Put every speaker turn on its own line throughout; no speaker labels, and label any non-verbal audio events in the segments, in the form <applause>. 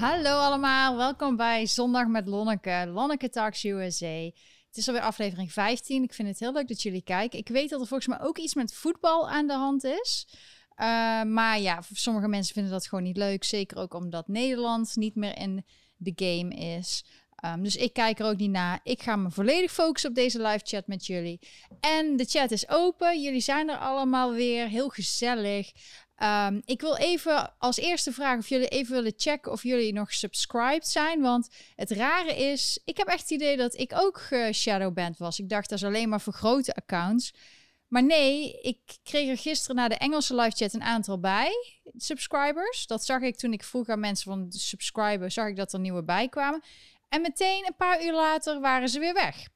Hallo allemaal, welkom bij Zondag met Lonneke, Lonneke Talks USA. Het is alweer aflevering 15. Ik vind het heel leuk dat jullie kijken. Ik weet dat er volgens mij ook iets met voetbal aan de hand is. Uh, maar ja, sommige mensen vinden dat gewoon niet leuk. Zeker ook omdat Nederland niet meer in de game is. Um, dus ik kijk er ook niet naar. Ik ga me volledig focussen op deze live chat met jullie. En de chat is open. Jullie zijn er allemaal weer. Heel gezellig. Um, ik wil even als eerste vragen of jullie even willen checken of jullie nog subscribed zijn. Want het rare is, ik heb echt het idee dat ik ook shadowband was. Ik dacht dat is alleen maar voor grote accounts. Maar nee, ik kreeg er gisteren na de Engelse live chat een aantal bij, subscribers. Dat zag ik toen ik vroeg aan mensen van de subscriber, zag ik dat er nieuwe bij kwamen. En meteen een paar uur later waren ze weer weg.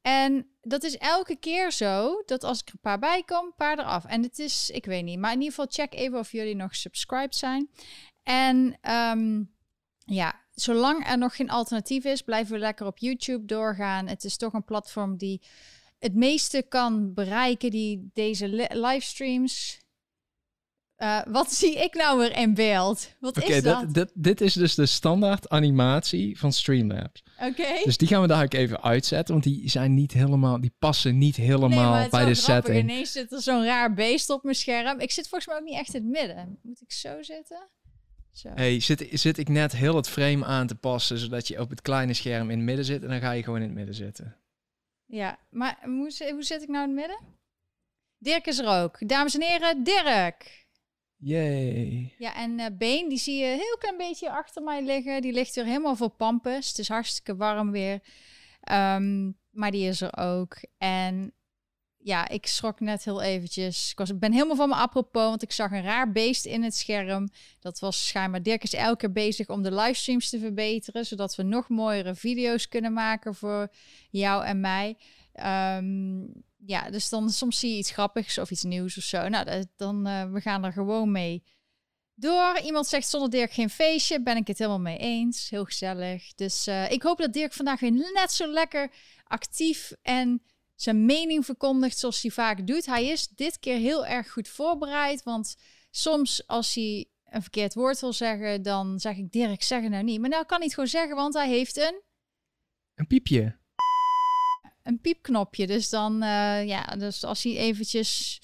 En dat is elke keer zo, dat als ik er een paar bij kom, een paar eraf. En het is, ik weet niet, maar in ieder geval check even of jullie nog subscribed zijn. En um, ja, zolang er nog geen alternatief is, blijven we lekker op YouTube doorgaan. Het is toch een platform die het meeste kan bereiken, die deze livestreams uh, wat zie ik nou weer in beeld? Wat is dat?
Dit, dit is dus de standaard animatie van Streamlabs.
Oké.
Dus die gaan we daar even uitzetten, want die zijn niet helemaal, die passen niet helemaal nee, bij de grappig. setting.
Ineens zit er zo'n raar beest op mijn scherm. Ik zit volgens mij ook niet echt in het midden. Moet ik zo zitten?
Zo. Hey, zit, zit ik net heel het frame aan te passen, zodat je op het kleine scherm in het midden zit en dan ga je gewoon in het midden zitten.
Ja, maar hoe, hoe zit ik nou in het midden? Dirk is er ook. Dames en heren, Dirk.
Yay.
Ja, en uh, Been, die zie je heel klein beetje achter mij liggen. Die ligt weer helemaal voor pampus. Het is hartstikke warm weer. Um, maar die is er ook. En ja, ik schrok net heel eventjes. Ik was, ben helemaal van me apropos, want ik zag een raar beest in het scherm. Dat was schijnbaar... Dirk is elke keer bezig om de livestreams te verbeteren... zodat we nog mooiere video's kunnen maken voor jou en mij. Um, ja, dus dan soms zie je iets grappigs of iets nieuws of zo. Nou, dan uh, we gaan er gewoon mee door. Iemand zegt zonder Dirk geen feestje. Ben ik het helemaal mee eens. Heel gezellig. Dus uh, ik hoop dat Dirk vandaag weer net zo lekker actief en zijn mening verkondigt zoals hij vaak doet. Hij is dit keer heel erg goed voorbereid. Want soms als hij een verkeerd woord wil zeggen, dan zeg ik Dirk, zeg het nou niet. Maar nou kan hij het gewoon zeggen, want hij heeft een...
Een piepje
een piepknopje. Dus dan, uh, ja, dus als hij eventjes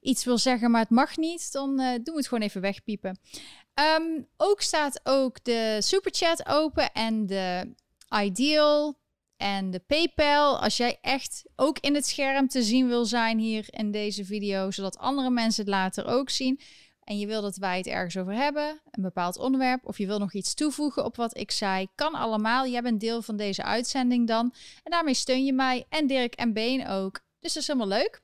iets wil zeggen, maar het mag niet, dan uh, doen we het gewoon even wegpiepen. Um, ook staat ook de superchat open en de Ideal en de PayPal. Als jij echt ook in het scherm te zien wil zijn hier in deze video, zodat andere mensen het later ook zien, en je wil dat wij het ergens over hebben, een bepaald onderwerp, of je wil nog iets toevoegen op wat ik zei, kan allemaal. Jij bent deel van deze uitzending dan. En daarmee steun je mij en Dirk en Been ook. Dus dat is helemaal leuk.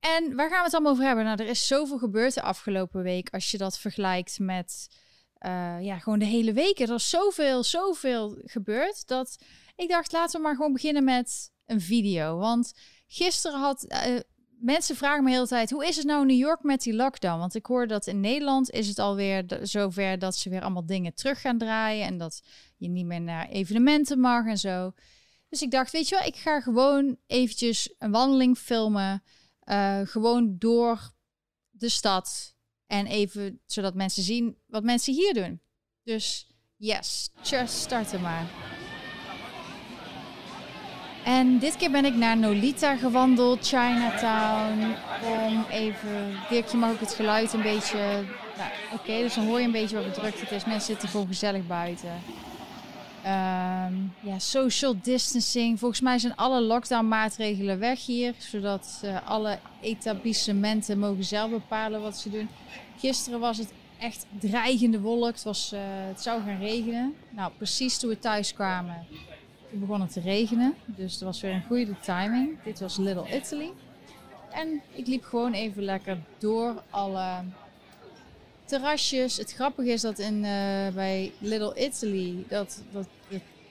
En waar gaan we het allemaal over hebben? Nou, er is zoveel gebeurd de afgelopen week als je dat vergelijkt met uh, ja, gewoon de hele week. Er is zoveel, zoveel gebeurd dat ik dacht, laten we maar gewoon beginnen met een video. Want gisteren had, uh, mensen vragen me de hele tijd: hoe is het nou in New York met die lockdown? Want ik hoor dat in Nederland is het alweer zover dat ze weer allemaal dingen terug gaan draaien en dat je niet meer naar evenementen mag en zo. Dus ik dacht, weet je wel, ik ga gewoon eventjes een wandeling filmen, uh, gewoon door de stad en even zodat mensen zien wat mensen hier doen. Dus yes, just starten maar. En dit keer ben ik naar Nolita gewandeld, Chinatown. Om even. Dirkje mag ook het geluid een beetje. Nou, Oké, dus dan hoor je een beetje wat bedrukt het is. Mensen zitten gewoon gezellig buiten. Um, ja, social distancing. Volgens mij zijn alle lockdown-maatregelen weg hier. Zodat uh, alle etablissementen mogen zelf bepalen wat ze doen. Gisteren was het echt dreigende wolk. Het, was, uh, het zou gaan regenen. Nou, precies toen we thuis kwamen begon het te regenen, dus het was weer een goede timing. Dit was Little Italy. En ik liep gewoon even lekker door alle terrasjes. Het grappige is dat in, uh, bij Little Italy, dat, dat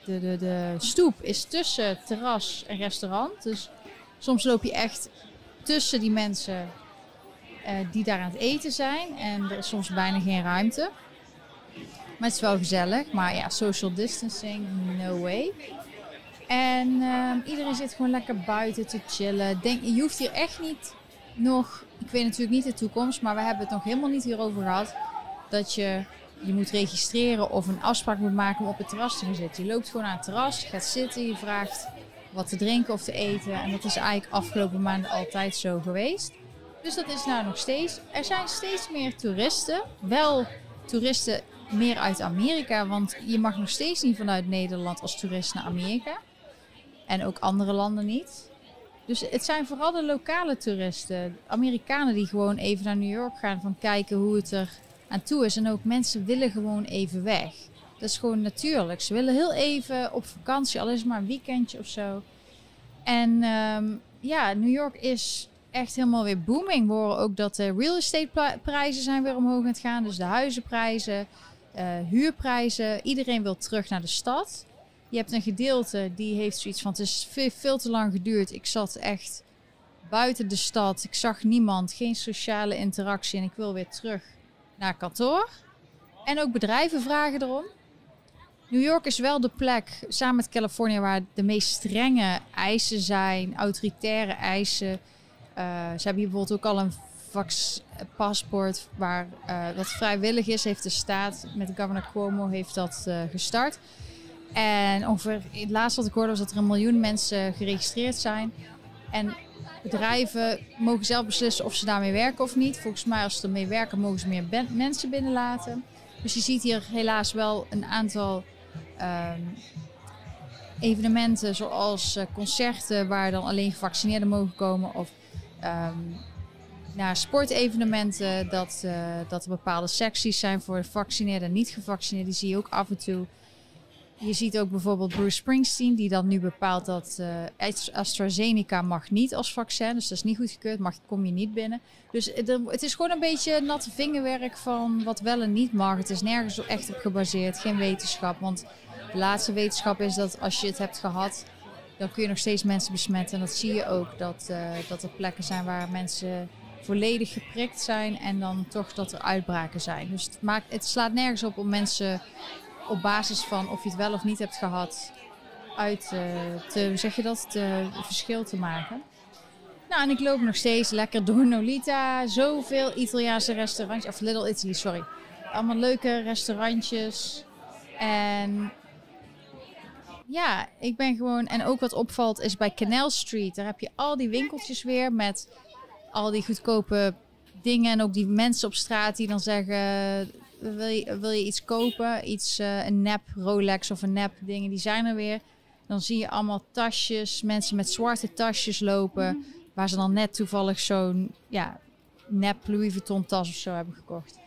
de, de, de, stoep is tussen terras en restaurant. Dus soms loop je echt tussen die mensen uh, die daar aan het eten zijn. En er is soms bijna geen ruimte. Maar het is wel gezellig. Maar ja, social distancing, no way. En ehm, iedereen zit gewoon lekker buiten te chillen. Denk, je hoeft hier echt niet nog, ik weet natuurlijk niet de toekomst, maar we hebben het nog helemaal niet hierover gehad. Dat je je moet registreren of een afspraak moet maken om op het terras te gaan zitten. Je loopt gewoon naar het terras, gaat zitten, je vraagt wat te drinken of te eten. En dat is eigenlijk afgelopen maanden altijd zo geweest. Dus dat is nou nog steeds. Er zijn steeds meer toeristen. Wel toeristen meer uit Amerika, want je mag nog steeds niet vanuit Nederland als toerist naar Amerika. En ook andere landen niet. Dus het zijn vooral de lokale toeristen, Amerikanen die gewoon even naar New York gaan van kijken hoe het er aan toe is. En ook mensen willen gewoon even weg. Dat is gewoon natuurlijk. Ze willen heel even op vakantie, al is maar een weekendje of zo. En ehm, ja, New York is echt helemaal weer booming. We horen ook dat de real estate prijzen zijn weer omhoog aan het gaan. Dus de huizenprijzen, uh, huurprijzen. Iedereen wil terug naar de stad. Je hebt een gedeelte die heeft zoiets van: het is veel, te lang geduurd. Ik zat echt buiten de stad. Ik zag niemand, geen sociale interactie en ik wil weer terug naar kantoor. En ook bedrijven vragen erom. New York is wel de plek, samen met Californië, waar de meest strenge eisen zijn, autoritaire eisen. Uh, ze hebben hier bijvoorbeeld ook al een paspoort waar uh, wat vrijwillig is, heeft de staat met governor Cuomo heeft dat uh, gestart. En ongeveer het laatste wat ik hoorde was dat er een miljoen mensen geregistreerd zijn. En bedrijven mogen zelf beslissen of ze daarmee werken of niet. Volgens mij als ze ermee werken mogen ze meer mensen binnenlaten. Dus je ziet hier helaas wel een aantal um, evenementen zoals uh, concerten waar dan alleen gevaccineerden mogen komen. Of um, naar sportevenementen dat, uh, dat er bepaalde secties zijn voor gevaccineerden en niet gevaccineerden. Die zie je ook af en toe. Je ziet ook bijvoorbeeld Bruce Springsteen, die dan nu bepaalt dat uh, AstraZeneca mag niet als vaccin. Dus dat is niet goedgekeurd, mag, kom je niet binnen. Dus het is gewoon een beetje natte vingerwerk van wat wel en niet mag. Het is nergens echt op gebaseerd, geen wetenschap. Want de laatste wetenschap is dat als je het hebt gehad, dan kun je nog steeds mensen besmetten. En dat zie je ook, dat, uh, dat er plekken zijn waar mensen volledig geprikt zijn en dan toch dat er uitbraken zijn. Dus het, maakt, het slaat nergens op om mensen op basis van of je het wel of niet hebt gehad uit uh, te, hoe zeg je dat, te, verschil te maken. Nou, en ik loop nog steeds lekker door Nolita. Zoveel Italiaanse restaurantjes, of Little Italy, sorry. Allemaal leuke restaurantjes. En ja, ik ben gewoon. En ook wat opvalt is bij Canal Street. Daar heb je al die winkeltjes weer met al die goedkope dingen. En ook die mensen op straat die dan zeggen: wil je, wil je iets kopen? Iets, uh, een nep Rolex of een nep dingen, die zijn er weer. Dan zie je allemaal tasjes, mensen met zwarte tasjes lopen. Waar ze dan net toevallig zo'n ja, nep Louis Vuitton tas of zo hebben gekocht.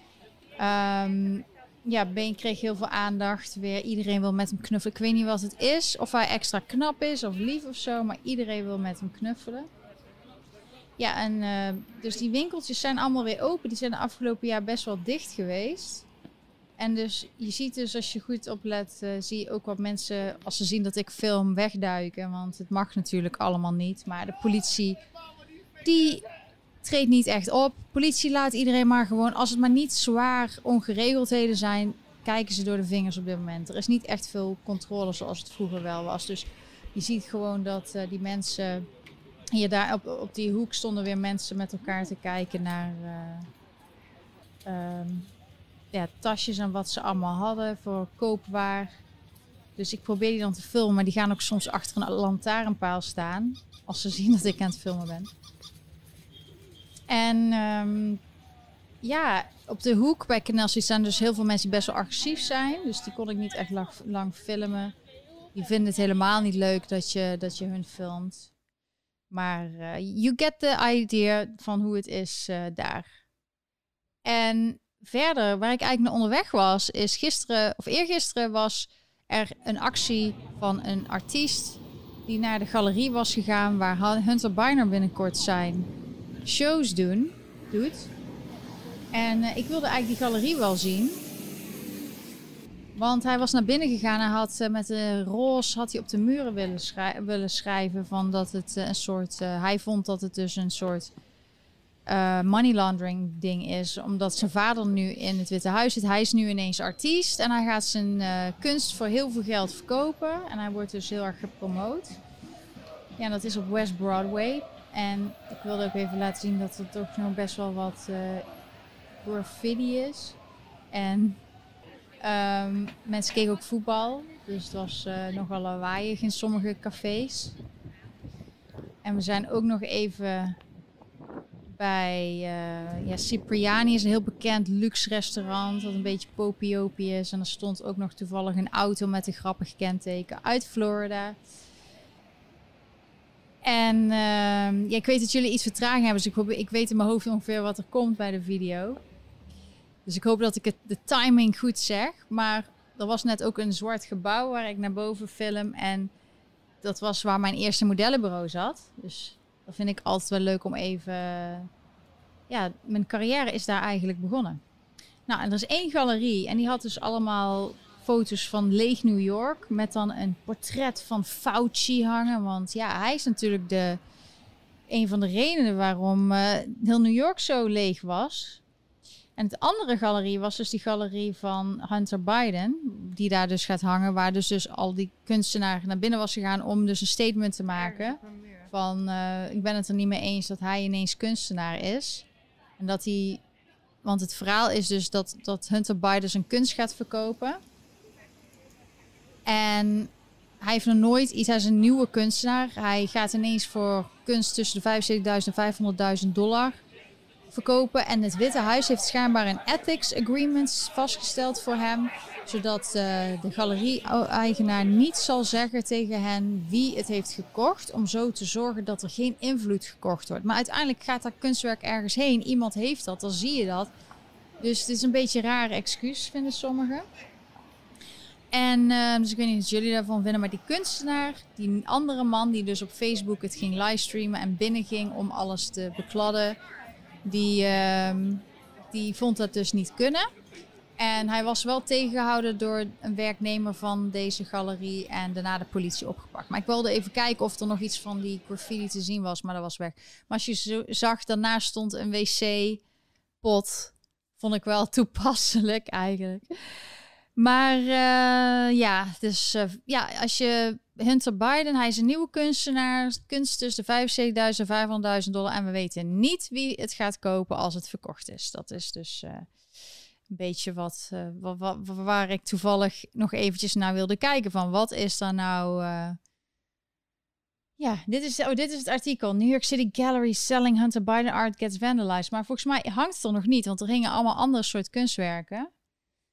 Um, ja, Been kreeg heel veel aandacht. Weer iedereen wil met hem knuffelen. Ik weet niet wat het is. Of hij extra knap is of lief of zo. Maar iedereen wil met hem knuffelen. Ja, en uh, dus die winkeltjes zijn allemaal weer open. Die zijn de afgelopen jaar best wel dicht geweest. En dus je ziet dus als je goed oplet, uh, zie je ook wat mensen, als ze zien dat ik film, wegduiken. Want het mag natuurlijk allemaal niet. Maar de politie, die treedt niet echt op. Politie laat iedereen maar gewoon, als het maar niet zwaar ongeregeldheden zijn, kijken ze door de vingers op dit moment. Er is niet echt veel controle zoals het vroeger wel was. Dus je ziet gewoon dat uh, die mensen hier daar op, op die hoek stonden weer mensen met elkaar te kijken naar uh, um, tasjes en wat ze allemaal hadden voor koopwaar. Dus ik probeer die dan te filmen, maar die gaan ook soms achter een lantaarnpaal staan. Als ze zien dat ik aan het filmen ben. En um, ja, op de hoek bij Canelsi staan dus heel veel mensen die best wel agressief zijn. Dus die kon ik niet echt lang, filmen. Die vinden het helemaal niet leuk dat je, dat je hun filmt. Maar uh, you get the idea van hoe het is uh, daar. En verder, waar ik eigenlijk naar onderweg was, is gisteren of eergisteren was er een actie van een artiest die naar de galerie was gegaan waar Hunter Biner binnenkort zijn shows doen, doet. En uh, ik wilde eigenlijk die galerie wel zien. Want hij was naar binnen gegaan en had uh, met een roze had hij op de muren willen, schrij willen schrijven van dat het uh, een soort. hij vond dat het dus een soort money laundering ding is, omdat zijn vader nu in het Witte Huis zit. Hij is nu ineens artiest en hij gaat zijn kunst voor heel veel geld verkopen en hij wordt dus heel erg gepromoot. Ja, dat is op West Broadway. En ik wilde ook even laten zien dat er toch nog best wel wat uh, graffiti is. En Ehm, mensen keken ook voetbal. Dus het was uh, nogal lawaaiig in sommige cafés. En we zijn ook nog even bij uh, ja, Cipriani is een heel bekend luxe restaurant dat een beetje popiopi is. En er stond ook nog toevallig een auto met een grappig kenteken uit Florida. En uh, ja, ik weet dat jullie iets vertraging hebben, dus ik, hoop, ik weet in mijn hoofd ongeveer wat er komt bij de video. Dus ik hoop dat ik het, de timing goed zeg. Maar er was net ook een zwart gebouw waar ik naar boven film. En dat was waar mijn eerste modellenbureau zat. Dus dat vind ik altijd wel leuk om even. Ja, mijn carrière is daar eigenlijk begonnen. Nou, en er is één galerie en die had dus allemaal foto's van leeg New York. Met dan een portret van Fauci hangen. Want ja, hij is natuurlijk de, een van de redenen waarom uh, heel New York zo leeg was. En het andere galerie was dus die galerie van Hunter Biden, die daar dus gaat hangen, waar dus, dus al die kunstenaars naar binnen was gegaan om dus een statement te maken van uh, ik ben het er niet mee eens dat hij ineens kunstenaar is. En dat hij, want het verhaal is dus dat, dat Hunter Biden zijn kunst gaat verkopen. En hij heeft nog nooit iets, is een nieuwe kunstenaar. Hij gaat ineens voor kunst tussen de 75.000 en 500.000 dollar verkopen. En het Witte Huis heeft schijnbaar een ethics agreement vastgesteld voor hem. Zodat uh, de galerie-eigenaar niet zal zeggen tegen hen wie het heeft gekocht. Om zo te zorgen dat er geen invloed gekocht wordt. Maar uiteindelijk gaat dat kunstwerk ergens heen. Iemand heeft dat, dan zie je dat. Dus het is een beetje een rare excuus, vinden sommigen. En uh, dus ik weet niet wat jullie daarvan vinden, maar die kunstenaar, die andere man die dus op Facebook het ging livestreamen en binnenging om alles te bekladden, die, uh, die vond dat dus niet kunnen. En hij was wel tegengehouden door een werknemer van deze galerie en daarna de politie opgepakt. Maar ik wilde even kijken of er nog iets van die graffiti te zien was, maar dat was weg. Maar als je zag, daarnaast stond een wc-pot. Vond ik wel <laughs> toepasselijk eigenlijk. Maar uh, ja, dus uh, ja, als je Hunter Biden, hij is een nieuwe kunstenaar, kunst tussen de 75.000 en 500.000 dollar. En we weten niet wie het gaat kopen als het verkocht is. Dat is dus uh, een beetje wat, wat, waar ik toevallig nog eventjes naar wilde kijken. Van wat is daar nou... Ja, dit is, oh, dit is het artikel. New York City Gallery selling Hunter Biden art gets vandalized. Maar volgens mij hangt het er nog niet, want er hingen allemaal andere soort kunstwerken.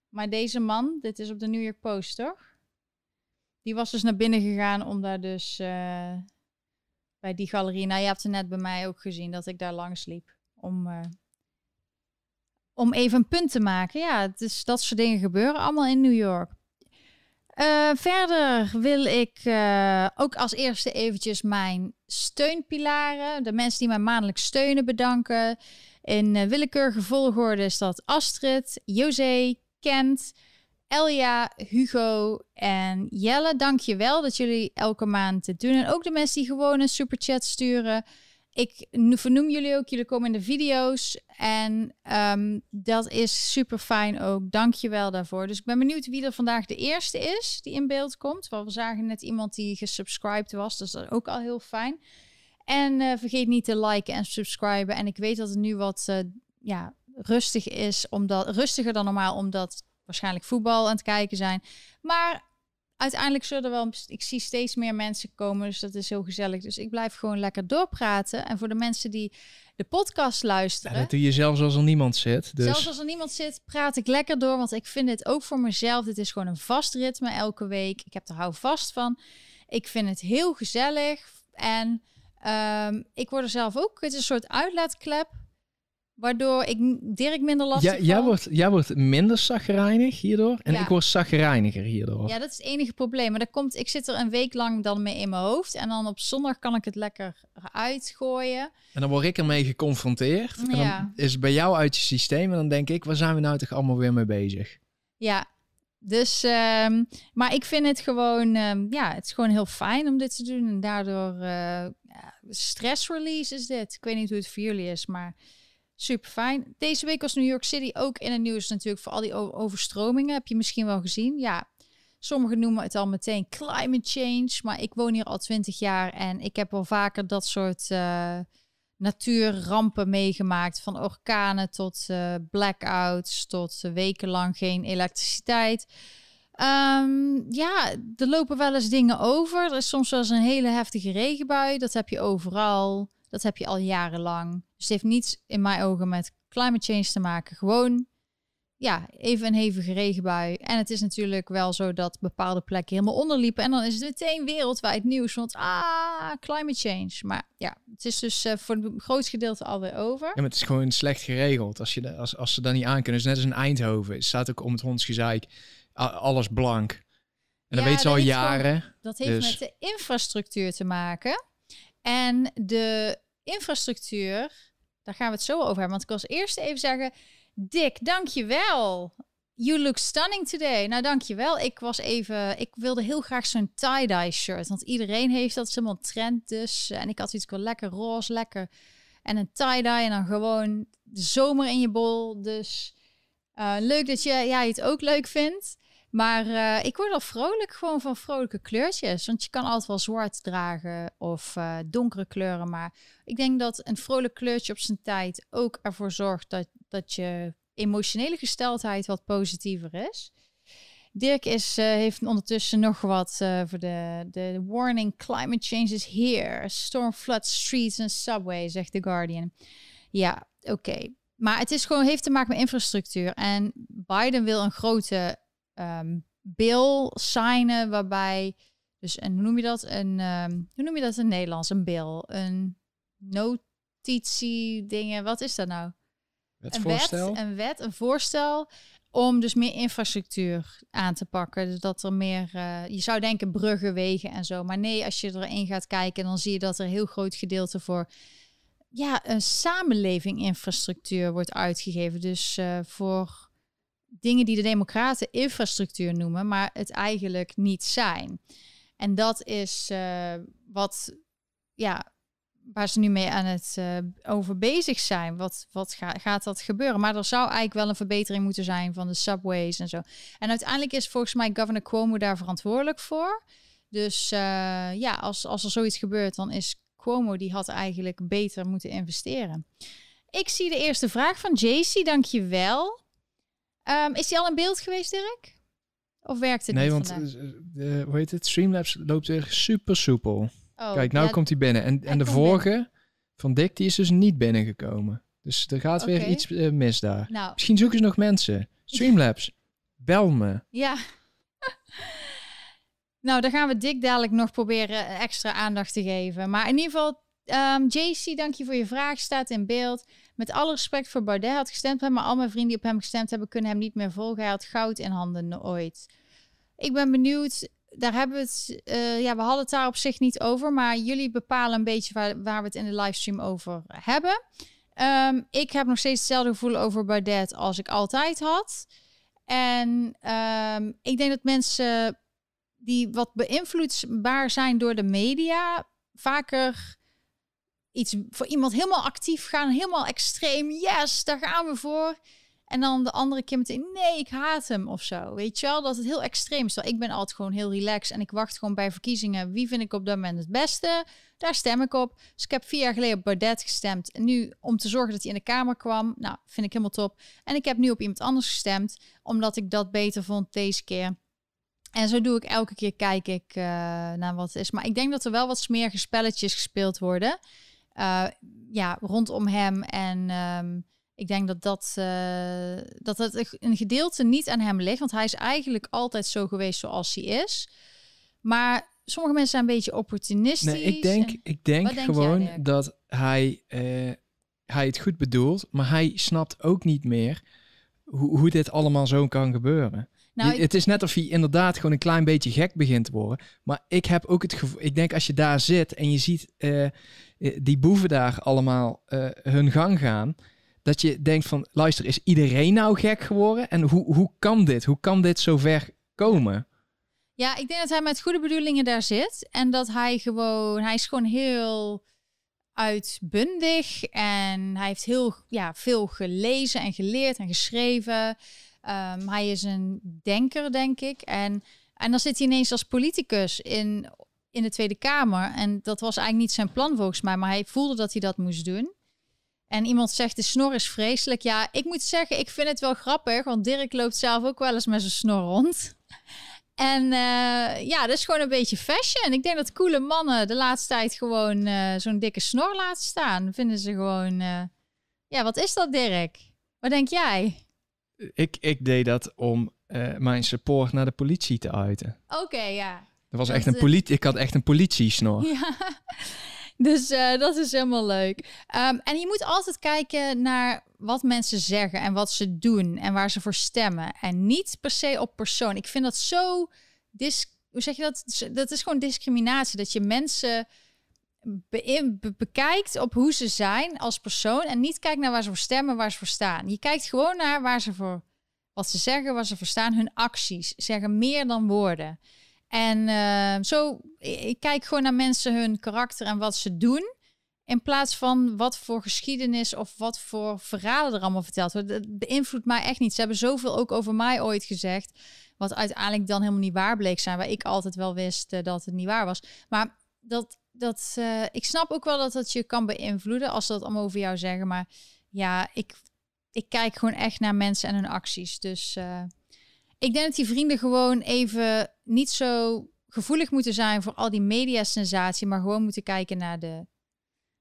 Maar deze man, dit is op de New York Post, toch? Die was dus naar binnen gegaan om daar dus uh, bij die galerie. Nou, je hebt het net bij mij ook gezien dat ik daar langs liep. Om, om even een punt te maken. Ja, is, dat soort dingen gebeuren allemaal in New York. Uh, verder wil ik ook als eerste eventjes mijn steunpilaren, de mensen die mij maandelijk steunen, bedanken. In willekeurige volgorde is dat Astrid, José, Kent, Elja, Hugo en Jelle. Dank je wel dat jullie elke maand dit doen. En ook de mensen die gewoon een superchat sturen. Ik vernoem jullie ook. Jullie komen in de video's. En um, dat is super fijn ook. Dank je wel daarvoor. Dus ik ben benieuwd wie er vandaag de eerste is die in beeld komt. Want we zagen net iemand die gesubscribed was. Dus dat is ook al heel fijn. En uh, vergeet niet te liken en subscriben. En ik weet dat het nu wat uh, ja, rustig is, omdat, rustiger dan normaal, omdat waarschijnlijk voetbal aan het kijken zijn. Maar uiteindelijk zullen er wel, ik zie steeds meer mensen komen, dus dat is heel gezellig. Dus ik blijf gewoon lekker doorpraten. En voor de mensen die de podcast luisteren.
Ja, dat doe je zelfs als er niemand zit. Dus...
Zelfs als er niemand zit, praat ik lekker door, want ik vind het ook voor mezelf. Dit is gewoon een vast ritme elke week. Ik heb er hou vast van. Ik vind het heel gezellig en um, ik word er zelf ook. Het is een soort uitlaatklep Waardoor ik Dirk minder lastig
ja, jij wordt, jij wordt minder zagrijnig hierdoor. En ik word zagrijniger hierdoor.
Ja, dat is het enige probleem. Maar dat komt, ik zit er een week lang dan mee in mijn hoofd. En dan op zondag kan ik het lekker uitgooien.
En dan word ik ermee geconfronteerd. En ja. dan is het bij jou uit je systeem. En dan denk ik, waar zijn we nou toch allemaal weer mee bezig?
Ja, dus, um, maar ik vind het gewoon, um, ja, het is gewoon heel fijn om dit te doen. En daardoor, uh, ja, stress release is dit. Ik weet niet hoe het voor jullie is, maar Super fijn. Deze week was New York City ook in het nieuws natuurlijk voor al die overstromingen. Heb je misschien wel gezien? Ja, sommigen noemen het al meteen climate change. Maar ik woon hier al twintig jaar en ik heb wel vaker dat soort uh, natuurrampen meegemaakt. Van orkanen tot uh, blackouts, tot wekenlang geen elektriciteit. Ehm, ja, er lopen wel eens dingen over. Er is soms wel eens een hele heftige regenbui. Dat heb je overal. Dat heb je al jarenlang. Dus het heeft niets in mijn ogen met climate change te maken. Gewoon, ja, even een hevige regenbui. En het is natuurlijk wel zo dat bepaalde plekken helemaal onderliepen. En dan is het meteen wereldwijd nieuws. Want, ah, climate change. Maar ja, het is dus uh, voor het grootste gedeelte alweer over. Ja,
maar het is gewoon slecht geregeld. Als, je als, als ze dan niet aan kunnen. Dus net als in Eindhoven. Het staat ook om het hondsgezeik alles blank. En dat weet ze al jaren.
dat heeft dus- met de infrastructuur te maken. En de infrastructuur, daar gaan we het zo over hebben. Want ik was eerst even zeggen, Dick, dankjewel. You look stunning today. Nou, dankjewel. Ik was even, ik wilde heel graag zo'n tie-dye shirt. Want iedereen heeft dat, helemaal trend dus. En ik had iets wel lekker roze, lekker. En een tie-dye en dan gewoon de zomer in je bol. Dus uh, leuk dat je, jij het ook leuk vindt. Maar uh, ik word al vrolijk gewoon van vrolijke kleurtjes. Want je kan altijd wel zwart dragen of uh, donkere kleuren. Maar ik denk dat een vrolijk kleurtje op zijn tijd ook ervoor zorgt dat, dat je emotionele gesteldheid wat positiever is. Dirk is, uh, heeft ondertussen nog wat voor de, de warning climate change is here. Storm floods streets and subway, zegt The Guardian. Ja, oké. Maar het is gewoon, heeft te maken met infrastructuur. En Biden wil een grote um, bill signen waarbij, dus en hoe noem je dat? Een, um, hoe noem je dat in Nederlands? Een bill, een notitie, dingen. Wat is dat nou?
Een wet,
een wet, een voorstel om dus meer infrastructuur aan te pakken. Dus dat er meer, uh, je zou denken bruggen, wegen en zo. Maar nee, als je erin gaat kijken, dan zie je dat er een heel groot gedeelte voor ja, een samenleving infrastructuur wordt uitgegeven. Dus uh, voor dingen die de democraten infrastructuur noemen, maar het eigenlijk niet zijn. En dat is uh, wat, ja, waar ze nu mee aan het uh, over bezig zijn. Wat, wat ga, gaat dat gebeuren? Maar er zou eigenlijk wel een verbetering moeten zijn van de subways en zo. En uiteindelijk is volgens mij governor Cuomo daar verantwoordelijk voor. Dus uh, ja, als, als er zoiets gebeurt, dan is Cuomo die had eigenlijk beter moeten investeren. Ik zie de eerste vraag van JC, dankjewel. Um, is die al in beeld geweest, Dirk? Of werkt het
nee,
niet
want uh, de, hoe heet het? Streamlabs loopt weer super soepel. Oh, Kijk, nou komt hij binnen. En, en de vorige van Dick, die is dus niet binnengekomen. Dus er gaat weer iets uh, mis daar. Nou. Misschien zoeken ze nog mensen. Streamlabs, bel me.
Ja. <laughs> nou, dan gaan we Dick dadelijk nog proberen extra aandacht te geven. Maar in ieder geval, um, JC, dank je voor je vraag. Staat in beeld. Met alle respect voor Baudet had gestemd maar al mijn vrienden die op hem gestemd hebben kunnen hem niet meer volgen. Hij had goud in handen ooit. Ik ben benieuwd. Daar hebben we het. Uh, ja, we hadden het daar op zich niet over, maar jullie bepalen een beetje waar, waar we het in de livestream over hebben. Um, ik heb nog steeds hetzelfde gevoel over Baudet als ik altijd had. En um, ik denk dat mensen die wat beïnvloedbaar zijn door de media vaker iets voor iemand helemaal actief gaan, helemaal extreem. Yes, daar gaan we voor. En dan de andere keer meteen, nee, ik haat hem of zo. Weet je wel, dat het heel extreem is. Ik ben altijd gewoon heel relaxed en ik wacht gewoon bij verkiezingen. Wie vind ik op dat moment het beste? Daar stem ik op. Dus ik heb vier jaar geleden op Baudet gestemd. En nu om te zorgen dat hij in de Kamer kwam. Nou, vind ik helemaal top. En ik heb nu op iemand anders gestemd, omdat ik dat beter vond deze keer. En zo doe ik elke keer, kijk ik uh, naar wat het is. Maar ik denk dat er wel wat smerige spelletjes gespeeld worden uh, ja, rondom hem. En um, ik denk dat dat, uh, dat het een gedeelte niet aan hem ligt. Want hij is eigenlijk altijd zo geweest zoals hij is. Maar sommige mensen zijn een beetje opportunistisch.
Nee, ik denk, ik denk gewoon dat hij, uh, hij het goed bedoelt. Maar hij snapt ook niet meer hoe, hoe dit allemaal zo kan gebeuren. Nou, Het is net of hij inderdaad gewoon een klein beetje gek begint te worden. Maar ik heb ook het gevoel, ik denk als je daar zit en je ziet uh, die boeven daar allemaal uh, hun gang gaan, dat je denkt van, luister, is iedereen nou gek geworden? En hoe, hoe kan dit? Hoe kan dit zo ver komen?
Ja, ik denk dat hij met goede bedoelingen daar zit. En dat hij gewoon, hij is gewoon heel uitbundig. En hij heeft heel ja, veel gelezen en geleerd en geschreven. Um, hij is een denker, denk ik. En, en dan zit hij ineens als politicus in, in de Tweede Kamer. En dat was eigenlijk niet zijn plan volgens mij, maar hij voelde dat hij dat moest doen. En iemand zegt, de snor is vreselijk. Ja, ik moet zeggen, ik vind het wel grappig, want Dirk loopt zelf ook wel eens met zijn snor rond. <laughs> En uh, ja, dat is gewoon een beetje fashion. Ik denk dat coole mannen de laatste tijd gewoon uh, zo'n dikke snor laten staan. Vinden ze gewoon... Uh, ja, wat is dat, Dirk? Wat denk jij?
Ik, ik deed dat om mijn support naar de politie te uiten.
Oké, ja.
Dat was echt een politie. Ik had echt een politiesnor. <laughs>
Ja. Dus uh, dat is helemaal leuk. Um, en je moet altijd kijken naar wat mensen zeggen en wat ze doen en waar ze voor stemmen. En niet per se op persoon. Ik vind dat zo. Dis hoe zeg je dat? Dat is gewoon discriminatie. Dat je mensen be be bekijkt op hoe ze zijn als persoon. En niet kijkt naar waar ze voor stemmen, waar ze voor staan. Je kijkt gewoon naar waar ze voor. Wat ze zeggen, waar ze voor staan. Hun acties zeggen meer dan woorden. En uh, zo, ik kijk gewoon naar mensen hun karakter en wat ze doen. In plaats van wat voor geschiedenis of wat voor verhalen er allemaal verteld worden. Dat beïnvloedt mij echt niet. Ze hebben zoveel ook over mij ooit gezegd. Wat uiteindelijk dan helemaal niet waar bleek zijn. Waar ik altijd wel wist uh, dat het niet waar was. Maar dat, dat, uh, ik snap ook wel dat dat je kan beïnvloeden. Als ze dat allemaal over jou zeggen. Maar ja, ik, ik kijk gewoon echt naar mensen en hun acties. Dus uh, ik denk dat die vrienden gewoon even niet zo gevoelig moeten zijn voor al die mediasensatie, maar gewoon moeten kijken naar de,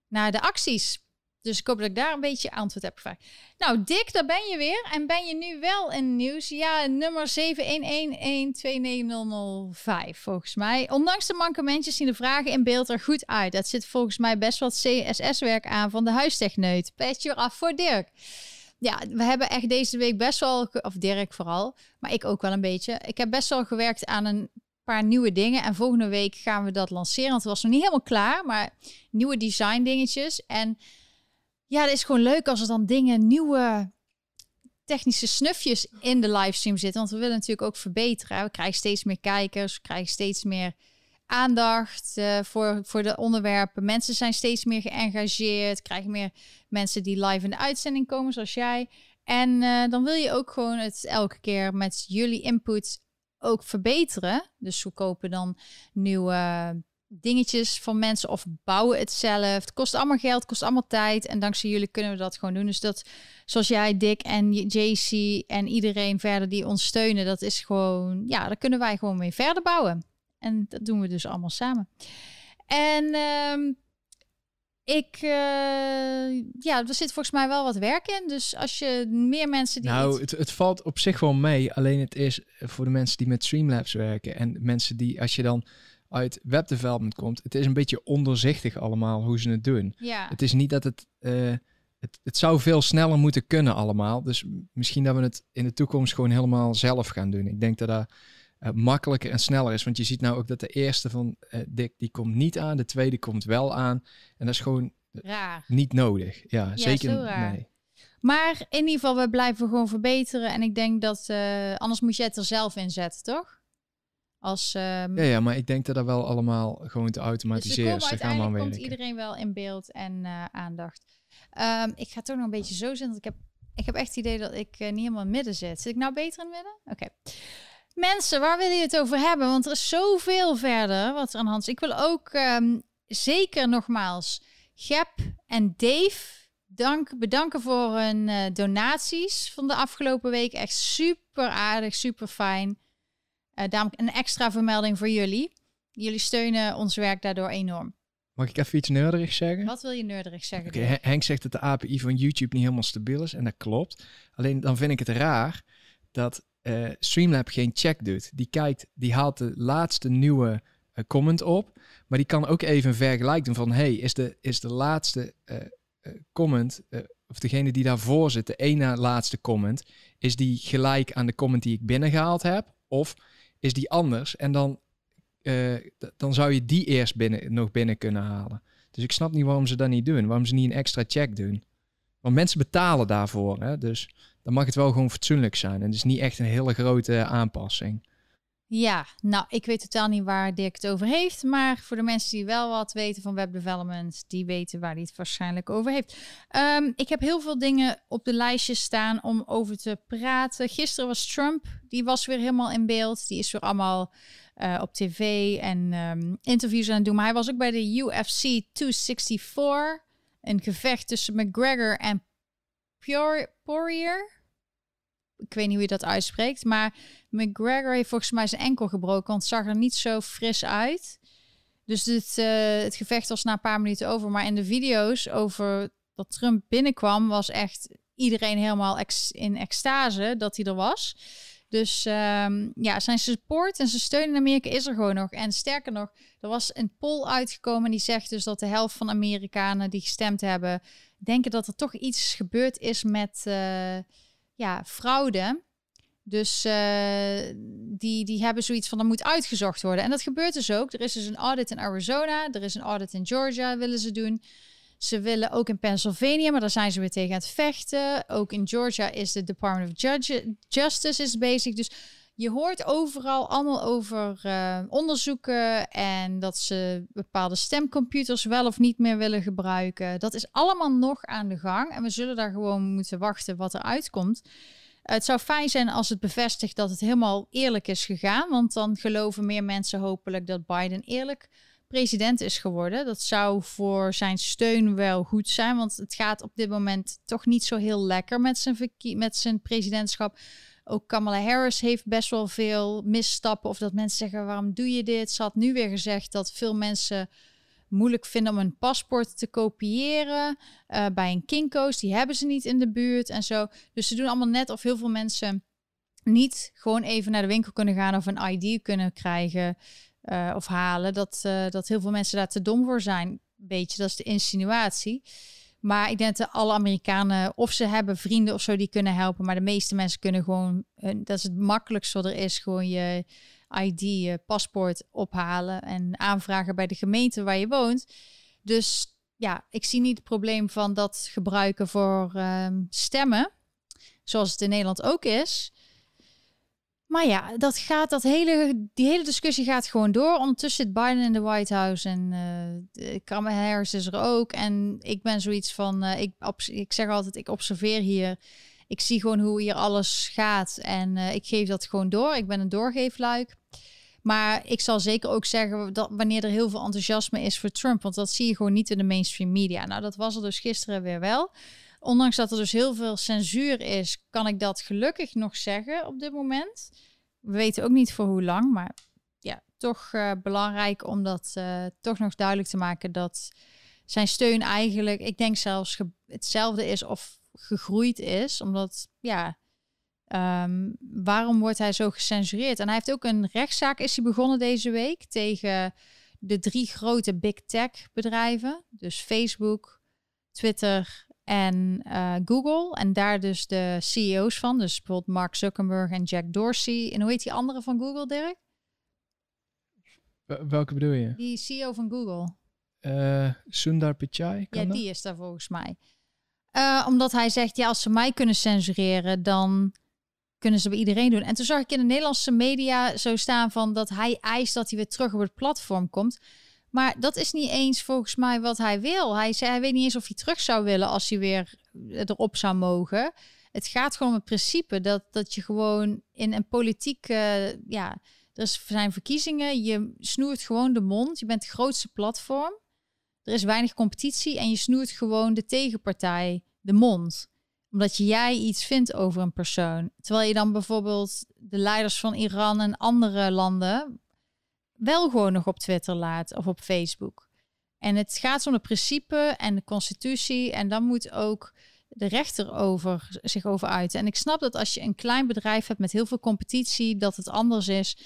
naar de acties. Dus ik hoop dat ik daar een beetje antwoord heb gevraagd. Nou, Dick, daar ben je weer. En ben je nu wel in nieuws? Ja, nummer 711129005 volgens mij. Ondanks de mankementjes zien de vragen in beeld er goed uit. Dat zit volgens mij best wat CSS-werk aan van de huistechneut. Petje af voor Dirk ja, we hebben echt deze week best wel, of Dirk vooral, maar ik ook wel een beetje. Ik heb best wel gewerkt aan een paar nieuwe dingen. En volgende week gaan we dat lanceren. Want het was nog niet helemaal klaar, maar nieuwe design dingetjes. En ja, het is gewoon leuk als er dan dingen, nieuwe technische snufjes in de livestream zitten. Want we willen natuurlijk ook verbeteren. We krijgen steeds meer kijkers, we krijgen steeds meer aandacht uh, voor, voor de onderwerpen. Mensen zijn steeds meer geëngageerd, krijgen meer mensen die live in de uitzending komen, zoals jij. En uh, dan wil je ook gewoon het elke keer met jullie input ook verbeteren. Dus we kopen dan nieuwe dingetjes van mensen of bouwen het zelf. Het kost allemaal geld, kost allemaal tijd. En dankzij jullie kunnen we dat gewoon doen. Dus dat, zoals jij, Dick en JC en iedereen verder die ons steunen, dat is gewoon, ja, daar kunnen wij gewoon mee verder bouwen. En dat doen we dus allemaal samen. En um, ik, uh, ja, er zit volgens mij wel wat werk in. Dus als je meer mensen die.
Nou, het, het valt op zich wel mee. Alleen het is voor de mensen die met Streamlabs werken en mensen die, als je dan uit webdevelopment komt, het is een beetje onderzichtig allemaal hoe ze het doen.
Ja.
Het is niet dat het. Uh, het, het zou veel sneller moeten kunnen allemaal. Dus misschien dat we het in de toekomst gewoon helemaal zelf gaan doen. Ik denk dat daar uh, makkelijker en sneller is. Want je ziet nou ook dat de eerste van uh, Dick, die komt niet aan. De tweede komt wel aan. En dat is gewoon
raar.
niet nodig. Ja, ja zeker nee.
Maar in ieder geval, we blijven gewoon verbeteren. En ik denk dat, uh, anders moet je het er zelf in zetten, toch? Als, um...
ja, ja, maar ik denk dat dat wel allemaal gewoon te automatiseren
dus is. Uiteindelijk komt iedereen wel in beeld en aandacht. Um, ik ga toch nog een beetje zo zitten. Want ik heb, ik heb echt het idee dat ik niet helemaal in het midden zit. Zit ik nou beter in het midden? Oké. Mensen, waar wil je het over hebben? Want er is zoveel verder wat er aan is. Ik wil ook ehm, zeker nogmaals Gep en Dave dank, bedanken voor hun uh, donaties van de afgelopen week. Echt super aardig, super fijn. Uh, daarom een extra vermelding voor jullie. Jullie steunen ons werk daardoor enorm.
Mag ik even iets neurderig zeggen?
Wat wil je neurderig zeggen?
Okay, Henk zegt dat de API van YouTube niet helemaal stabiel is. En dat klopt. Alleen dan vind ik het raar dat uh, Streamlab geen check doet. Die kijkt, die haalt de laatste nieuwe uh, comment op, maar die kan ook even een vergelijk doen van, hey, is de, is de laatste uh, comment, of degene die daarvoor zit, de ene laatste comment, is die gelijk aan de comment die ik binnengehaald heb, of is die anders? En dan, dan zou je die eerst binnen, nog binnen kunnen halen. Dus ik snap niet waarom ze dat niet doen, waarom ze niet een extra check doen. Want mensen betalen daarvoor, hè? dus dan mag het wel gewoon fatsoenlijk zijn. En is niet echt een hele grote aanpassing.
Ja, nou, ik weet totaal niet waar Dirk het over heeft. Maar voor de mensen die wel wat weten van web development, die weten waar hij het waarschijnlijk over heeft. Um, ik heb heel veel dingen op de lijstje staan om over te praten. Gisteren was Trump, die was weer helemaal in beeld. Die is weer allemaal uh, op tv en um, interviews aan het doen. Maar hij was ook bij de UFC 264. Een gevecht tussen McGregor en Poirier. Ik weet niet hoe je dat uitspreekt. Maar McGregor heeft volgens mij zijn enkel gebroken. Want het zag er niet zo fris uit. Dus het gevecht was na een paar minuten over. Maar in de video's over dat Trump binnenkwam, was echt iedereen helemaal in extase dat hij er was. Dus um, ja, zijn support en zijn steun in Amerika is er gewoon nog. En sterker nog, er was een poll uitgekomen die zegt dus dat de helft van Amerikanen die gestemd hebben, denken dat er toch iets gebeurd is met uh, ja, fraude. Dus uh, die, die hebben zoiets van, er moet uitgezocht worden. En dat gebeurt dus ook. Er is dus een audit in Arizona, er is een audit in Georgia, willen ze doen. Ze willen ook in Pennsylvania, maar daar zijn ze weer tegen het vechten. Ook in Georgia is de Department of Justice is bezig. Dus je hoort overal allemaal over uh, onderzoeken en dat ze bepaalde stemcomputers wel of niet meer willen gebruiken. Dat is allemaal nog aan de gang en we zullen daar gewoon moeten wachten wat er uitkomt. Het zou fijn zijn als het bevestigt dat het helemaal eerlijk is gegaan, want dan geloven meer mensen hopelijk dat Biden eerlijk president is geworden. Dat zou voor zijn steun wel goed zijn, want het gaat op dit moment toch niet zo heel lekker met zijn, met zijn presidentschap. Ook Kamala Harris heeft best wel veel misstappen. Of dat mensen zeggen: waarom doe je dit? Ze had nu weer gezegd dat veel mensen moeilijk vinden om een paspoort te kopiëren uh, bij een Kinko's. Die hebben ze niet in de buurt en zo. Dus ze doen allemaal net of heel veel mensen niet gewoon even naar de winkel kunnen gaan of een ID kunnen krijgen. Uh, of halen. Dat, uh, dat heel veel mensen daar te dom voor zijn. Beetje, dat is de insinuatie. Maar ik denk dat alle Amerikanen, of ze hebben vrienden of zo die kunnen helpen. Maar de meeste mensen kunnen gewoon, dat is het makkelijkste wat er is, gewoon je ID, je paspoort ophalen en aanvragen bij de gemeente waar je woont. Dus ja, ik zie niet het probleem van dat gebruiken voor um, stemmen, zoals het in Nederland ook is. Maar ja, dat gaat, dat hele, die hele discussie gaat gewoon door. Ondertussen zit Biden in de White House en uh, Kamala Harris is er ook. En ik ben zoiets van, uh, ik, ik zeg altijd, ik observeer hier. Ik zie gewoon hoe hier alles gaat en uh, ik geef dat gewoon door. Ik ben een doorgeefluik. Maar ik zal zeker ook zeggen dat wanneer er heel veel enthousiasme is voor Trump, want dat zie je gewoon niet in de mainstream media. Nou, dat was er dus gisteren weer wel. Ondanks dat er dus heel veel censuur is, kan ik dat gelukkig nog zeggen op dit moment. We weten ook niet voor hoe lang, maar ja, toch uh, belangrijk om dat uh, toch nog duidelijk te maken dat zijn steun eigenlijk, ik denk zelfs hetzelfde is of gegroeid is, omdat ja, um, waarom wordt hij zo gecensureerd? En hij heeft ook een rechtszaak is hij begonnen deze week tegen de drie grote big tech bedrijven, dus Facebook, Twitter en uh, Google. En daar dus de CEO's van. Dus bijvoorbeeld Mark Zuckerberg en Jack Dorsey. En hoe heet die andere van Google, Dirk?
Welke bedoel je?
Die CEO van Google.
Uh, Sundar Pichai?
Ja, die is daar volgens mij. Uh, omdat hij zegt, ja, als ze mij kunnen censureren, dan kunnen ze bij iedereen doen. En toen zag ik in de Nederlandse media zo staan van dat hij eist dat hij weer terug op het platform komt. Maar dat is niet eens volgens mij wat hij wil. Hij zei, hij weet niet eens of hij terug zou willen als hij weer erop zou mogen. Het gaat gewoon om het principe dat, dat je gewoon in een politieke, ja, er zijn verkiezingen, je snoert gewoon de mond. Je bent het grootste platform. Er is weinig competitie en je snoert gewoon de tegenpartij de mond. Omdat jij iets vindt over een persoon. Terwijl je dan bijvoorbeeld de leiders van Iran en andere landen, wel gewoon nog op Twitter laat of op Facebook. En het gaat om het principe en de constitutie. En dan moet ook de rechter over, zich over uiten. En ik snap dat als je een klein bedrijf hebt met heel veel competitie, dat het anders is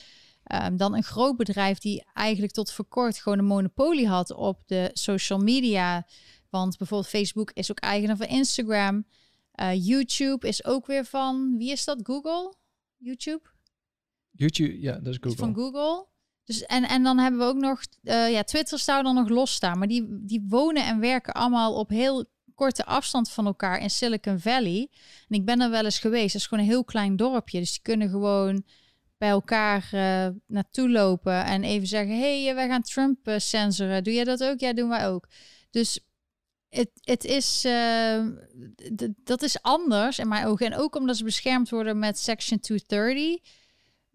um, dan een groot bedrijf die eigenlijk tot voor kort gewoon een monopolie had op de social media. Want bijvoorbeeld Facebook is ook eigenaar van Instagram. Uh, YouTube is ook weer van, wie is dat? Google? YouTube?
YouTube, ja, dat is Google.
Van Google. Dus en, en dan hebben we ook nog, uh, ja, Twitter zou dan nog los staan. Maar die, die wonen en werken allemaal op heel korte afstand van elkaar in Silicon Valley. En ik ben er wel eens geweest. Dat is gewoon een heel klein dorpje. Dus die kunnen gewoon bij elkaar uh, naartoe lopen en even zeggen: hey, wij gaan Trump censoren. Doe jij dat ook? Ja, doen wij ook. Dus het, het is, dat is anders in mijn ogen. En ook omdat ze beschermd worden met Section 230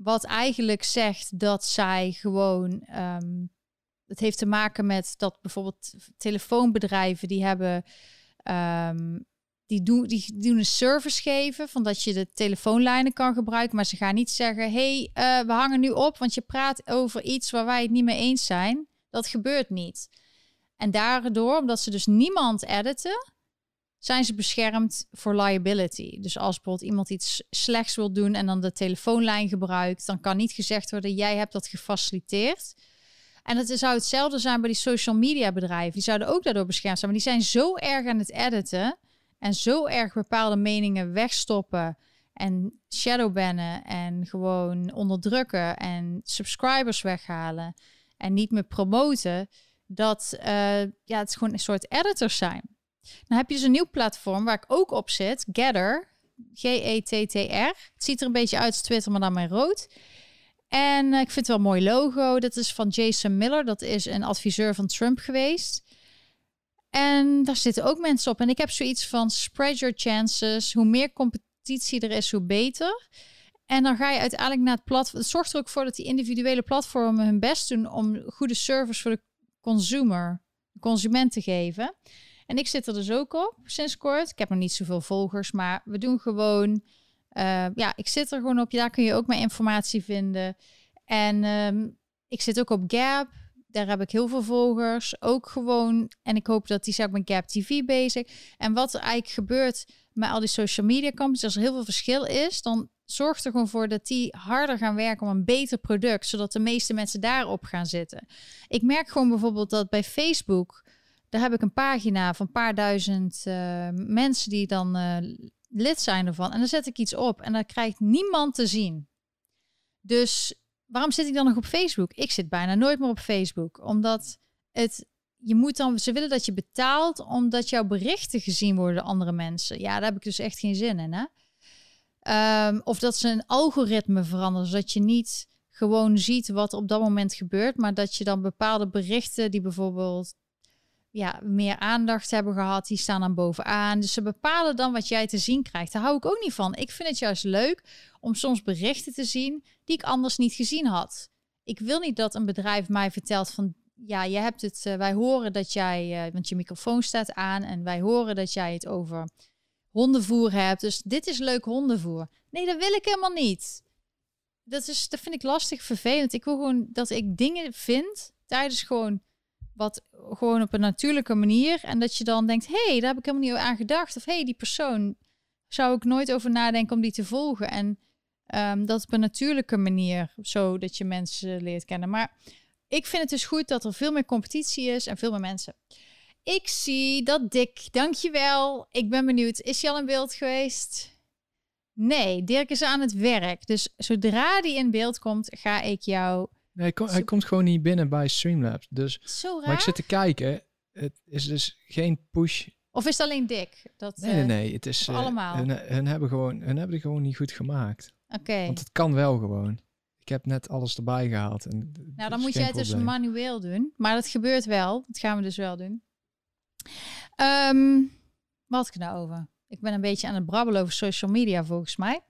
Wat eigenlijk zegt dat zij gewoon. Um, het heeft te maken met dat bijvoorbeeld telefoonbedrijven die hebben. Ehm, die, doen, die doen een service geven van dat je de telefoonlijnen kan gebruiken. Maar ze gaan niet zeggen: hey, uh, we hangen nu op, want je praat over iets waar wij het niet mee eens zijn. Dat gebeurt niet. En daardoor, omdat ze dus niemand editen, zijn ze beschermd voor liability. Dus als bijvoorbeeld iemand iets slechts wil doen en dan de telefoonlijn gebruikt, dan kan niet gezegd worden: jij hebt dat gefaciliteerd. En het zou hetzelfde zijn bij die social media bedrijven. Die zouden ook daardoor beschermd zijn. Maar die zijn zo erg aan het editen en zo erg bepaalde meningen wegstoppen en shadowbannen en gewoon onderdrukken en subscribers weghalen en niet meer promoten, dat uh, ja, het gewoon een soort editors zijn. Dan heb je dus een nieuw platform waar ik ook op zit, Gather, G-E-T-T-R. Het ziet er een beetje uit als Twitter, maar dan met rood. En eh, ik vind het wel een mooi logo. Dat is van Jason Miller. Dat is een adviseur van Trump geweest. En daar zitten ook mensen op. En ik heb zoiets van spread your chances. Hoe meer competitie er is, hoe beter. En dan ga je uiteindelijk naar het platform. Het zorgt er ook voor dat die individuele platformen hun best doen om goede service voor de consumer, de consument te geven. En ik zit er dus ook op sinds kort. Ik heb nog niet zoveel volgers, maar we doen gewoon. Uh, ja, ik zit er gewoon op. Daar kun je ook mijn informatie vinden. En um, ik zit ook op Gap. Daar heb ik heel veel volgers. Ook gewoon. En ik hoop dat die zijn met Gap TV bezig. En wat er eigenlijk gebeurt met al die social media companies, als er heel veel verschil is, dan zorgt er gewoon voor dat die harder gaan werken om een beter product, zodat de meeste mensen daarop gaan zitten. Ik merk gewoon bijvoorbeeld dat bij Facebook, daar heb ik een pagina van een paar duizend uh, mensen die dan uh, lid zijn ervan. En dan zet ik iets op en dan krijgt niemand te zien. Dus waarom zit ik dan nog op Facebook? Ik zit bijna nooit meer op Facebook, omdat het je moet dan, ze willen dat je betaalt omdat jouw berichten gezien worden door andere mensen. Ja, daar heb ik dus echt geen zin in. Hè? Ehm, of dat ze een algoritme veranderen, zodat je niet gewoon ziet wat op dat moment gebeurt, maar dat je dan bepaalde berichten die bijvoorbeeld ja, meer aandacht hebben gehad, die staan dan bovenaan. Dus ze bepalen dan wat jij te zien krijgt. Daar hou ik ook niet van. Ik vind het juist leuk om soms berichten te zien die ik anders niet gezien had. Ik wil niet dat een bedrijf mij vertelt van ja, je hebt het, uh, wij horen dat jij, uh, want je microfoon staat aan en wij horen dat jij het over hondenvoer hebt. Dus dit is leuk hondenvoer. Nee, dat wil ik helemaal niet. Dat, is, dat vind ik lastig, vervelend. Ik wil gewoon dat ik dingen vind tijdens gewoon wat gewoon op een natuurlijke manier. En dat je dan denkt, hé, hey, daar heb ik helemaal niet aan gedacht. Of hé, hey, die persoon zou ik nooit over nadenken om die te volgen. En um, dat op een natuurlijke manier, zodat je mensen leert kennen. Maar ik vind het dus goed dat er veel meer competitie is en veel meer mensen. Ik zie dat Dick, dankjewel. Ik ben benieuwd, is hij al in beeld geweest? Nee, Dirk is aan het werk. Dus zodra die in beeld komt, ga ik jou...
Nee, hij, hij komt gewoon niet binnen bij Streamlabs. Dus,
Zo raar.
Maar ik zit te kijken. Het is dus geen push.
Of is het alleen Dick? Dat,
nee, nee, nee. Het is,
uh, allemaal.
Hun, hun, hebben gewoon, hun hebben het gewoon niet goed gemaakt.
Oké.
Want het kan wel gewoon. Ik heb net alles erbij gehaald. En
nou, dan moet jij het dus manueel doen. Maar dat gebeurt wel. Dat gaan we dus wel doen. Um, wat had ik nou over? Ik ben een beetje aan het brabbelen over social media volgens mij.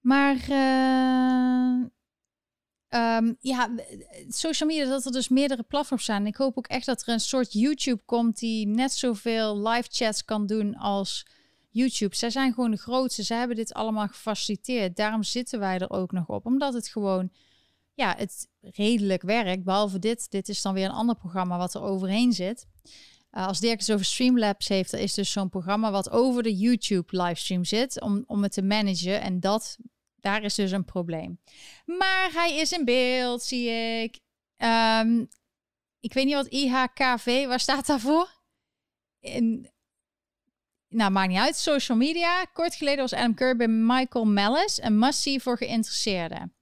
Maar uh, um, ja, social media, dat er dus meerdere platforms zijn. Ik hoop ook echt dat er een soort YouTube komt die net zoveel live chats kan doen als YouTube. Zij zijn gewoon de grootste. Ze hebben dit allemaal gefaciliteerd. Daarom zitten wij er ook nog op. Omdat het gewoon, ja, het redelijk werkt. Behalve dit. Dit is dan weer een ander programma wat er overheen zit. Uh, als Dirk het over Streamlabs heeft, er is dus zo'n programma wat over de YouTube livestream zit. Om, om het te managen. En dat, daar is dus een probleem. Maar hij is in beeld, zie ik. Um, ik weet niet wat IHKV, waar staat daarvoor? In, nou, maakt niet uit. Social media. Kort geleden was Adam Curry bij Michael Mellis een must voor geïnteresseerden.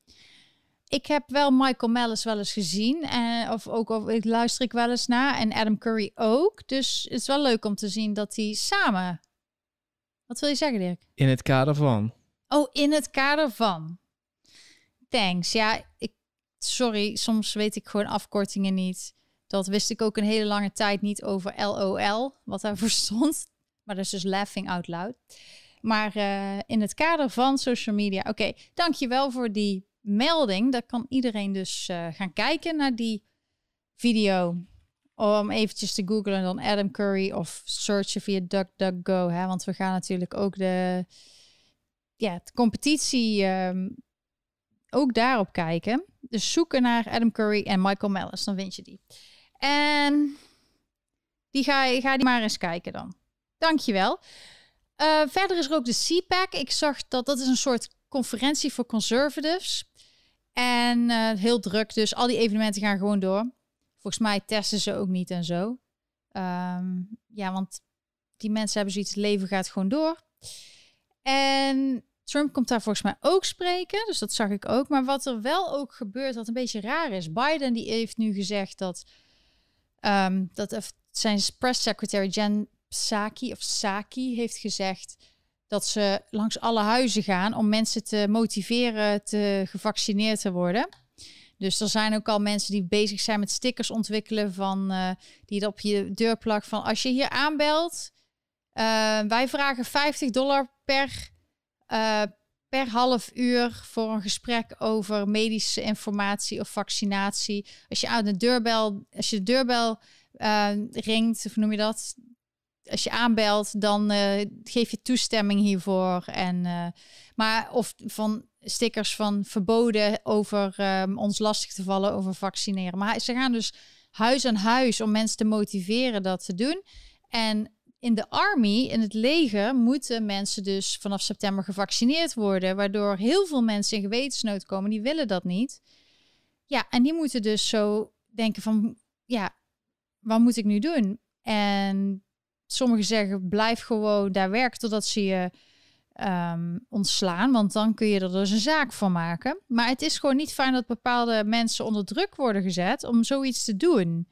Ik heb wel Michael Mellis wel eens gezien. En, of ook of, ik luister ik wel eens naar. En Adam Curry ook. Dus het is wel leuk om te zien dat die samen. Wat wil je zeggen, Dirk?
In het kader van.
Oh, in het kader van. Thanks. Ja, ik, sorry, soms weet ik gewoon afkortingen niet. Dat wist ik ook een hele lange tijd niet over LOL, wat daarvoor <laughs> stond. Maar dat is dus laughing out loud. maar uh, in het kader van social media. Oké, dankjewel voor die melding. Dan kan iedereen dus uh, gaan kijken naar die video. Om eventjes te googlen dan Adam Curry of searchen via DuckDuckGo. Hè? Want we gaan natuurlijk ook de, ja, de competitie um, ook daarop kijken. Dus zoeken naar Adam Curry en Michael Mellis, dan vind je die. En die ga, je ga die maar eens kijken dan. Dankjewel. Uh, verder is er ook de CPAC. Ik zag dat dat is een soort conferentie voor conservatives. En uh, heel druk, dus al die evenementen gaan gewoon door. Volgens mij testen ze ook niet en zo. Um, ja, want die mensen hebben zoiets, het leven gaat gewoon door. En Trump komt daar volgens mij ook spreken, dus dat zag ik ook. Maar wat er wel ook gebeurt, wat een beetje raar is. Biden die heeft nu gezegd dat, um, dat zijn press secretary Jen Psaki of Saki heeft gezegd dat ze langs alle huizen gaan om mensen te motiveren te gevaccineerd te worden. Dus er zijn ook al mensen die bezig zijn met stickers ontwikkelen van uh, die het op je deur plakt van als je hier aanbelt, uh, wij vragen 50 dollar per, uh, per half uur voor een gesprek over medische informatie of vaccinatie. Als je aan de deurbel, als je de deurbel ringt, of noem je dat? Als je aanbelt, dan geef je toestemming hiervoor. En, maar of van stickers van verboden over ons lastig te vallen over vaccineren. Maar ze gaan dus huis aan huis om mensen te motiveren dat te doen. En in de army, in het leger, moeten mensen dus vanaf september gevaccineerd worden. Waardoor heel veel mensen in gewetensnood komen. Die willen dat niet. Ja, en die moeten dus zo denken van, ja, wat moet ik nu doen? En sommigen zeggen, blijf gewoon daar werken totdat ze je um, ontslaan. Want dan kun je er dus een zaak van maken. Maar het is gewoon niet fijn dat bepaalde mensen onder druk worden gezet om zoiets te doen.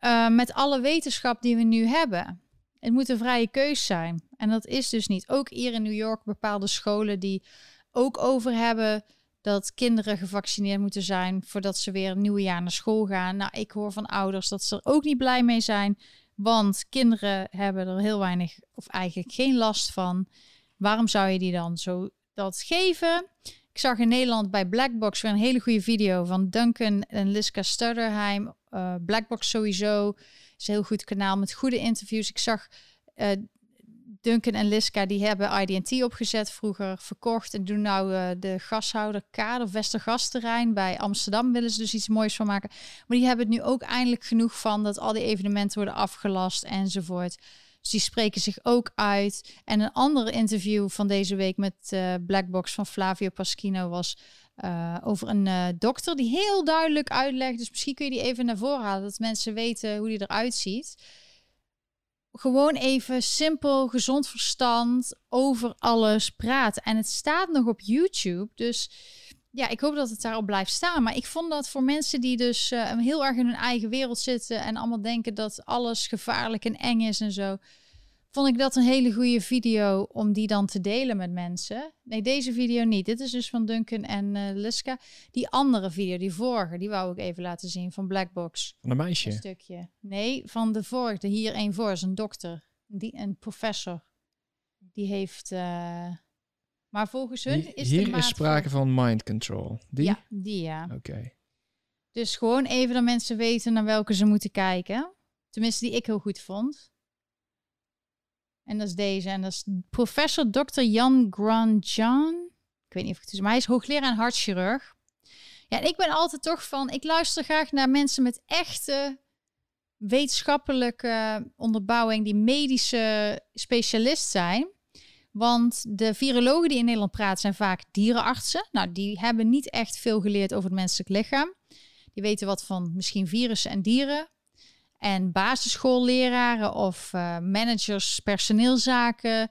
Uh, met alle wetenschap die we nu hebben. Het moet een vrije keus zijn. En dat is dus niet. Ook hier in New York bepaalde scholen die ook over hebben dat kinderen gevaccineerd moeten zijn voordat ze weer een nieuwe jaar naar school gaan. Nou, ik hoor van ouders dat ze er ook niet blij mee zijn, want kinderen hebben er heel weinig of eigenlijk geen last van. Waarom zou je die dan zo dat geven? Ik zag in Nederland bij Blackbox weer een hele goede video van Duncan en Liska Stutterheim. Uh, Blackbox sowieso is een heel goed kanaal met goede interviews. Ik zag uh, Duncan en Liska, die hebben IDT opgezet, vroeger verkocht. En doen nou uh, de gashouder Kade of Westergasterrein bij Amsterdam willen ze dus iets moois van maken. Maar die hebben het nu ook eindelijk genoeg van dat al die evenementen worden afgelast enzovoort. Dus die spreken zich ook uit. En een ander interview van deze week met uh, Blackbox van Flavio Paschino was uh, over een uh, dokter die heel duidelijk uitlegt. Dus misschien kun je die even naar voren halen, dat mensen weten hoe die eruit ziet. Gewoon even simpel, gezond verstand over alles praten. En het staat nog op YouTube. Dus ja, ik hoop dat het daarop blijft staan. Maar ik vond dat voor mensen die dus uh, heel erg in hun eigen wereld zitten en allemaal denken dat alles gevaarlijk en eng is en zo, vond ik dat een hele goede video om die dan te delen met mensen. Nee, deze video niet. Dit is dus van Duncan en uh, Liska. Die andere video, die vorige, die wou ik even laten zien van Blackbox.
Van een meisje?
Een stukje. Nee, van de vorige. Hier één voor is een dokter, die, een professor. Die heeft. Uh, maar volgens hun is
Hier is sprake van mind control. Die?
Ja, die ja.
Oké.
Dus gewoon even dat mensen weten naar welke ze moeten kijken. Tenminste, die ik heel goed vond. En dat is deze. En dat is professor Dr. Jan Grandjean. Ik weet niet of ik het is, maar hij is hoogleraar en hartchirurg. Ja, en ik ben altijd toch van, ik luister graag naar mensen met echte wetenschappelijke onderbouwing, die medische specialist zijn. Want de virologen die in Nederland praten zijn vaak dierenartsen. Nou, die hebben niet echt veel geleerd over het menselijk lichaam. Die weten wat van misschien virussen en dieren. En basisschoolleraren of uh, managers, personeelzaken.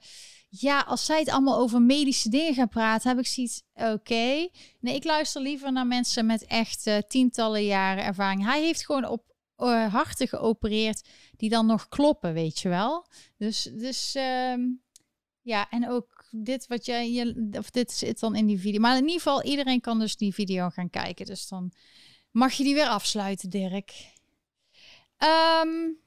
Ja, als zij het allemaal over medische dingen gaan praten, heb ik zoiets, oké. Nee, ik luister liever naar mensen met echt uh, tientallen jaren ervaring. Hij heeft gewoon op uh, harten geopereerd die dan nog kloppen, weet je wel. Dus, dus um, ja, en ook dit wat jij, je, of dit zit dan in die video. Maar in ieder geval, iedereen kan dus die video gaan kijken. Dus dan mag je die weer afsluiten, Dirk. Um,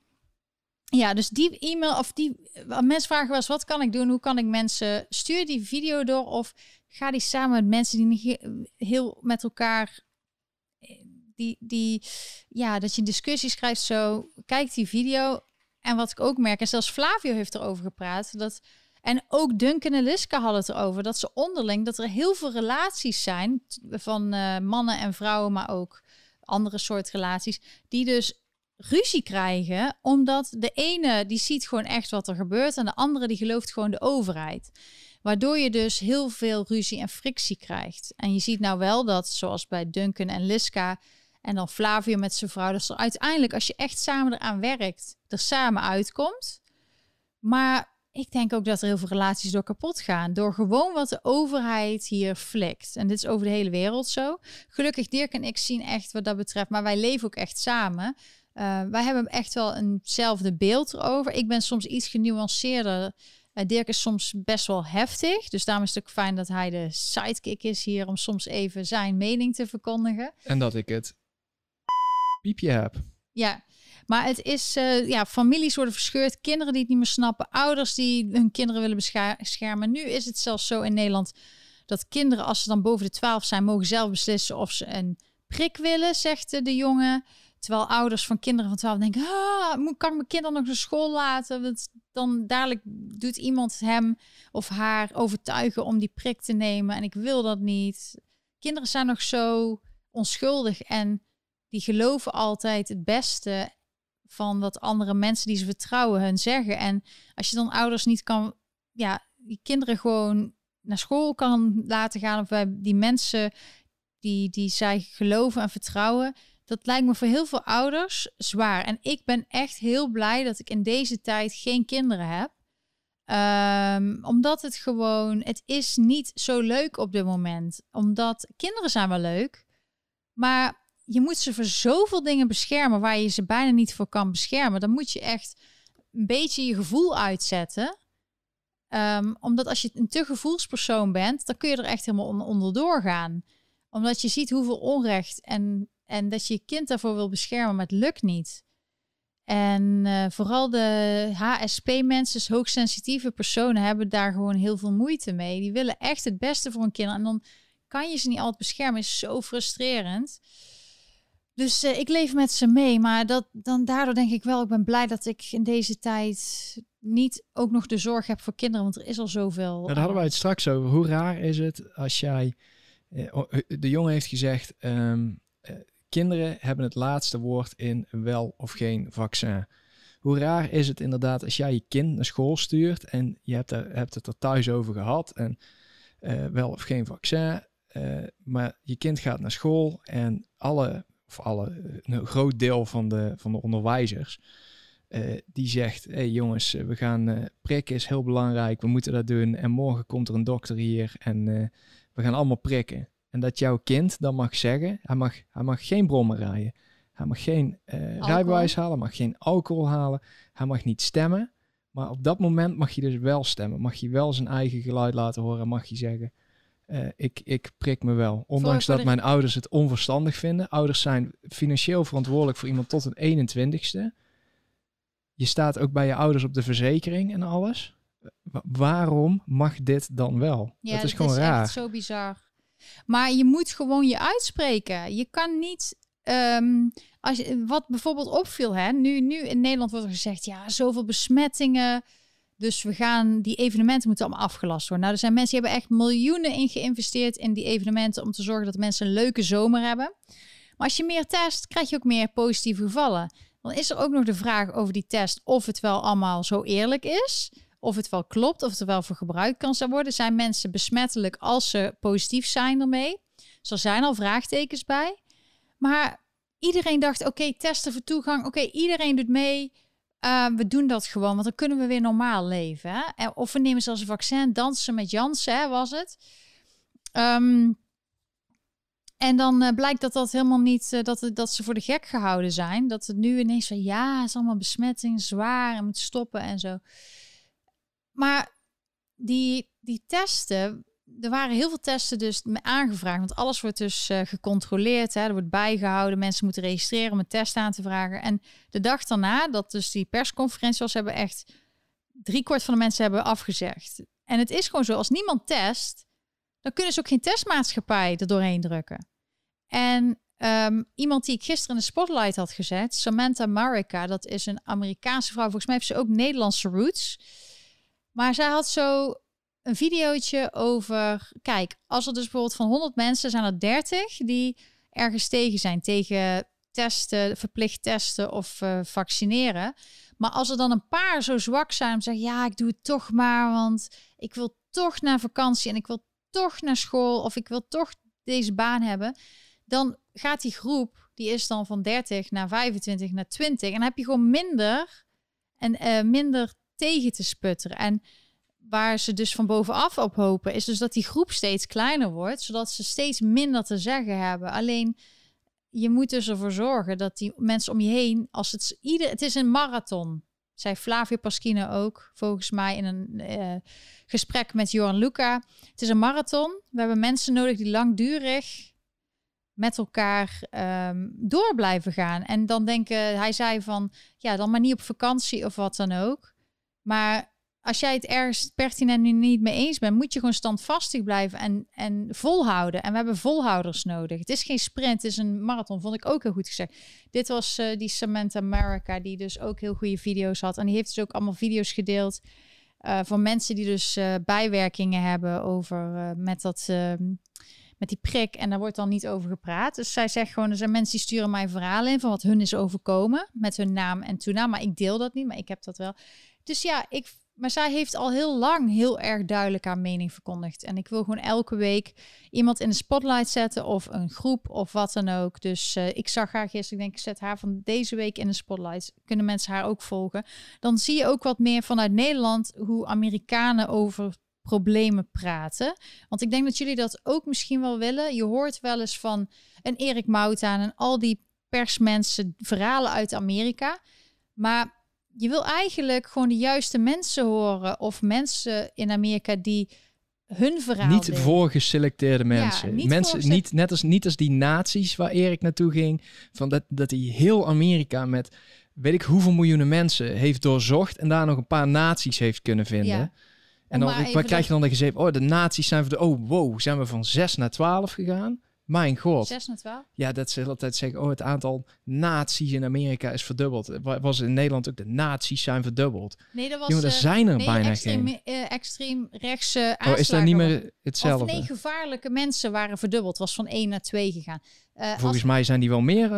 ja, dus die e-mail of die mensen vragen eens wat kan ik doen? Hoe kan ik mensen stuur die video door of ga die samen met mensen die niet heel met elkaar die die ja dat je discussies schrijft zo kijk die video en wat ik ook merk en zelfs Flavio heeft erover gepraat dat en ook Duncan en Liska hadden het erover dat ze onderling dat er heel veel relaties zijn van uh, mannen en vrouwen, maar ook andere soort relaties die dus ruzie krijgen, omdat de ene die ziet gewoon echt wat er gebeurt en de andere die gelooft gewoon de overheid. Waardoor je dus heel veel ruzie en frictie krijgt. En je ziet nou wel dat, zoals bij Duncan en Liska en dan Flavio met zijn vrouw, dat er uiteindelijk, als je echt samen eraan werkt, er samen uitkomt. Maar ik denk ook dat er heel veel relaties door kapot gaan. Door gewoon wat de overheid hier flikt. En dit is over de hele wereld zo. Gelukkig, Dirk en ik zien echt wat dat betreft. Maar wij leven ook echt samen. Uh, wij hebben echt wel eenzelfde beeld erover. Ik ben soms iets genuanceerder. Uh, Dirk is soms best wel heftig. Dus daarom is het ook fijn dat hij de sidekick is hier om soms even zijn mening te verkondigen.
En dat ik het piepje heb.
Ja, maar het is, uh, ja, families worden verscheurd, kinderen die het niet meer snappen, ouders die hun kinderen willen beschermen. Nu is het zelfs zo in Nederland dat kinderen, als ze dan boven de 12 zijn, mogen zelf beslissen of ze een prik willen, zegt de jongen. Terwijl ouders van kinderen van 12 denken: ah, kan ik mijn kind dan nog naar school laten? Want dan dadelijk doet iemand hem of haar overtuigen om die prik te nemen. En ik wil dat niet. Kinderen zijn nog zo onschuldig en die geloven altijd het beste van wat andere mensen die ze vertrouwen hun zeggen. En als je dan ouders niet kan, ja, die kinderen gewoon naar school kan laten gaan of bij die mensen die, die zij geloven en vertrouwen, dat lijkt me voor heel veel ouders zwaar. En ik ben echt heel blij dat ik in deze tijd geen kinderen heb. Um, omdat het gewoon, het is niet zo leuk op dit moment. Omdat kinderen zijn wel leuk, maar je moet ze voor zoveel dingen beschermen waar je ze bijna niet voor kan beschermen. Dan moet je echt een beetje je gevoel uitzetten. Um, omdat als je een te gevoelspersoon bent, dan kun je er echt helemaal onder doorgaan. Omdat je ziet hoeveel onrecht en en dat je je kind daarvoor wil beschermen, maar het lukt niet. En uh, vooral de HSP-mensen, dus hoogsensitieve personen, hebben daar gewoon heel veel moeite mee. Die willen echt het beste voor een kind. En dan kan je ze niet altijd beschermen. Is zo frustrerend. Dus uh, ik leef met ze mee. Maar dat, dan daardoor denk ik wel, ik ben blij dat ik in deze tijd niet ook nog de zorg heb voor kinderen. Want er is al zoveel.
Nou, daar hadden wij het straks over. Hoe raar is het als jij. Eh, de jongen heeft gezegd. Um, Kinderen hebben het laatste woord in wel of geen vaccin. Hoe raar is het inderdaad als jij je kind naar school stuurt en je hebt, er, hebt het er thuis over gehad en uh, wel of geen vaccin, uh, maar je kind gaat naar school en alle, of alle, een groot deel van de, van de onderwijzers, uh, die zegt, hé hey jongens, we gaan prikken is heel belangrijk, we moeten dat doen en morgen komt er een dokter hier en we gaan allemaal prikken. En dat jouw kind dan mag zeggen, hij mag, hij mag geen brommen rijden. Hij mag geen uh, rijbewijs halen, mag geen alcohol halen. Hij mag niet stemmen. Maar op dat moment mag je dus wel stemmen. Mag je wel zijn eigen geluid laten horen. Mag je zeggen, uh, ik, ik prik me wel. Ondanks dat mijn ouders het onverstandig vinden. Ouders zijn financieel verantwoordelijk voor iemand tot een 21ste. Je staat ook bij je ouders op de verzekering en alles. waarom mag dit dan wel?
Ja, dat is gewoon is raar. Echt zo bizar. Maar je moet gewoon je uitspreken. Je kan niet. Um, als je, wat bijvoorbeeld opviel, hè, nu, nu in Nederland wordt er gezegd: ja, zoveel besmettingen. Dus we gaan, die evenementen moeten allemaal afgelast worden. Nou, er zijn mensen die hebben echt miljoenen in geïnvesteerd in die evenementen om te zorgen dat mensen een leuke zomer hebben. Maar als je meer test, krijg je ook meer positieve gevallen. Dan is er ook nog de vraag over die test of het wel allemaal zo eerlijk is of het wel klopt, of het er wel voor gebruikt kan worden. Zijn mensen besmettelijk als ze positief zijn ermee? Dus er zijn al vraagtekens bij. Maar iedereen dacht, oké, testen voor toegang. Oké, iedereen doet mee. Uh, we doen dat gewoon, want dan kunnen we weer normaal leven. Hè? Of we nemen zelfs een vaccin, dansen met Jansen, hè, was het. Um, en dan uh, blijkt dat dat helemaal niet, uh, dat, dat ze voor de gek gehouden zijn. Dat het nu ineens van, ja, het is allemaal besmetting, zwaar en moet stoppen en zo. Maar die, die testen, er waren heel veel testen dus aangevraagd. Want alles wordt dus uh, gecontroleerd. Hè. Er wordt bijgehouden. Mensen moeten registreren om een test aan te vragen. En de dag daarna, dat dus die persconferentie was, hebben echt kwart van de mensen hebben afgezegd. En het is gewoon zo, als niemand test, dan kunnen ze ook geen testmaatschappij er doorheen drukken. En um, iemand die ik gisteren in de spotlight had gezet, Samantha Marika, dat is een Amerikaanse vrouw. Volgens mij heeft ze ook Nederlandse roots. Maar zij had zo een videootje over, kijk, als er dus bijvoorbeeld van 100 mensen zijn er 30 die ergens tegen zijn, tegen testen, verplicht testen of uh, vaccineren. Maar als er dan een paar zo zwak zijn om zeggen, ja, ik doe het toch maar, want ik wil toch naar vakantie en ik wil toch naar school of ik wil toch deze baan hebben, dan gaat die groep, die is dan van 30 naar 25 naar 20 en dan heb je gewoon minder en uh, minder tegen te sputteren. En waar ze dus van bovenaf op hopen, is dus dat die groep steeds kleiner wordt, zodat ze steeds minder te zeggen hebben. Alleen je moet dus ervoor zorgen dat die mensen om je heen, als het ieder, het is een marathon. Zei Flavio Paschino ook, volgens mij in een uh, gesprek met Johan Luca. Het is een marathon. We hebben mensen nodig die langdurig met elkaar um, door blijven gaan. En dan denken, hij zei van, ja, dan maar niet op vakantie of wat dan ook. Maar als jij het ergens pertinent nu niet mee eens bent, moet je gewoon standvastig blijven en, en volhouden. En we hebben volhouders nodig. Het is geen sprint, het is een marathon, vond ik ook heel goed gezegd. Dit was uh, die Samantha America, die dus ook heel goede video's had. En die heeft dus ook allemaal video's gedeeld uh, van mensen die dus uh, bijwerkingen hebben over met dat... Ehm, met die prik en daar wordt dan niet over gepraat. Dus zij zegt gewoon, er zijn mensen die sturen mij verhalen in van wat hun is overkomen met hun naam en toenaam, maar ik deel dat niet, maar ik heb dat wel. Dus ja, ik maar zij heeft al heel lang heel erg duidelijk haar mening verkondigd. En ik wil gewoon elke week iemand in de spotlight zetten of een groep of wat dan ook. Dus uh, ik zag haar gisteren, ik denk ik zet haar van deze week in de spotlight. Kunnen mensen haar ook volgen? Dan zie je ook wat meer vanuit Nederland hoe Amerikanen over problemen praten. Want ik denk dat jullie dat ook misschien wel willen. Je hoort wel eens van een Erik Moutaan en al die persmensen verhalen uit Amerika. Maar je wil eigenlijk gewoon de juiste mensen horen of mensen in Amerika die hun verhaal.
Niet voorgeselecteerde mensen. niet mensen niet net als niet als die naties waar Erik naartoe ging. Van dat, dat hij heel Amerika met weet ik hoeveel miljoenen mensen heeft doorzocht en daar nog een paar naties heeft kunnen vinden. Ja. En dan wat krijg je dan de gezegd, oh de naties zijn voor de, oh wow, zijn we van 6 naar 12 gegaan? Mijn god.
6 naar 12?
Ja, dat ze altijd zeggen, oh, het aantal nazi's in Amerika is verdubbeld. Was in Nederland ook de nazi's zijn verdubbeld.
Nee, dat was...
Jongen, er uh, zijn er
nee,
bijna
extreem,
geen.
Uh, extreem rechtse uh, Oh,
is dat niet meer hetzelfde?
Of nee, gevaarlijke mensen waren verdubbeld. was van 1 naar 2 gegaan.
Uh, Volgens mij zijn die wel meer,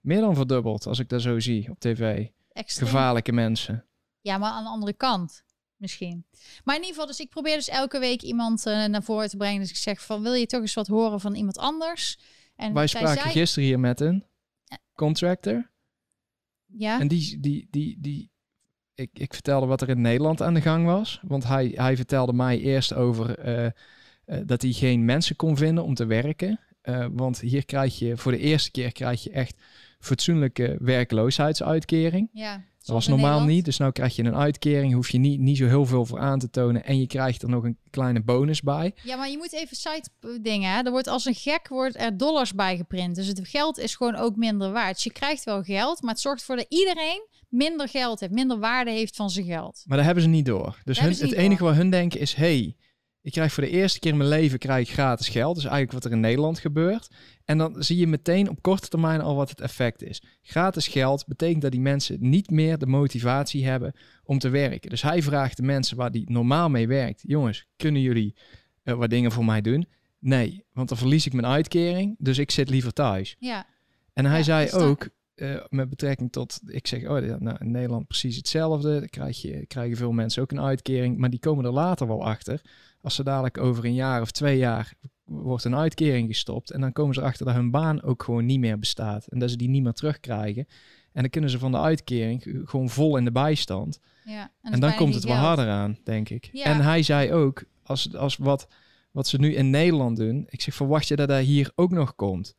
meer dan verdubbeld, als ik dat zo zie op tv. Extreem. Gevaarlijke mensen.
Ja, maar aan de andere kant misschien. Maar in ieder geval, dus ik probeer dus elke week iemand uh, naar voren te brengen. Dus ik zeg van, wil je toch eens wat horen van iemand anders?
En Wij spraken zei... gisteren hier met een contractor.
Ja.
En die, die, die, die, ik, ik vertelde wat er in Nederland aan de gang was. Want hij, hij vertelde mij eerst over uh, uh, dat hij geen mensen kon vinden om te werken. Want hier krijg je voor de eerste keer krijg je echt fatsoenlijke werkloosheidsuitkering.
Ja.
Dat was normaal niet. Dus nu krijg je een uitkering. Hoef je niet, niet zo heel veel voor aan te tonen. En je krijgt er nog een kleine bonus bij.
Ja, maar je moet even site dingen. Hè? Er wordt als een gek wordt er dollars bij geprint. Dus het geld is gewoon ook minder waard. Dus je krijgt wel geld, maar het zorgt ervoor dat iedereen minder geld heeft, minder waarde heeft van zijn geld.
Maar dat hebben ze niet door. Dus hun, het enige wat hun denken is: hey, ik krijg voor de eerste keer in mijn leven krijg ik gratis geld. Dus eigenlijk wat er in Nederland gebeurt. En dan zie je meteen op korte termijn al wat het effect is. Gratis geld betekent dat die mensen niet meer de motivatie hebben om te werken. Dus hij vraagt de mensen waar die normaal mee werkt: jongens, kunnen jullie uh, wat dingen voor mij doen? Nee, want dan verlies ik mijn uitkering, dus ik zit liever thuis.
Ja.
En hij zei ook, uh, met betrekking tot, ik zeg, oh, nou, in Nederland precies hetzelfde. Dan krijg je, krijgen veel mensen ook een uitkering, maar die komen er later wel achter. Als ze dadelijk over een jaar of twee jaar wordt een uitkering gestopt en dan komen ze erachter dat hun baan ook gewoon niet meer bestaat en dat ze die niet meer terugkrijgen. En dan kunnen ze van de uitkering gewoon vol in de bijstand.
Ja,
en, dan komt het wel harder aan, denk ik. Ja. En hij zei ook, als, als wat, wat ze nu in Nederland doen, ik zeg, verwacht je dat dat hier ook nog komt?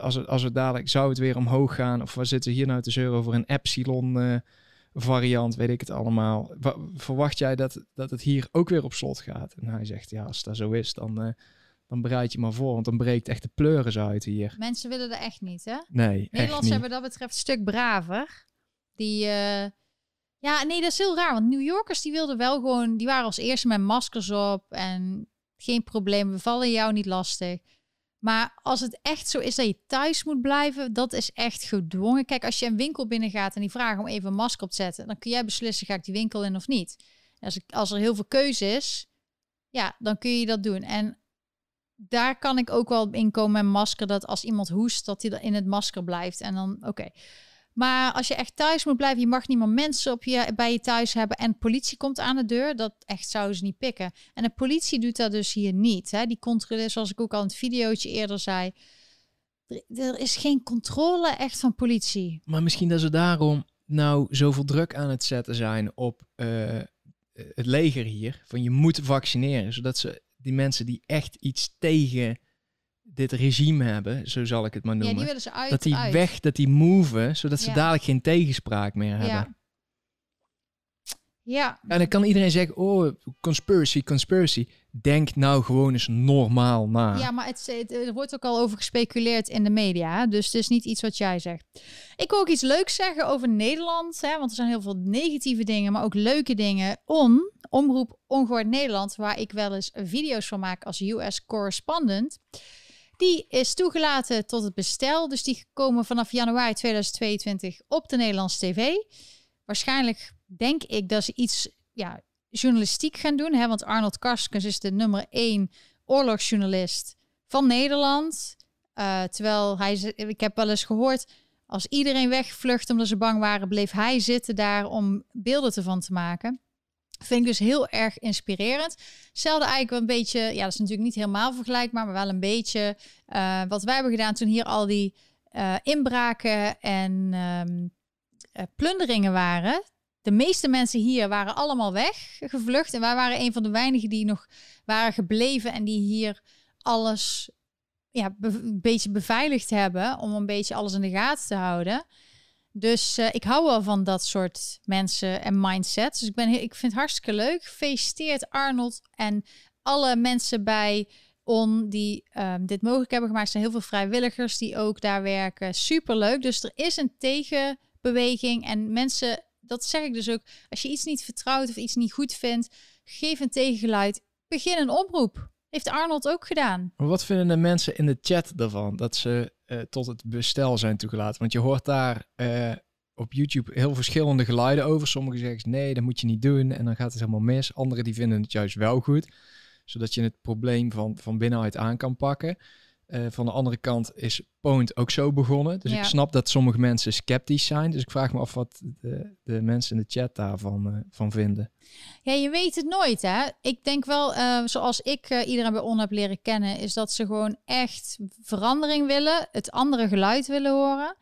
Als het, als het dadelijk zou het weer omhoog gaan, of we zitten hier nou te zeuren over een epsilon uh, variant, weet ik het allemaal. verwacht jij dat, dat het hier ook weer op slot gaat? En hij zegt, ja, als dat zo is, dan, uh, dan bereid je maar voor. Want dan breekt echt de pleuris uit hier.
Mensen willen er echt niet, hè?
Nee,
Nederlanders hebben dat betreft een stuk braver. Die... Uh... Ja, nee, dat is heel raar. Want New Yorkers die wilden wel gewoon... Die waren als eerste met maskers op. En geen probleem, we vallen jou niet lastig. Maar als het echt zo is dat je thuis moet blijven, dat is echt gedwongen. Kijk, als je een winkel binnen gaat en die vragen om even een masker op te zetten, dan kun jij beslissen, ga ik die winkel in of niet. Als, als er heel veel keuze is, ja, dan kun je dat doen. En daar kan ik ook wel in komen met masker, dat als iemand hoest, dat hij in het masker blijft. En dan, oké. Maar als je echt thuis moet blijven, je mag niet meer mensen op je, bij je thuis hebben en politie komt aan de deur, dat echt zouden ze niet pikken. En de politie doet dat dus hier niet. Hè? Die controleert, zoals ik ook al in het videootje eerder zei, er, is geen controle echt van politie.
Maar misschien dat ze daarom nou zoveel druk aan het zetten zijn op uh, het leger hier, van je moet vaccineren, zodat ze die mensen die echt iets tegen dit regime hebben, zo zal ik het maar noemen.
Ja, die willen ze uit,
dat die weg, dat die move, zodat ze dadelijk geen tegenspraak meer hebben.
Ja. Ja.
En dan kan iedereen zeggen, oh, conspiracy, conspiracy. Denk nou gewoon eens normaal na.
Ja, maar het, het, er wordt ook al over gespeculeerd in de media. Dus het is niet iets wat jij zegt. Ik wil ook iets leuks zeggen over Nederland. Hè, want er zijn heel veel negatieve dingen, maar ook leuke dingen. On, Omroep Ongehoord Nederland, waar ik wel eens video's van maak als US correspondent. Die is toegelaten tot het bestel. Dus die komen vanaf januari 2022 op de Nederlandse tv. Waarschijnlijk denk ik dat ze iets ja, journalistiek gaan doen. Hè? Want Arnold Karskens is de nummer één oorlogsjournalist van Nederland. Uh, terwijl hij, ik heb wel eens gehoord, als iedereen wegvlucht omdat ze bang waren, bleef hij zitten daar om beelden ervan te maken. Vind ik dus heel erg inspirerend. Hetzelfde eigenlijk een beetje, ja, dat is natuurlijk niet helemaal vergelijkbaar, maar wel een beetje uh, wat wij hebben gedaan toen hier al die uh, inbraken en um, uh, plunderingen waren. De meeste mensen hier waren allemaal weggevlucht en wij waren een van de weinigen die nog waren gebleven en die hier alles ja, een beetje beveiligd hebben om een beetje alles in de gaten te houden. Dus uh, ik hou wel van dat soort mensen en mindsets. Dus ik, ben, ik vind het hartstikke leuk. Gefeliciteerd Arnold en alle mensen bij On die um, dit mogelijk hebben gemaakt. Er zijn heel veel vrijwilligers die ook daar werken. Super leuk. Dus er is een tegenbeweging. En mensen, dat zeg ik dus ook. Als je iets niet vertrouwt of iets niet goed vindt, geef een tegengeluid. Begin een oproep. Heeft Arnold ook gedaan.
Wat vinden de mensen in de chat daarvan? Dat ze uh, tot het bestel zijn toegelaten. Want je hoort daar uh, op YouTube heel verschillende geluiden over. Sommigen zeggen nee, dat moet je niet doen en dan gaat het helemaal mis. Anderen die vinden het juist wel goed, zodat je het probleem van, van binnenuit aan kan pakken. Uh, van de andere kant is Point ook zo begonnen. Dus ik snap dat sommige mensen sceptisch zijn. Dus ik vraag me af wat de, de mensen in de chat daarvan uh, van vinden.
Ja, je weet het nooit, hè? Ik denk wel, uh, zoals ik iedereen bij On heb leren kennen, is dat ze gewoon echt verandering willen, het andere geluid willen horen.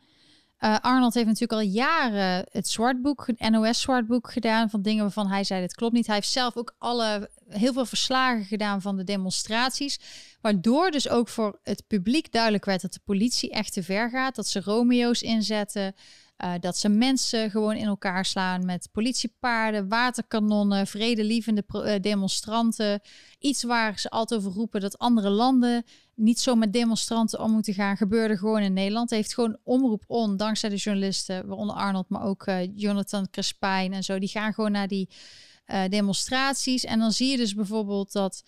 Arnold heeft natuurlijk al jaren het zwartboek, NOS zwartboek gedaan van dingen waarvan hij zei dit klopt niet. Hij heeft zelf ook alle heel veel verslagen gedaan van de demonstraties. Waardoor dus ook voor het publiek duidelijk werd dat de politie echt te ver gaat. Dat ze Romeo's inzetten. Uh, dat ze mensen gewoon in elkaar slaan met politiepaarden, waterkanonnen, vredelievende uh, demonstranten. Iets waar ze altijd over roepen dat andere landen niet zo met demonstranten om moeten gaan, gebeurde gewoon in Nederland. heeft gewoon omroep on, dankzij de journalisten, waaronder Arnold, maar ook uh, Jonathan Crespijn en zo. Die gaan gewoon naar die demonstraties. En dan zie je dus bijvoorbeeld dat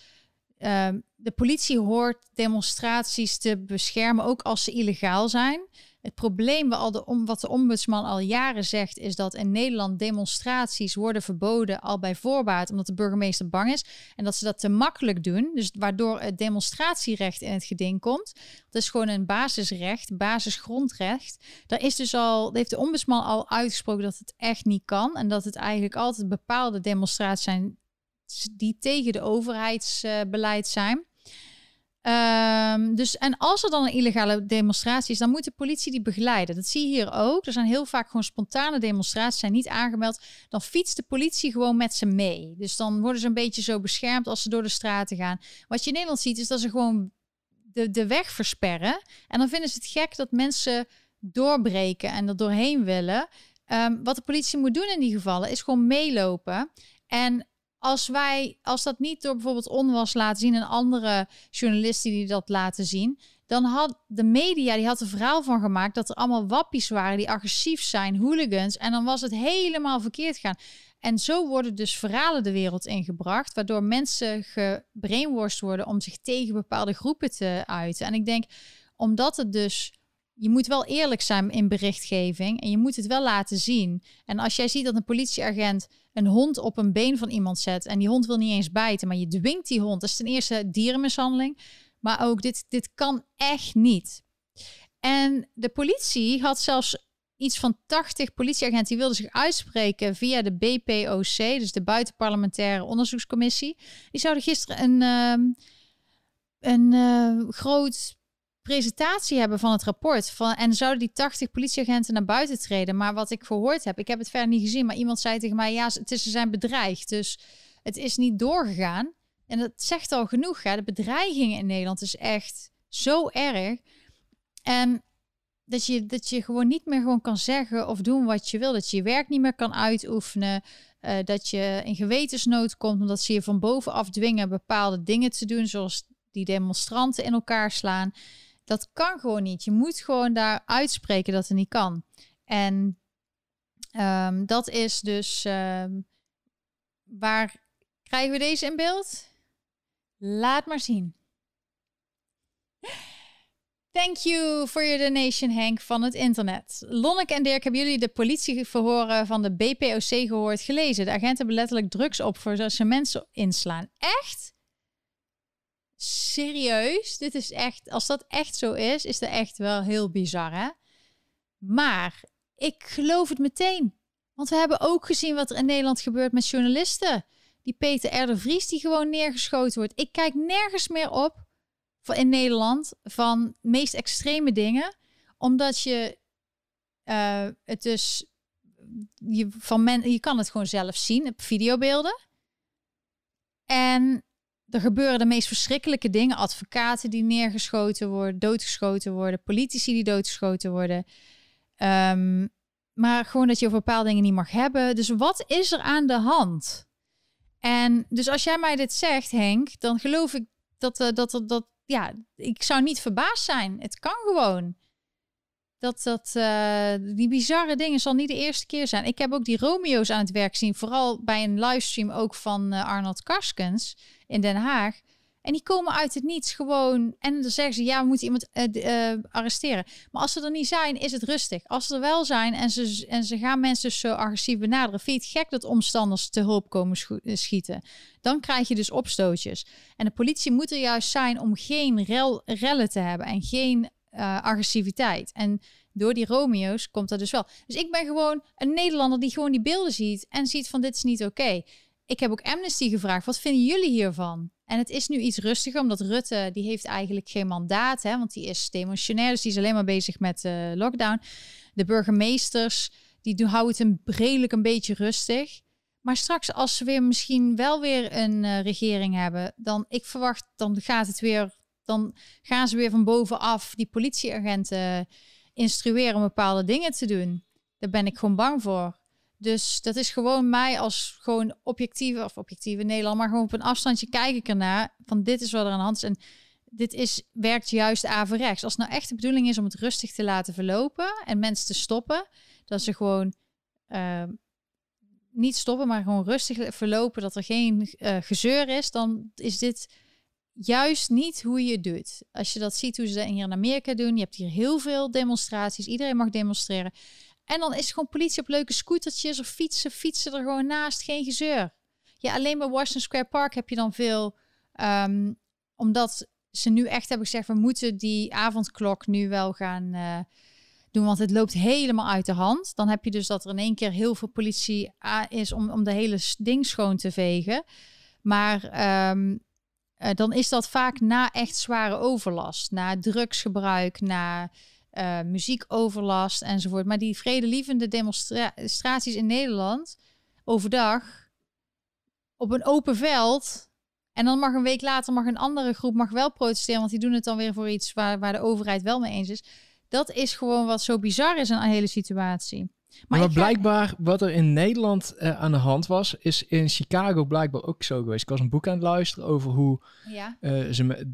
Ehm, de politie hoort demonstraties te beschermen, ook als ze illegaal zijn. Het probleem wat de, ombudsman al jaren zegt, is dat in Nederland demonstraties worden verboden al bij voorbaat, omdat de burgemeester bang is. En dat ze dat te makkelijk doen. Dus waardoor het demonstratierecht in het geding komt. Dat is gewoon een basisrecht, basisgrondrecht. Daar is dus al, heeft de ombudsman al uitgesproken dat het echt niet kan. En dat het eigenlijk altijd bepaalde demonstraties zijn die tegen de overheidsbeleid zijn. Um, dus, en als er dan een illegale demonstratie is, dan moet de politie die begeleiden. Dat zie je hier ook. Er zijn heel vaak gewoon spontane demonstraties, zijn niet aangemeld. Dan fietst de politie gewoon met ze mee. Dus dan worden ze een beetje zo beschermd als ze door de straten gaan. Wat je in Nederland ziet, is dat ze gewoon de, de weg versperren. En dan vinden ze het gek dat mensen doorbreken en er doorheen willen. ehm, wat de politie moet doen in die gevallen is gewoon meelopen. En als wij, als dat niet door bijvoorbeeld onwas laten zien en andere journalisten die dat laten zien, dan had de media die had er verhaal van gemaakt dat er allemaal wappies waren die agressief zijn, hooligans, en dan was het helemaal verkeerd gaan. En zo worden dus verhalen de wereld ingebracht, waardoor mensen gebrainwashed worden om zich tegen bepaalde groepen te uiten. En ik denk, omdat het dus, je moet wel eerlijk zijn in berichtgeving en je moet het wel laten zien. En als jij ziet dat een politieagent een hond op een been van iemand zet en die hond wil niet eens bijten, maar je dwingt die hond, dat is ten eerste dierenmishandeling, maar ook dit, dit kan echt niet. En de politie had zelfs iets van 80 politieagenten die wilden zich uitspreken via de BPOC, dus de Buitenparlementaire Onderzoekscommissie. Die zouden gisteren een, uh, een uh, groot presentatie hebben van het rapport. Van, en zouden die 80 politieagenten naar buiten treden. Maar wat ik gehoord heb, ik heb het verder niet gezien, maar iemand zei tegen mij, ja, het is, ze zijn bedreigd. Dus het is niet doorgegaan. En dat zegt al genoeg. Hè? De bedreiging in Nederland is echt zo erg. En dat je, dat je gewoon niet meer gewoon kan zeggen of doen wat je wil. Dat je je werk niet meer kan uitoefenen. Uh, dat je in gewetensnood komt omdat ze je van bovenaf dwingen bepaalde dingen te doen, zoals die demonstranten in elkaar slaan. Dat kan gewoon niet. Je moet gewoon daar uitspreken dat het niet kan. En um, dat is dus um, waar krijgen we deze in beeld? Laat maar zien. Thank you for your donation, Henk, van het internet. Lonneke en Dirk, hebben jullie de politieverhoren van de BPOC gehoord gelezen? De agenten hebben letterlijk drugs op voor ze mensen inslaan. Echt? Serieus? Dit is echt, als dat echt zo is, is dat echt wel heel bizar, hè? Maar ik geloof het meteen. Want we hebben ook gezien wat er in Nederland gebeurt met journalisten. Die Peter R. de Vries die gewoon neergeschoten wordt. Ik kijk nergens meer op in Nederland van meest extreme dingen. Omdat je uh, het dus. Je, van men, je kan het gewoon zelf zien op videobeelden. En er gebeuren de meest verschrikkelijke dingen. Advocaten die neergeschoten worden, doodgeschoten worden, politici die doodgeschoten worden. Um, maar gewoon dat je over bepaalde dingen niet mag hebben. Dus wat is er aan de hand? En dus als jij mij dit zegt, Henk, dan geloof ik dat, uh, dat, dat, dat ja, ik zou niet verbaasd zijn. Het kan gewoon. Dat, dat uh, die bizarre dingen zal niet de eerste keer zijn. Ik heb ook die Romeo's aan het werk zien. Vooral bij een livestream ook van uh, Arnold Karskens in Den Haag. En die komen uit het niets gewoon. En dan zeggen ze: ja, we moeten iemand uh, arresteren. Maar als ze er niet zijn, is het rustig. Als ze er wel zijn en ze, en ze gaan mensen dus zo agressief benaderen. Vind je het gek dat omstanders te hulp komen schieten? Dan krijg je dus opstootjes. En de politie moet er juist zijn om geen rel, rellen te hebben en geen agressiviteit. En door die Romeo's komt dat dus wel. Dus ik ben gewoon een Nederlander die gewoon die beelden ziet en ziet van dit is niet oké. Ik heb ook Amnesty gevraagd, wat vinden jullie hiervan? En het is nu iets rustiger, omdat Rutte, die heeft eigenlijk geen mandaat, hè, want die is demotionair, dus die is alleen maar bezig met uh, lockdown. De burgemeesters, die houden het een, redelijk een beetje rustig. Maar straks, als ze weer misschien wel weer een uh, regering hebben, dan ik verwacht, dan gaat het weer, dan gaan ze weer van bovenaf die politieagenten instrueren om bepaalde dingen te doen. Daar ben ik gewoon bang voor. Dus dat is gewoon mij als gewoon objectieve, of objectieve Nederland, maar gewoon op een afstandje kijk ik ernaar van dit is wat er aan de hand is. En dit is, werkt juist averechts. Als het nou echt de bedoeling is om het rustig te laten verlopen en mensen te stoppen, dat ze gewoon uh, niet stoppen, maar gewoon rustig verlopen, dat er geen uh, gezeur is, dan is dit juist niet hoe je het doet. Als je dat ziet hoe ze dat hier in Amerika doen, je hebt hier heel veel demonstraties, iedereen mag demonstreren. En dan is gewoon politie op leuke scootertjes of fietsen, fietsen er gewoon naast, geen gezeur. Ja, alleen bij Washington Square Park heb je dan veel, um, omdat ze nu echt hebben gezegd, we moeten die avondklok nu wel gaan uh, doen, want het loopt helemaal uit de hand. Dan heb je dus dat er in één keer heel veel politie is om, om de hele ding schoon te vegen. Maar um, uh, dan is dat vaak na echt zware overlast, na drugsgebruik, na uh, muziekoverlast enzovoort. Maar die vredelievende demonstraties in Nederland overdag op een open veld. En dan mag een week later mag een andere groep mag wel protesteren, want die doen het dan weer voor iets waar, waar de overheid wel mee eens is. Dat is gewoon wat zo bizar is aan de hele situatie.
Maar, maar blijkbaar, wat er in Nederland uh, aan de hand was, is in Chicago blijkbaar ook zo geweest. Ik was een boek aan het luisteren over hoe
ja.
uh, ze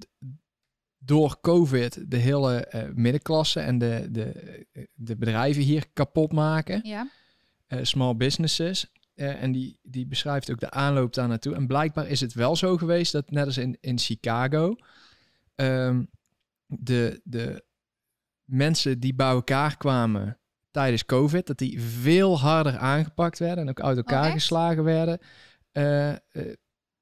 door COVID de hele uh, middenklasse en de, de, de bedrijven hier kapot maken.
Ja.
small businesses. en die, die beschrijft ook de aanloop daar naartoe. En blijkbaar is het wel zo geweest dat, net als in, in Chicago, um, de, de mensen die bij elkaar kwamen tijdens COVID, dat die veel harder aangepakt werden en ook uit elkaar oh, geslagen werden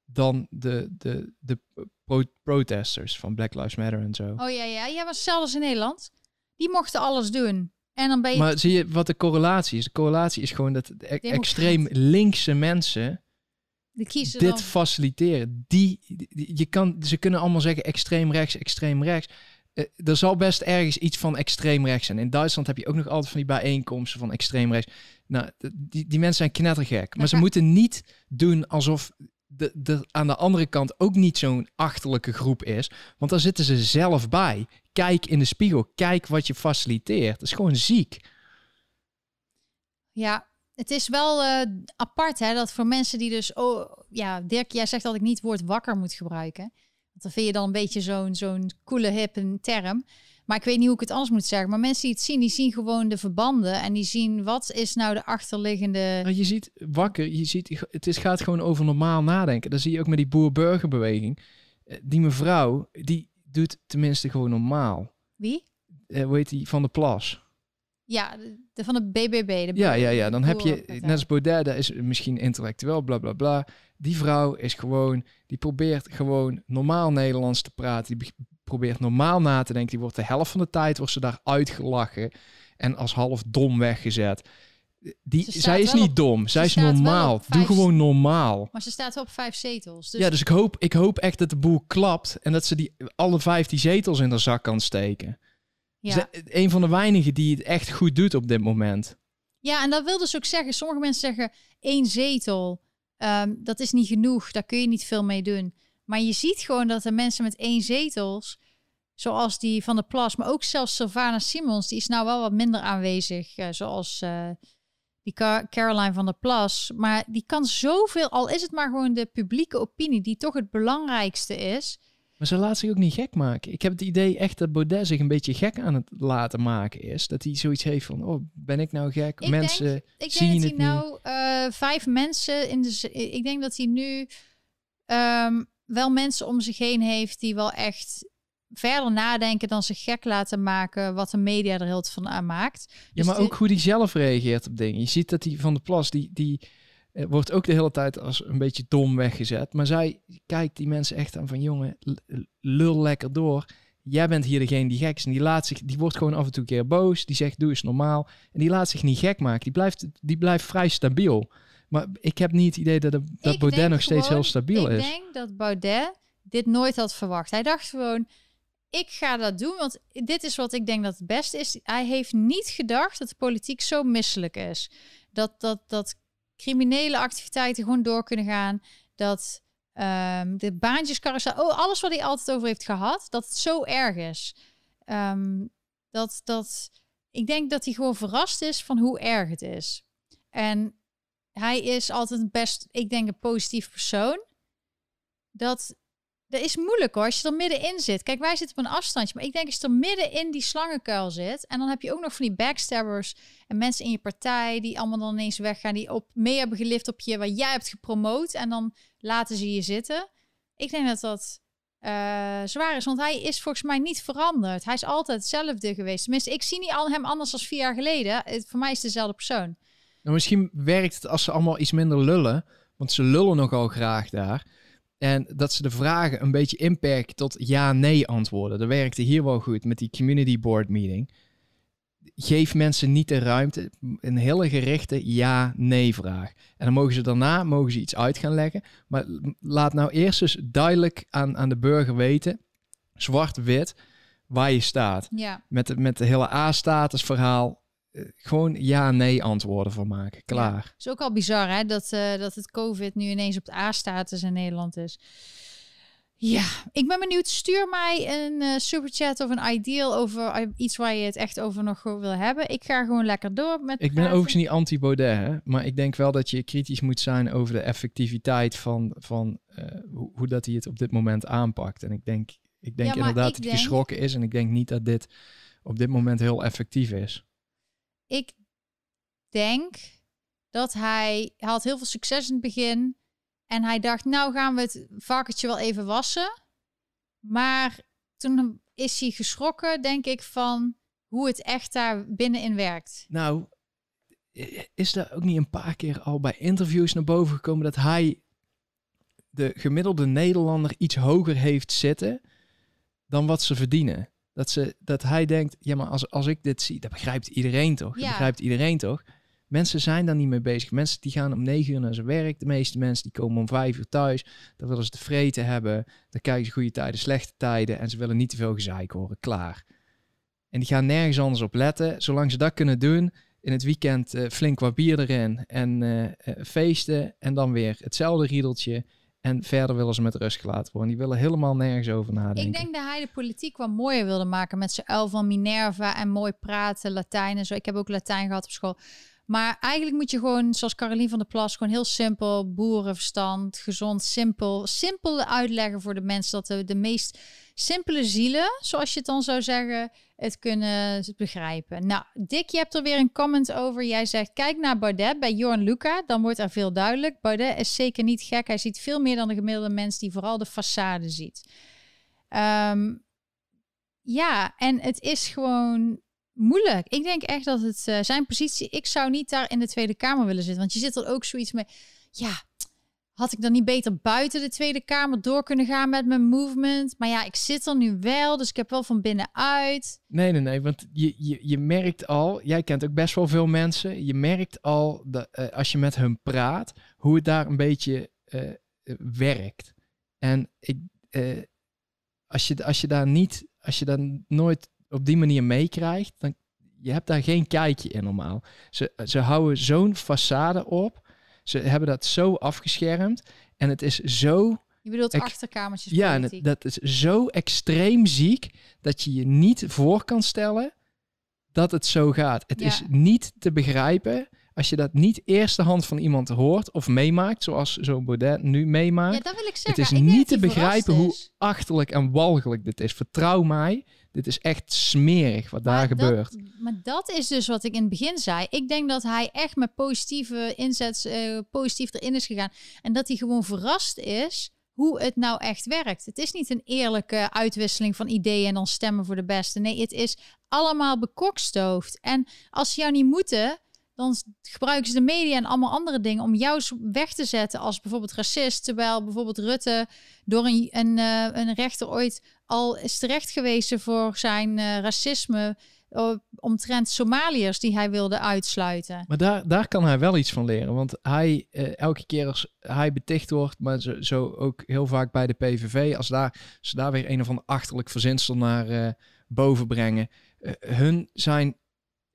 dan de, de, de pro protesters van Black Lives Matter en zo.
Oh ja, ja, ja, was zelfs in Nederland. Die mochten alles doen. En dan ben je...
Maar zie je wat de correlatie is? De correlatie is gewoon dat e extreem linkse mensen dit dan... faciliteren. Die, die, je kan, ze kunnen allemaal zeggen extreem rechts, extreem rechts. Uh, er zal best ergens iets van extreem rechts zijn. In Duitsland heb je ook nog altijd van die bijeenkomsten van extreem rechts. Nou, die, die mensen zijn knettergek. Maar ze <laughs> moeten niet doen alsof de, aan de andere kant ook niet zo'n achterlijke groep is. Want daar zitten ze zelf bij. Kijk in de spiegel. Kijk wat je faciliteert. Dat is gewoon ziek.
Ja, het is wel uh, apart hè, dat voor mensen die dus... Oh, ja, Dirk, jij zegt dat ik niet het woord wakker moet gebruiken. Want dan vind je dan een beetje zo'n zo'n coole hippe term. Maar ik weet niet hoe ik het anders moet zeggen. Maar mensen die het zien, die zien gewoon de verbanden. En die zien wat is nou de achterliggende...
Nou, je ziet wakker, je ziet, het is, gaat gewoon over normaal nadenken. Dat zie je ook met die boer-burgerbeweging. Eh, die mevrouw, die doet tenminste gewoon normaal.
Wie?
Uh, hoe heet die? Van de Plas.
Ja, de, van de BBB. De
ja, ja, ja. Dan heb je, net als Baudet, dat is misschien intellectueel, bla bla bla. Die vrouw is gewoon, die probeert gewoon normaal Nederlands te praten. Die probeert normaal na te denken. Die wordt de helft van de tijd wordt ze daar uitgelachen en als half dom weggezet. Die, zij is niet dom, zij is normaal. Doe gewoon normaal.
Maar ze staat wel op vijf zetels. Dus...
Ja, dus ik hoop, ik hoop echt dat de boel klapt en dat ze die alle vijf die zetels in de zak kan steken. Ja. een van de weinigen die het echt goed doet op dit moment.
Ja, en dat wil dus ook zeggen, sommige mensen zeggen één zetel, ehm, dat is niet genoeg, daar kun je niet veel mee doen. Maar je ziet gewoon dat de mensen met één zetels, zoals die van de Plas, maar ook zelfs Sylvana Simons, die is nou wel wat minder aanwezig, uh, zoals uh, die Caroline van der Plas. Maar die kan zoveel, al is het maar gewoon de publieke opinie, die toch het belangrijkste is.
Maar ze laat zich ook niet gek maken. Ik heb het idee echt dat Baudet zich een beetje gek aan het laten maken is. Dat hij zoiets heeft van, oh, ben ik nou gek? Ik mensen denk, ik zien denk dat hij nou
uh, vijf mensen in de... Ik denk dat hij nu um, wel mensen om zich heen heeft die wel echt verder nadenken dan zich gek laten maken wat de media er heel van aan maakt.
ja, dus maar ook hoe hij zelf reageert op dingen. Je ziet dat hij van de plas, die, die uh, wordt ook de hele tijd als een beetje dom weggezet. Maar zij kijkt die mensen echt aan van jongen, lul lekker door. Jij bent hier degene die gek is. En die, laat zich, die wordt gewoon af en toe een keer boos. Die zegt doe eens normaal. En die laat zich niet gek maken. Die blijft, die blijft vrij stabiel. Maar ik heb niet het idee dat, dat Baudet nog steeds heel stabiel
is.
Ik
denk dat Baudet dit nooit had verwacht. Hij dacht gewoon, ik ga dat doen, want dit is wat ik denk dat het beste is. Hij heeft niet gedacht dat de politiek zo misselijk is. Dat, dat, dat criminele activiteiten gewoon door kunnen gaan. Dat um, de baantjescarousel, oh, alles wat hij altijd over heeft gehad, dat het zo erg is. Ehm, dat, dat, ik denk dat hij gewoon verrast is van hoe erg het is. En hij is altijd best, ik denk, een positief persoon. Dat, dat is moeilijk hoor, als je er middenin zit. Kijk, wij zitten op een afstandje, maar ik denk als je er midden in die slangenkuil zit... en dan heb je ook nog van die backstabbers en mensen in je partij... die allemaal dan ineens weggaan, die op, mee hebben gelift op je... waar jij hebt gepromoot en dan laten ze je zitten. Ik denk dat dat uh, zwaar is, want hij is volgens mij niet veranderd. Hij is altijd hetzelfde geweest. Tenminste, ik zie niet al hem anders dan vier jaar geleden. Voor mij is het dezelfde persoon.
Nou, misschien werkt het als ze allemaal iets minder lullen. Want ze lullen nogal graag daar. En dat ze de vragen een beetje inperken tot ja-nee antwoorden. Dat werkte hier wel goed met die community board meeting. Geef mensen niet de ruimte. Een hele gerichte ja-nee vraag. En dan mogen ze daarna mogen ze iets uit gaan leggen. Maar laat nou eerst eens duidelijk aan, aan de burger weten, zwart-wit, waar je staat.
Ja.
Met, de, met de hele A-status verhaal gewoon ja-nee antwoorden van maken. Klaar. Ja,
is ook al bizar hè, dat, uh, dat het COVID nu ineens op de A-status in Nederland is. Ja, ik ben benieuwd. Stuur mij een uh, superchat of een ideal over eh, iets waar je het echt over nog wil hebben. Ik ga gewoon lekker door met.
Ik ben overigens niet anti-Baudet, maar ik denk wel dat je kritisch moet zijn over de effectiviteit van, van hoe, hoe, dat hij het op dit moment aanpakt. En ik denk, ik denk inderdaad dat hij geschrokken is en ik denk niet dat dit op dit moment heel effectief is.
Ik denk dat hij, hij had heel veel succes in het begin. En hij dacht, nou gaan we het varkentje wel even wassen. Maar toen is hij geschrokken, denk ik, van hoe het echt daar binnenin werkt.
Nou, is er ook niet een paar keer al bij interviews naar boven gekomen dat hij de gemiddelde Nederlander iets hoger heeft zitten dan wat ze verdienen? Dat, ze, dat hij denkt, ja, maar als, als ik dit zie, dat begrijpt iedereen toch? Ja. begrijpt iedereen toch? Mensen zijn daar niet mee bezig. Mensen die gaan om negen uur naar zijn werk. De meeste mensen die komen om vijf uur thuis. Dan willen ze te vreten hebben. Dan kijken ze goede tijden, slechte tijden. En ze willen niet te veel gezeik horen. Klaar. En die gaan nergens anders op letten. Zolang ze dat kunnen doen. In het weekend uh, flink wat bier erin. En uh, uh, feesten. En dan weer hetzelfde riedeltje. En verder willen ze met rust gelaten worden. Die willen helemaal nergens over nadenken.
Ik denk dat hij de politiek wat mooier wilde maken met zijn uil van Minerva en mooi praten, Latijn en zo. Ik heb ook Latijn gehad op school. Maar eigenlijk moet je gewoon, zoals Carolien van der Plas, gewoon heel simpel, boerenverstand, gezond, simpel, simpel uitleggen voor de mensen dat de, de meest simpele zielen, zoals je het dan zou zeggen, het kunnen begrijpen. Nou, Dick, je hebt er weer een comment over. Jij zegt, kijk naar Baudet bij Jorn Luca, dan wordt er veel duidelijk. Baudet is zeker niet gek. Hij ziet veel meer dan de gemiddelde mens die vooral de façade ziet. Ehm, ja, en het is gewoon moeilijk. Ik denk echt dat het uh, zijn positie. Ik zou niet daar in de Tweede Kamer willen zitten. Want je zit er ook zoiets mee. Ja, had ik dan niet beter buiten de Tweede Kamer door kunnen gaan met mijn movement? Maar ja, ik zit er nu wel, dus ik heb wel van binnenuit.
Nee, nee, nee, want je, je, je merkt al, jij kent ook best wel veel mensen. Je merkt al dat uh, als je met hun praat, hoe het daar een beetje uh, werkt. En ik, als, je, als je daar niet, als je dan nooit op die manier meekrijgt, dan je hebt daar geen kijkje in normaal. Ze, ze houden zo'n façade op. Ze hebben dat zo afgeschermd. En het is zo...
Je bedoelt achterkamertjes
Ja, en dat is zo extreem ziek dat je je niet voor kan stellen dat het zo gaat. Het is niet te begrijpen als je dat niet eerste hand van iemand hoort of meemaakt, zoals zo'n Baudet nu meemaakt. Ja,
dat wil ik zeggen.
Het is niet te begrijpen hoe achterlijk en walgelijk dit is. Vertrouw mij, dit is echt smerig wat daar gebeurt.
Maar dat is dus wat ik in het begin zei. Ik denk dat hij echt met positieve inzet, uh, positief erin is gegaan. En dat hij gewoon verrast is hoe het nou echt werkt. Het is niet een eerlijke uitwisseling van ideeën en dan stemmen voor de beste. Nee, het is allemaal bekokstoofd. En als ze jou niet moeten, dan gebruiken ze de media en allemaal andere dingen om jou weg te zetten als bijvoorbeeld racist. Terwijl bijvoorbeeld Rutte door een, een, een rechter ooit al is terecht gewezen voor zijn uh, racisme omtrent Somaliërs die hij wilde uitsluiten.
Maar daar, daar kan hij wel iets van leren. Want hij, uh, elke keer als hij beticht wordt, maar zo, zo, ook heel vaak bij de PVV, als daar, ze daar weer een of ander achterlijk verzinsel naar boven brengen. hun zijn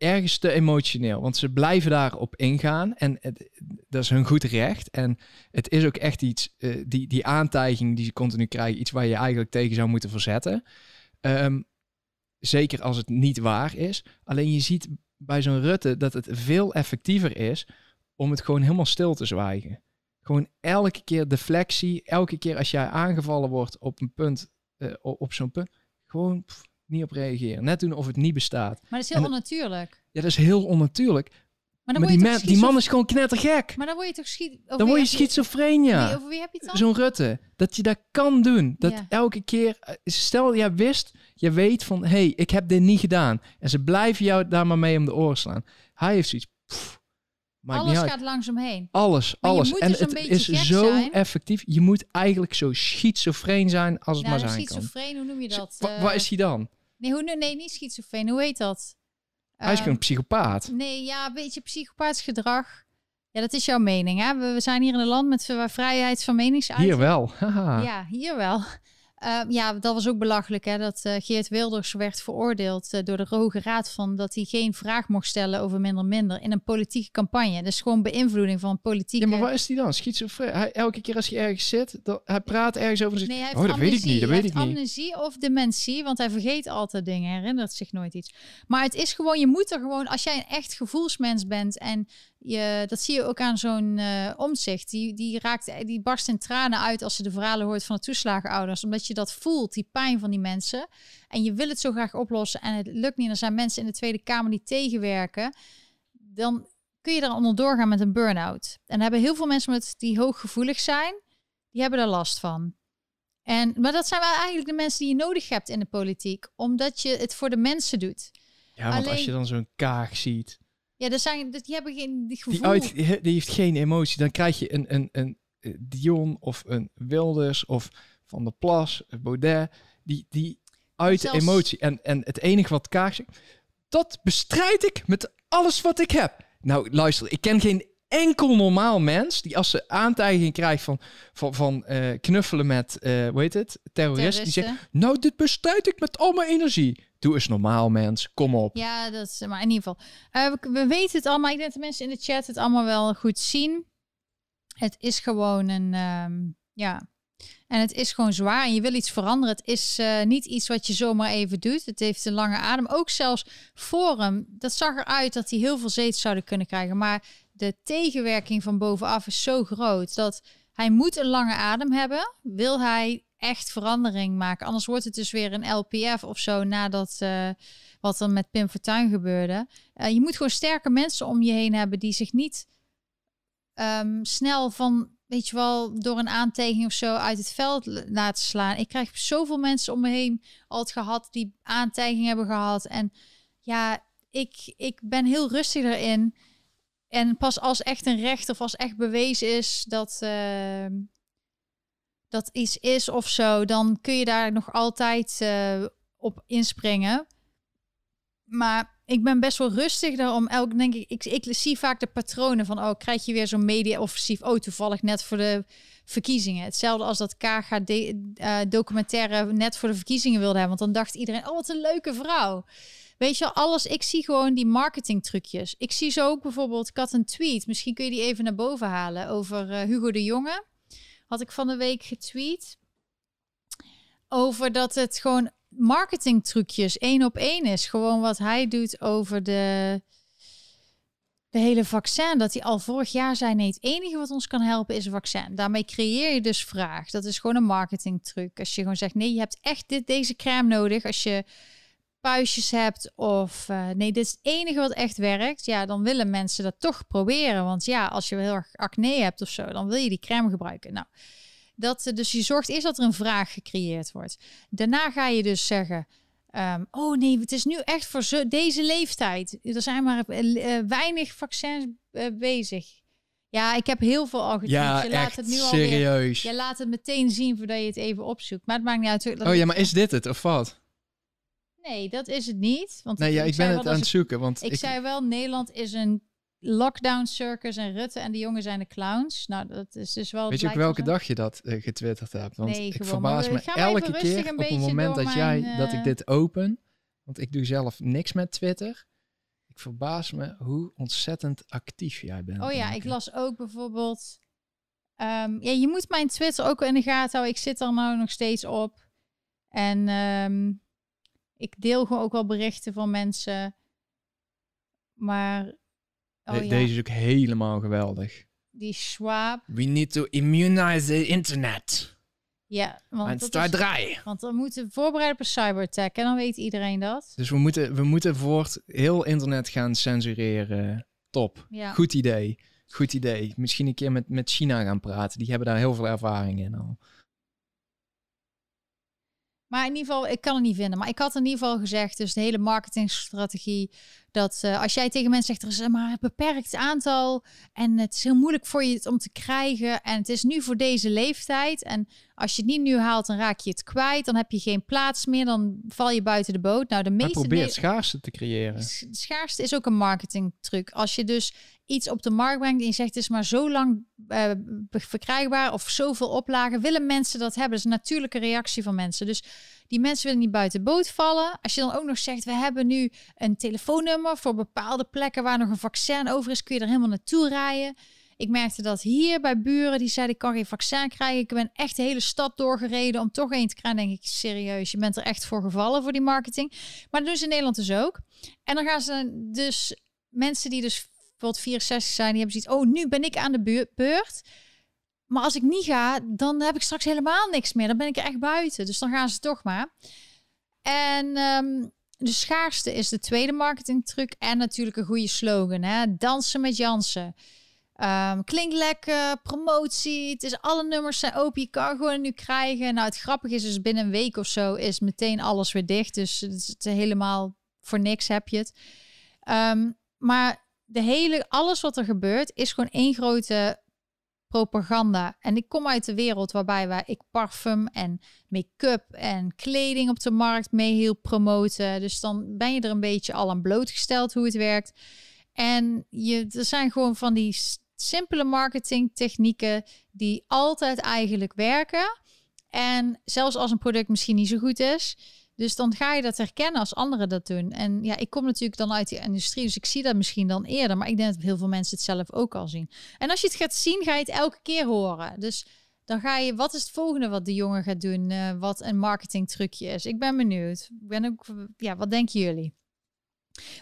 ergens te emotioneel. Want ze blijven daarop ingaan. En het, dat is hun goed recht. En het is ook echt iets, uh, die, die aantijging die ze continu krijgen, iets waar je eigenlijk tegen zou moeten verzetten. Um, zeker als het niet waar is. Alleen je ziet bij zo'n Rutte dat het veel effectiever is om het gewoon helemaal stil te zwijgen. Gewoon elke keer deflectie, elke keer als jij aangevallen wordt op een punt, uh, op zo'n punt, gewoon niet op reageren. Net doen of het niet bestaat.
Maar dat is heel onnatuurlijk.
Ja, dat is heel onnatuurlijk. Maar, dan maar die, man, die man is gewoon knettergek.
Maar dan word je toch schiet.
Dan word je schizofreen, ja. over wie heb je het dan? Zo'n Rutte. Dat je dat kan doen. Dat elke keer. Eh, stel, jij wist, je weet van, hé, hey, ik heb dit niet gedaan. En ze blijven jou daar maar mee om de oren slaan. Hij heeft zoiets.
alles gaat langzaam heen.
Alles, alles. en dus het is zo effectief. Je moet eigenlijk zo schizofreen zijn als het nou, maar zijn
schizofreen, hoe noem je dat?
Uh, waar is hij dan?
Nee, hoe, nee, niet schizofreen. Hoe heet dat?
Hij is gewoon een ehm, psychopaat.
Nee, ja, een beetje psychopaats gedrag. Ja, dat is jouw mening, hè? We, we zijn hier in een land met vrijheid van meningsuiting.
Hier wel. <laughs>
ja, hier wel. Ehm, ja, dat was ook belachelijk, hè, dat uh, Geert Wilders werd veroordeeld uh, door de Hoge Raad van dat hij geen vraag mocht stellen over minder minder in een politieke campagne. Dus gewoon beïnvloeding van politieke...
Ja, maar waar is hij dan? Schizofreen? Hij, elke keer als hij ergens zit, dat, hij praat ergens over...
Nee, hij oh, dat weet ik niet, dat weet ik niet. amnesie of dementie, want hij vergeet altijd dingen, herinnert zich nooit iets. Maar het is gewoon, je moet er gewoon, als jij een echt gevoelsmens bent en je, dat zie je ook aan zo'n uh, omzicht. Die, die, raakt, die barst in tranen uit als ze de verhalen hoort van de toeslagenouders. Omdat je dat voelt, die pijn van die mensen. En je wil het zo graag oplossen en het lukt niet. Er zijn mensen in de Tweede Kamer die tegenwerken. Dan kun je er onder doorgaan met een burn-out. En hebben heel veel mensen met die hooggevoelig zijn, die hebben er last van. En, maar dat zijn wel eigenlijk de mensen die je nodig hebt in de politiek. Omdat je het voor de mensen doet.
Ja, want als je dan zo'n kaag ziet
ja, er zijn, die hebben geen die gevoel.
Die, uit, die heeft geen emotie. Dan krijg je een, een, een, een Dion of een Wilders of Van der Plas, Baudet, die, die uit emotie. En, en het enige wat Kaag zegt, dat bestrijd ik met alles wat ik heb. Nou, luister, ik ken geen enkel normaal mens die als ze aantijging krijgt van, van, van uh, knuffelen met, uh, hoe heet het, terroristen, die zegt, nou, dit bestrijd ik met al mijn energie. Doe eens normaal, mens. Kom op.
Ja, dat is, maar in ieder geval. Uh, we, weten het allemaal. Ik denk dat de mensen in de chat het allemaal wel goed zien. Het is gewoon een, um, ja. En het is gewoon zwaar en je wil iets veranderen. Het is uh, niet iets wat je zomaar even doet. Het heeft een lange adem. Ook zelfs Forum, dat zag eruit dat hij heel veel zetels zouden kunnen krijgen. Maar de tegenwerking van bovenaf is zo groot dat hij moet een lange adem hebben. Wil hij echt verandering maken. Anders wordt het dus weer een LPF of zo nadat uh, wat er met Pim Fortuyn gebeurde. Uh, je moet gewoon sterke mensen om je heen hebben die zich niet um, snel van, weet je wel, door een aantekening of zo uit het veld laten slaan. Ik krijg zoveel mensen om me heen altijd gehad die aantijging hebben gehad. En ja, ik, ik ben heel rustig erin. En pas als echt een recht of als echt bewezen is dat, uh, dat iets is of zo, dan kun je daar nog altijd uh, op inspringen. Maar ik ben best wel rustig daarom. Elk denk ik, ik, zie vaak de patronen van, oh, krijg je weer zo'n media-offensief? Oh, toevallig net voor de verkiezingen. Hetzelfde als dat KG uh, documentaire net voor de verkiezingen wilde hebben. Want dan dacht iedereen, oh, wat een leuke vrouw. Weet je, alles. Ik zie gewoon die marketing trucjes. Ik zie zo ook bijvoorbeeld, ik had een tweet. Misschien kun je die even naar boven halen over uh, Hugo de Jonge had ik van de week getweet. Over dat het gewoon marketing trucjes één op één is. Gewoon wat hij doet over de, de hele vaccin. Dat hij al vorig jaar zei: nee, het enige wat ons kan helpen is een vaccin. Daarmee creëer je dus vraag. Dat is gewoon een marketing truc. Als je gewoon zegt: nee, je hebt echt dit, deze crème nodig. Als je puistjes hebt of uh, nee, dit is het enige wat echt werkt, ja, dan willen mensen dat toch proberen. Want ja, als je heel erg acne hebt of zo, dan wil je die crème gebruiken. Nou, dat, eh, dus je zorgt eerst dat er een vraag gecreëerd wordt. Daarna ga je dus zeggen, um, oh nee, het is nu echt voor zo, deze leeftijd. Er zijn maar uh, weinig vaccins bezig. Ja, ik heb heel veel al
Ja, je laat het nu serieus.
je laat het meteen zien voordat je het even opzoekt. Maar het maakt niet uit.
Oh ja, maar is dit het of wat?
Nee, dat is het niet. Want
nee, ja, ik, ben het aan het zoeken. Want
ik, zei wel, Nederland is een lockdown circus en Rutte en de jongen zijn de clowns. Nou, dat is dus wel.
Weet je ook welke dag je dat uh, getwitterd hebt? Want nee, ik verbaas me elke keer op het moment dat jij dat ik eh, dit open. Want ik doe zelf niks met Twitter. Ik verbaas me hoe ontzettend actief jij bent.
Oh ja, ik las ook bijvoorbeeld. Um, ja, je moet mijn Twitter ook in de gaten houden. Ik zit er nou nog steeds op. En um, ik deel gewoon ook wel berichten van mensen. Maar.
Oh ja. Deze is ook helemaal geweldig.
Die Schwab.
We need to immunize the internet.
Ja,
want dat is,
Want we moeten voorbereiden op een cyberattack en dan weet iedereen dat.
Dus we moeten, we moeten voor het heel internet gaan censureren. Top. Ja. Goed idee. Goed idee. Misschien een keer met, met China gaan praten. Die hebben daar heel veel ervaring in al.
Maar in ieder geval, ik kan het niet vinden. Maar ik had in ieder geval gezegd, dus de hele marketingstrategie, dat uh, als jij tegen mensen zegt, er is maar een beperkt aantal en het is heel moeilijk voor je het om te krijgen en het is nu voor deze leeftijd en als je het niet nu haalt, dan raak je het kwijt, dan heb je geen plaats meer, dan val je buiten de boot. Nou, de meeste...
probeer schaarste te creëren.
Schaarste is ook een marketingtruc. Als je dus iets op de markt brengt en je zegt het is maar zo lang uh, verkrijgbaar of zoveel oplagen, willen mensen dat hebben. Dat is een natuurlijke reactie van mensen. Dus die mensen willen niet buiten boot vallen. Als je dan ook nog zegt, we hebben nu een telefoonnummer voor bepaalde plekken waar nog een vaccin over is, kun je er helemaal naartoe rijden. Ik merkte dat hier bij buren, die zeiden ik kan geen vaccin krijgen. Ik ben echt de hele stad doorgereden om toch één te krijgen. denk ik, serieus, je bent er echt voor gevallen voor die marketing. Maar dat doen ze in Nederland dus ook. En dan gaan ze dus mensen die dus bijvoorbeeld 64 zijn, die hebben zoiets, oh nu ben ik aan de beurt. Maar als ik niet ga, dan heb ik straks helemaal niks meer. Dan ben ik er echt buiten. Dus dan gaan ze toch maar. En um, de schaarste is de tweede marketingtruc. En natuurlijk een goede slogan. Hè? Dansen met Jansen. Um, klinkt lekker, promotie. Het is alle nummers zijn open. Je kan gewoon nu krijgen. Nou, het grappige is dus binnen een week of zo is meteen alles weer dicht. Dus het is helemaal voor niks heb je het. Um, maar de hele, alles wat er gebeurt is gewoon één grote propaganda. En ik kom uit de wereld waarbij wij ik parfum en make-up en kleding op de markt mee heel promoten. Dus dan ben je er een beetje al aan blootgesteld hoe het werkt. En je, er zijn gewoon van die simpele marketingtechnieken die altijd eigenlijk werken. En zelfs als een product misschien niet zo goed is, dus dan ga je dat herkennen als anderen dat doen. En ja, ik kom natuurlijk dan uit die industrie, dus ik zie dat misschien dan eerder. Maar ik denk dat heel veel mensen het zelf ook al zien. En als je het gaat zien, ga je het elke keer horen. Dus dan ga je, wat is het volgende wat de jongen gaat doen? Uh, wat een marketing trucje is. Ik ben benieuwd. Ben ook, ja, wat denken jullie?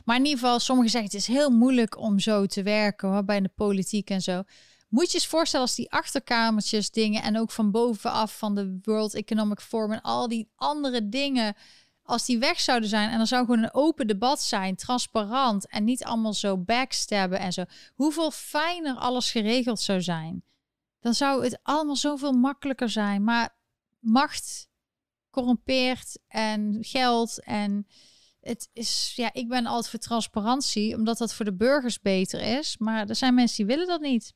Maar in ieder geval, sommigen zeggen het is heel moeilijk om zo te werken hoor, bij de politiek en zo. Moet je eens voorstellen als die achterkamertjes dingen en ook van bovenaf van de World Economic Forum en al die andere dingen, als die weg zouden zijn en er zou gewoon een open debat zijn, transparant en niet allemaal zo backstabben en zo. Hoeveel fijner alles geregeld zou zijn. Dan zou het allemaal zoveel makkelijker zijn. Maar macht corrompeert en geld en het is, ja, ik ben altijd voor transparantie, omdat dat voor de burgers beter is. Maar er zijn mensen die willen dat niet.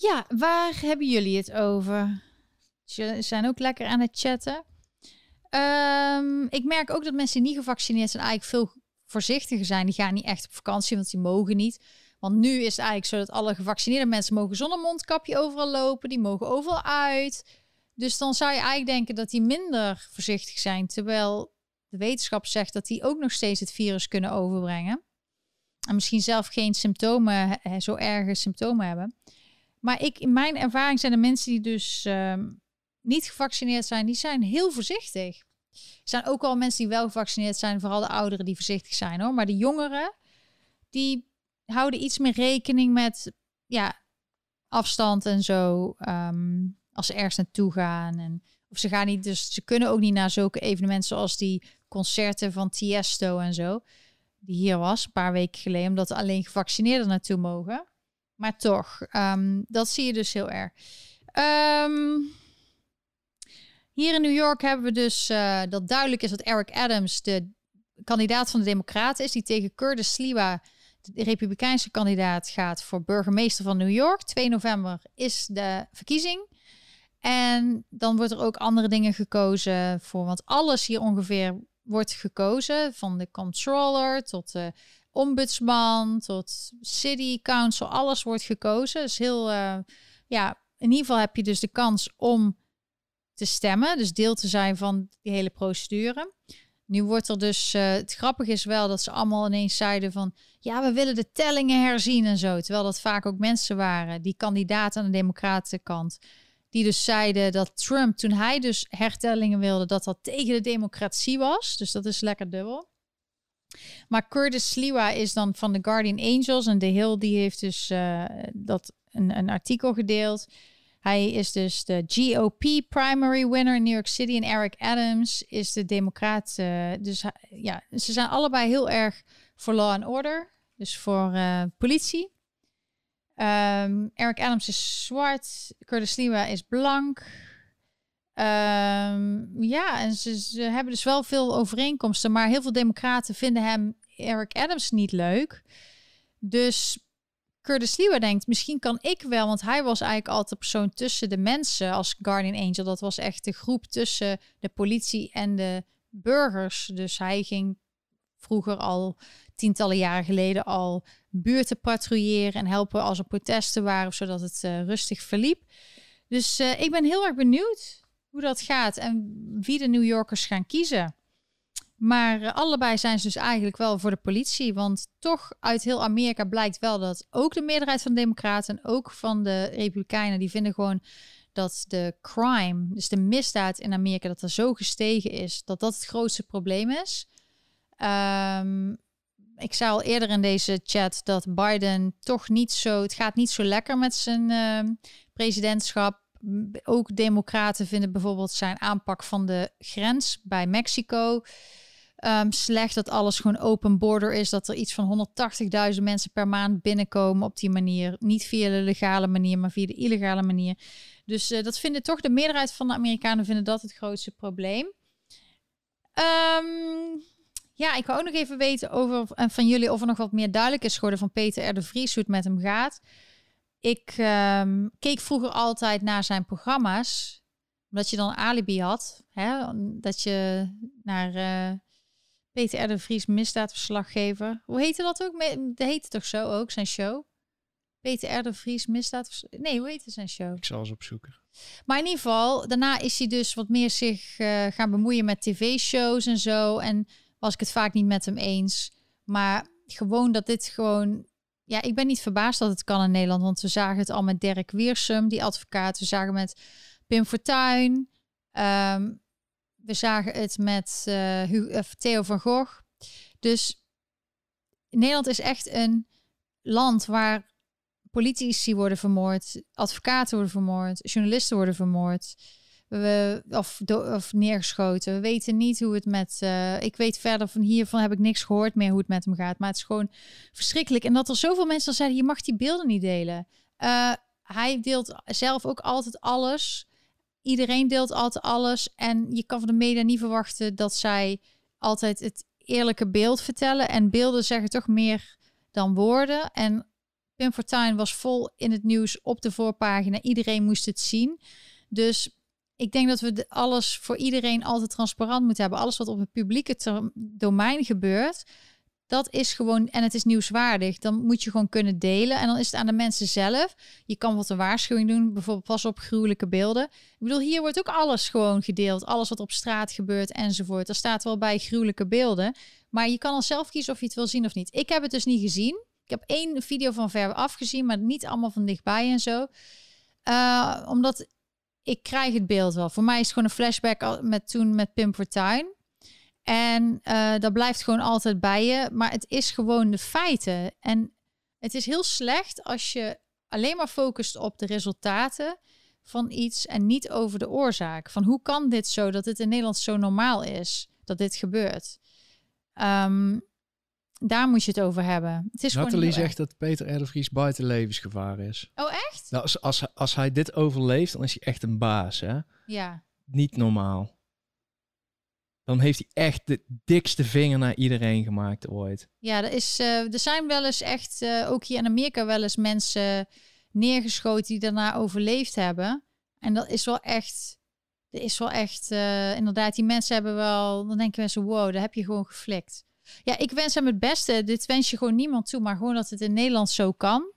Ja, waar hebben jullie het over? Ze zijn ook lekker aan het chatten. Ehm, ik merk ook dat mensen die niet gevaccineerd zijn eigenlijk veel voorzichtiger zijn. Die gaan niet echt op vakantie, want die mogen niet. Want nu is het eigenlijk zo dat alle gevaccineerde mensen mogen zonder mondkapje overal lopen. Die mogen overal uit. Dus dan zou je eigenlijk denken dat die minder voorzichtig zijn. Terwijl de wetenschap zegt dat die ook nog steeds het virus kunnen overbrengen. En misschien zelf geen symptomen, zo erge symptomen hebben. Maar ik, in mijn ervaring zijn de mensen die dus ehm, niet gevaccineerd zijn, die zijn heel voorzichtig. Er zijn ook al mensen die wel gevaccineerd zijn, vooral de ouderen die voorzichtig zijn hoor. Maar de jongeren, die houden iets meer rekening met ja, afstand en zo. Ehm, als ze ergens naartoe gaan. En, of ze gaan niet, dus ze kunnen ook niet naar zulke evenementen zoals die concerten van Tiesto en zo. Die hier was, een paar weken geleden, omdat alleen gevaccineerden naartoe mogen. Maar toch, um, dat zie je dus heel erg. Um, hier in New York hebben we dus uh, dat duidelijk is dat Eric Adams de kandidaat van de Democraten is, die tegen Curtis Sliwa, de Republikeinse kandidaat, gaat voor burgemeester van New York. 2 november is de verkiezing. En dan wordt er ook andere dingen gekozen voor, want alles hier ongeveer wordt gekozen, van de controller tot de ombudsman tot city council, alles wordt gekozen. Dus heel, uh, ja, in ieder geval heb je dus de kans om te stemmen, dus deel te zijn van die hele procedure. Nu wordt er dus, uh, het grappige is wel dat ze allemaal ineens zeiden van, ja, we willen de tellingen herzien en zo. Terwijl dat vaak ook mensen waren, die kandidaten aan de democratenkant, die dus zeiden dat Trump, toen hij dus hertellingen wilde, dat dat tegen de democratie was. Dus dat is lekker dubbel. Maar Curtis Sliwa is dan van The Guardian Angels. En de Hill die heeft dus uh, dat een, een artikel gedeeld. Hij is dus de GOP primary winner in New York City. En Eric Adams is de democraat. Uh, dus ja, ze zijn allebei heel erg voor law and order. Dus voor uh, politie. Um, Eric Adams is zwart. Curtis Sliwa is blank. Um, ja, en ze, hebben dus wel veel overeenkomsten, maar heel veel democraten vinden hem, Eric Adams, niet leuk. Dus Curtis Lewa denkt, misschien kan ik wel, want hij was eigenlijk altijd de persoon tussen de mensen als Guardian Angel. Dat was echt de groep tussen de politie en de burgers. Dus hij ging vroeger al tientallen jaren geleden al buurten patrouilleren en helpen als er protesten waren, zodat het uh, rustig verliep. Dus uh, ik ben heel erg benieuwd hoe dat gaat en wie de New Yorkers gaan kiezen. Maar uh, allebei zijn ze dus eigenlijk wel voor de politie. Want toch uit heel Amerika blijkt wel dat ook de meerderheid van de Democraten en ook van de Republikeinen, die vinden gewoon dat de crime, dus de misdaad in Amerika, dat er zo gestegen is, dat dat het grootste probleem is. Um, ik zei al eerder in deze chat dat Biden toch niet zo, het gaat niet zo lekker met zijn uh, presidentschap. Ook democraten vinden bijvoorbeeld zijn aanpak van de grens bij Mexico um, slecht. Dat alles gewoon open border is. Dat er iets van 180.000 mensen per maand binnenkomen op die manier. Niet via de legale manier, maar via de illegale manier. Dus uh, dat vinden toch de meerderheid van de Amerikanen vinden dat het grootste probleem. Um, ja, ik wil ook nog even weten over, en van jullie of er nog wat meer duidelijk is geworden van Peter R. de Vries, hoe het met hem gaat. Ik um, keek vroeger altijd naar zijn programma's, omdat je dan alibi had. Hè? Dat je naar uh, Peter R. de Vries, misdaadverslaggever. Hoe heette dat ook? Dat heette toch zo ook, zijn show? Peter R. de Vries, misdaadverslaggever. Nee, hoe heette zijn show?
Ik zal eens opzoeken.
Maar in ieder geval, daarna is hij dus wat meer zich uh, gaan bemoeien met tv-shows en zo. En was ik het vaak niet met hem eens. Maar gewoon dat dit gewoon. Ja, ik ben niet verbaasd dat het kan in Nederland. Want we zagen het al met Dirk Weersum, die advocaat. We zagen met Pim Fortuyn. Ehm, we zagen het met uh, Theo van Gogh. Dus Nederland is echt een land waar politici worden vermoord, advocaten worden vermoord, journalisten worden vermoord we, of, of neergeschoten. We weten niet hoe het met. Uh, ik weet verder van hiervan heb ik niks gehoord meer hoe het met hem gaat. Maar het is gewoon verschrikkelijk. En dat er zoveel mensen zeiden: je mag die beelden niet delen. Uh, hij deelt zelf ook altijd alles. Iedereen deelt altijd alles. En je kan van de media niet verwachten dat zij altijd het eerlijke beeld vertellen. En beelden zeggen toch meer dan woorden. En Pim Fortuyn was vol in het nieuws op de voorpagina. Iedereen moest het zien. Dus ik denk dat we alles voor iedereen altijd transparant moeten hebben. Alles wat op het publieke domein gebeurt, dat is gewoon, en het is nieuwswaardig, dan moet je gewoon kunnen delen. En dan is het aan de mensen zelf. Je kan wat een waarschuwing doen, bijvoorbeeld pas op gruwelijke beelden. Ik bedoel, hier wordt ook alles gewoon gedeeld. Alles wat op straat gebeurt enzovoort. Er staat wel bij gruwelijke beelden. Maar je kan dan zelf kiezen of je het wil zien of niet. Ik heb het dus niet gezien. Ik heb één video van ver af gezien, maar niet allemaal van dichtbij en zo. Uh, omdat ik krijg het beeld wel. Voor mij is het gewoon een flashback met toen met Pim Fortuyn. En uh, dat blijft gewoon altijd bij je. Maar het is gewoon de feiten. En het is heel slecht als je alleen maar focust op de resultaten van iets en niet over de oorzaak. Van hoe kan dit zo dat het in Nederland zo normaal is dat dit gebeurt? Um, daar moet je het over hebben. Het is
Nathalie zegt dat Peter R. Vries buiten levensgevaar is.
Oh, echt?
Nou, als, als, als hij dit overleeft, dan is hij echt een baas, hè?
Ja.
Niet normaal. Dan heeft hij echt de dikste vinger naar iedereen gemaakt ooit.
Ja, er, is, uh, er zijn wel eens echt, uh, ook hier in Amerika, wel eens mensen neergeschoten die daarna overleefd hebben. En dat is wel echt, er is wel echt, uh, inderdaad, die mensen hebben wel, dan denken mensen, wow, daar heb je gewoon geflikt. Ja, ik wens hem het beste. Dit wens je gewoon niemand toe, maar gewoon dat het in Nederland zo kan.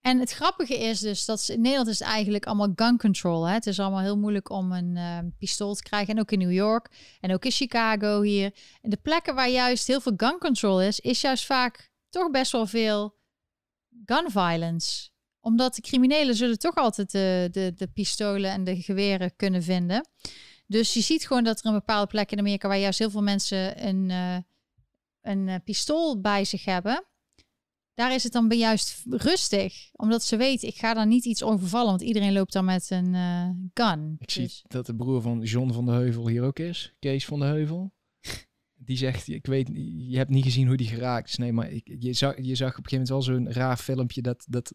En het grappige is dus dat in Nederland is eigenlijk allemaal gun control. Hè? Het is allemaal heel moeilijk om een uh, pistool te krijgen. En ook in New York en ook in Chicago hier. En de plekken waar juist heel veel gun control is, is juist vaak toch best wel veel gun violence. Omdat de criminelen zullen toch altijd de, de, de pistolen en de geweren kunnen vinden. Dus je ziet gewoon dat er een bepaalde plek in Amerika waar juist heel veel mensen een... Uh, een uh, pistool bij zich hebben, daar is het dan juist rustig. Omdat ze weten, ik ga daar niet iets overvallen, want iedereen loopt dan met een uh, gun.
Ik zie dus- dat de broer van John van de Heuvel hier ook is, Kees van de Heuvel. <laughs> Die zegt, ik weet, je hebt niet gezien hoe die geraakt is. Nee, maar ik, je, zag, je zag op een gegeven moment wel zo'n raar filmpje dat, dat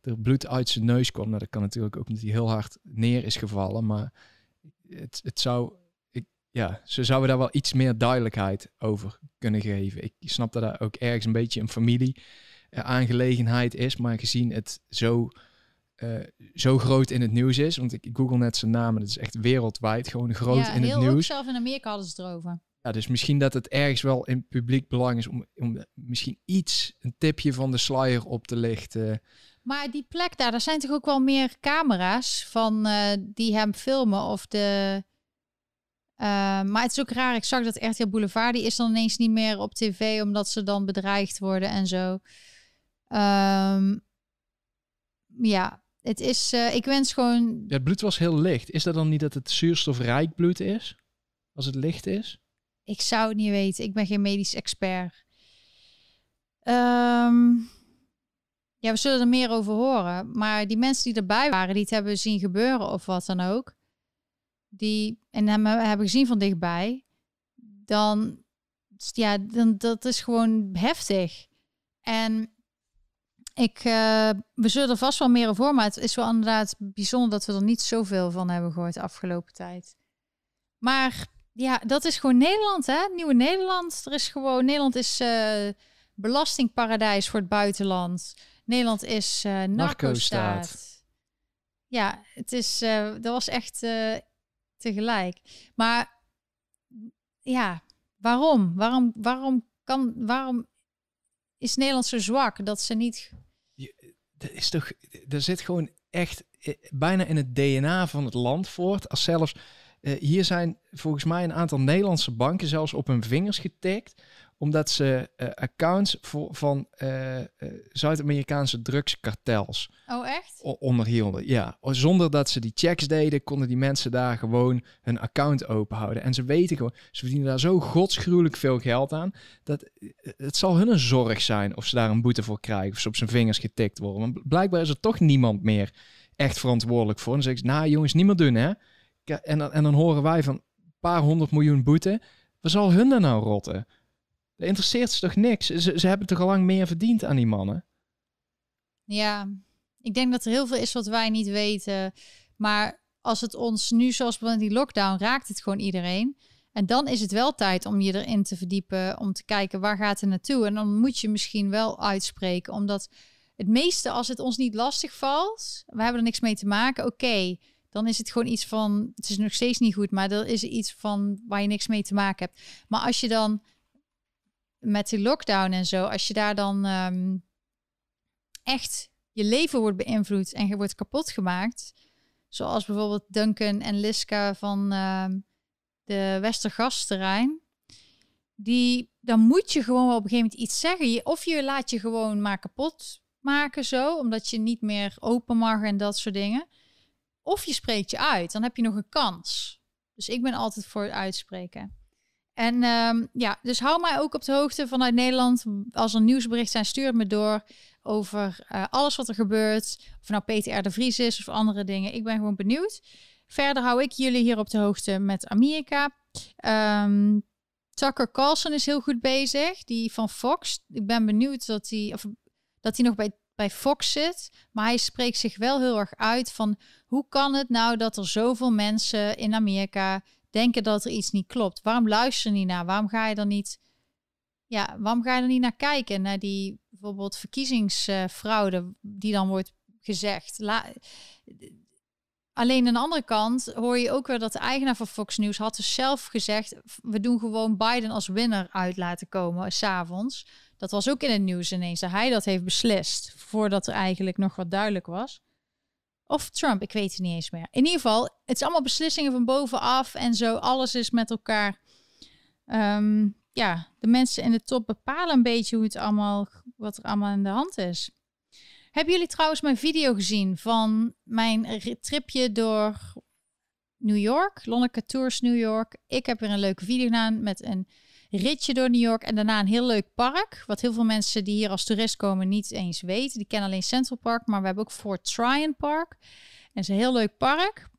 er bloed uit zijn neus kwam. Nou, dat kan natuurlijk ook omdat hij heel hard neer is gevallen. Maar het, het zou ja, ze zouden daar wel iets meer duidelijkheid over kunnen geven. Ik snap dat dat ook ergens een beetje een familie uh, aangelegenheid is, maar gezien het zo, uh, zo groot in het nieuws is, want ik google net zijn naam en het is echt wereldwijd gewoon groot in het nieuws.
zelf in Amerika hadden ze het erover.
ja, dus misschien dat het ergens wel in publiek belang is om, om misschien iets, een tipje van de sluier op te lichten.
Maar die plek daar, daar zijn toch ook wel meer camera's van uh, die hem filmen of de... Uh, maar het is ook raar, ik zag dat RTL Boulevard, die is dan ineens niet meer op tv omdat ze dan bedreigd worden en zo. Um, ja, het is, uh, ik wens gewoon...
Ja, het bloed was heel licht. Is dat dan niet dat het zuurstofrijk bloed is? Als het licht is?
Ik zou het niet weten. Ik ben geen medisch expert. Um, ja, we zullen er meer over horen. Maar die mensen die erbij waren, die het hebben zien gebeuren of wat dan ook, die en hem hebben gezien van dichtbij, dan, ja, dan dat is gewoon heftig. En ik, uh, we zullen er vast wel meer over horen, maar het is wel inderdaad bijzonder dat we er niet zoveel van hebben gehoord de afgelopen tijd. Maar ja, dat is gewoon Nederland, hè? Nieuwe Nederland. Er is gewoon, Nederland is uh, belastingparadijs voor het buitenland. Nederland is uh, narco-staat. Ja, het is, dat was echt tegelijk. Maar ja, waarom? Waarom, waarom, kan, waarom is Nederland zo zwak dat ze niet...
Je, er, is toch, er zit gewoon echt bijna in het DNA van het land voort. Als zelfs, hier zijn volgens mij een aantal Nederlandse banken zelfs op hun vingers getikt omdat ze uh, accounts voor, van uh, uh, Zuid-Amerikaanse drugskartels
oh, echt?
onderhielden. Ja, zonder dat ze die checks deden, konden die mensen daar gewoon hun account openhouden. En ze weten gewoon, ze verdienen daar zo godsgruwelijk veel geld aan, dat het zal hun een zorg zijn of ze daar een boete voor krijgen of ze op zijn vingers getikt worden. Maar blijkbaar is er toch niemand meer echt verantwoordelijk voor. En dan zeg ik, nou jongens, niet meer doen hè. En dan, en dan horen wij van een paar honderd miljoen boete. Wat zal hun dan nou rotten? Interesseert ze toch niks? Ze, ze hebben toch al lang meer verdiend aan die mannen?
Ja, ik denk dat er heel veel is wat wij niet weten. Maar als het ons nu, zoals bij die lockdown, raakt het gewoon iedereen. En dan is het wel tijd om je erin te verdiepen, om te kijken waar gaat het naartoe. En dan moet je misschien wel uitspreken, omdat het meeste, als het ons niet lastig valt, we hebben er niks mee te maken, oké. dan is het gewoon iets van, het is nog steeds niet goed, maar er is iets van waar je niks mee te maken hebt. Maar als je dan met die lockdown en zo, als je daar dan ehm, echt je leven wordt beïnvloed en je wordt kapot gemaakt, zoals bijvoorbeeld Duncan en Liska van uh, de Westergasterrein, die dan moet je gewoon op een gegeven moment iets zeggen. Of je laat je gewoon maar kapot maken zo, omdat je niet meer open mag en dat soort dingen. Of je spreekt je uit, dan heb je nog een kans. Dus ik ben altijd voor het uitspreken. En um, ja, dus hou mij ook op de hoogte vanuit Nederland. Als er nieuwsbericht zijn, stuur me door over uh, alles wat er gebeurt. Of nou Peter R. de Vries is of andere dingen. Ik ben gewoon benieuwd. Verder hou ik jullie hier op de hoogte met Amerika. Um, Tucker Carlson is heel goed bezig. Die van Fox. Ik ben benieuwd dat hij, of, dat hij nog bij, bij Fox zit. Maar hij spreekt zich wel heel erg uit van hoe kan het nou dat er zoveel mensen in Amerika denken dat er iets niet klopt. Waarom luister je niet naar? Waarom ga je dan niet, ja, waarom ga je er niet naar kijken? Naar die bijvoorbeeld verkiezingsfraude die dan wordt gezegd. Alleen aan de andere kant hoor je ook weer dat de eigenaar van Fox News had dus zelf gezegd: we doen gewoon Biden als winnaar uit laten komen s'avonds. Dat was ook in het nieuws ineens. Hij dat heeft beslist voordat er eigenlijk nog wat duidelijk was. Of Trump, ik weet het niet eens meer. In ieder geval, het is allemaal beslissingen van bovenaf en zo. Alles is met elkaar. Ehm, ja, de mensen in de top bepalen een beetje hoe het allemaal, wat er allemaal in de hand is. Hebben jullie trouwens mijn video gezien van mijn tripje door New York? Lonneke Tours New York. Ik heb weer een leuke video gedaan met een ritje door New York en daarna een heel leuk park. Wat heel veel mensen die hier als toerist komen niet eens weten. Die kennen alleen Central Park, maar we hebben ook Fort Tryon Park. En het is een heel leuk park.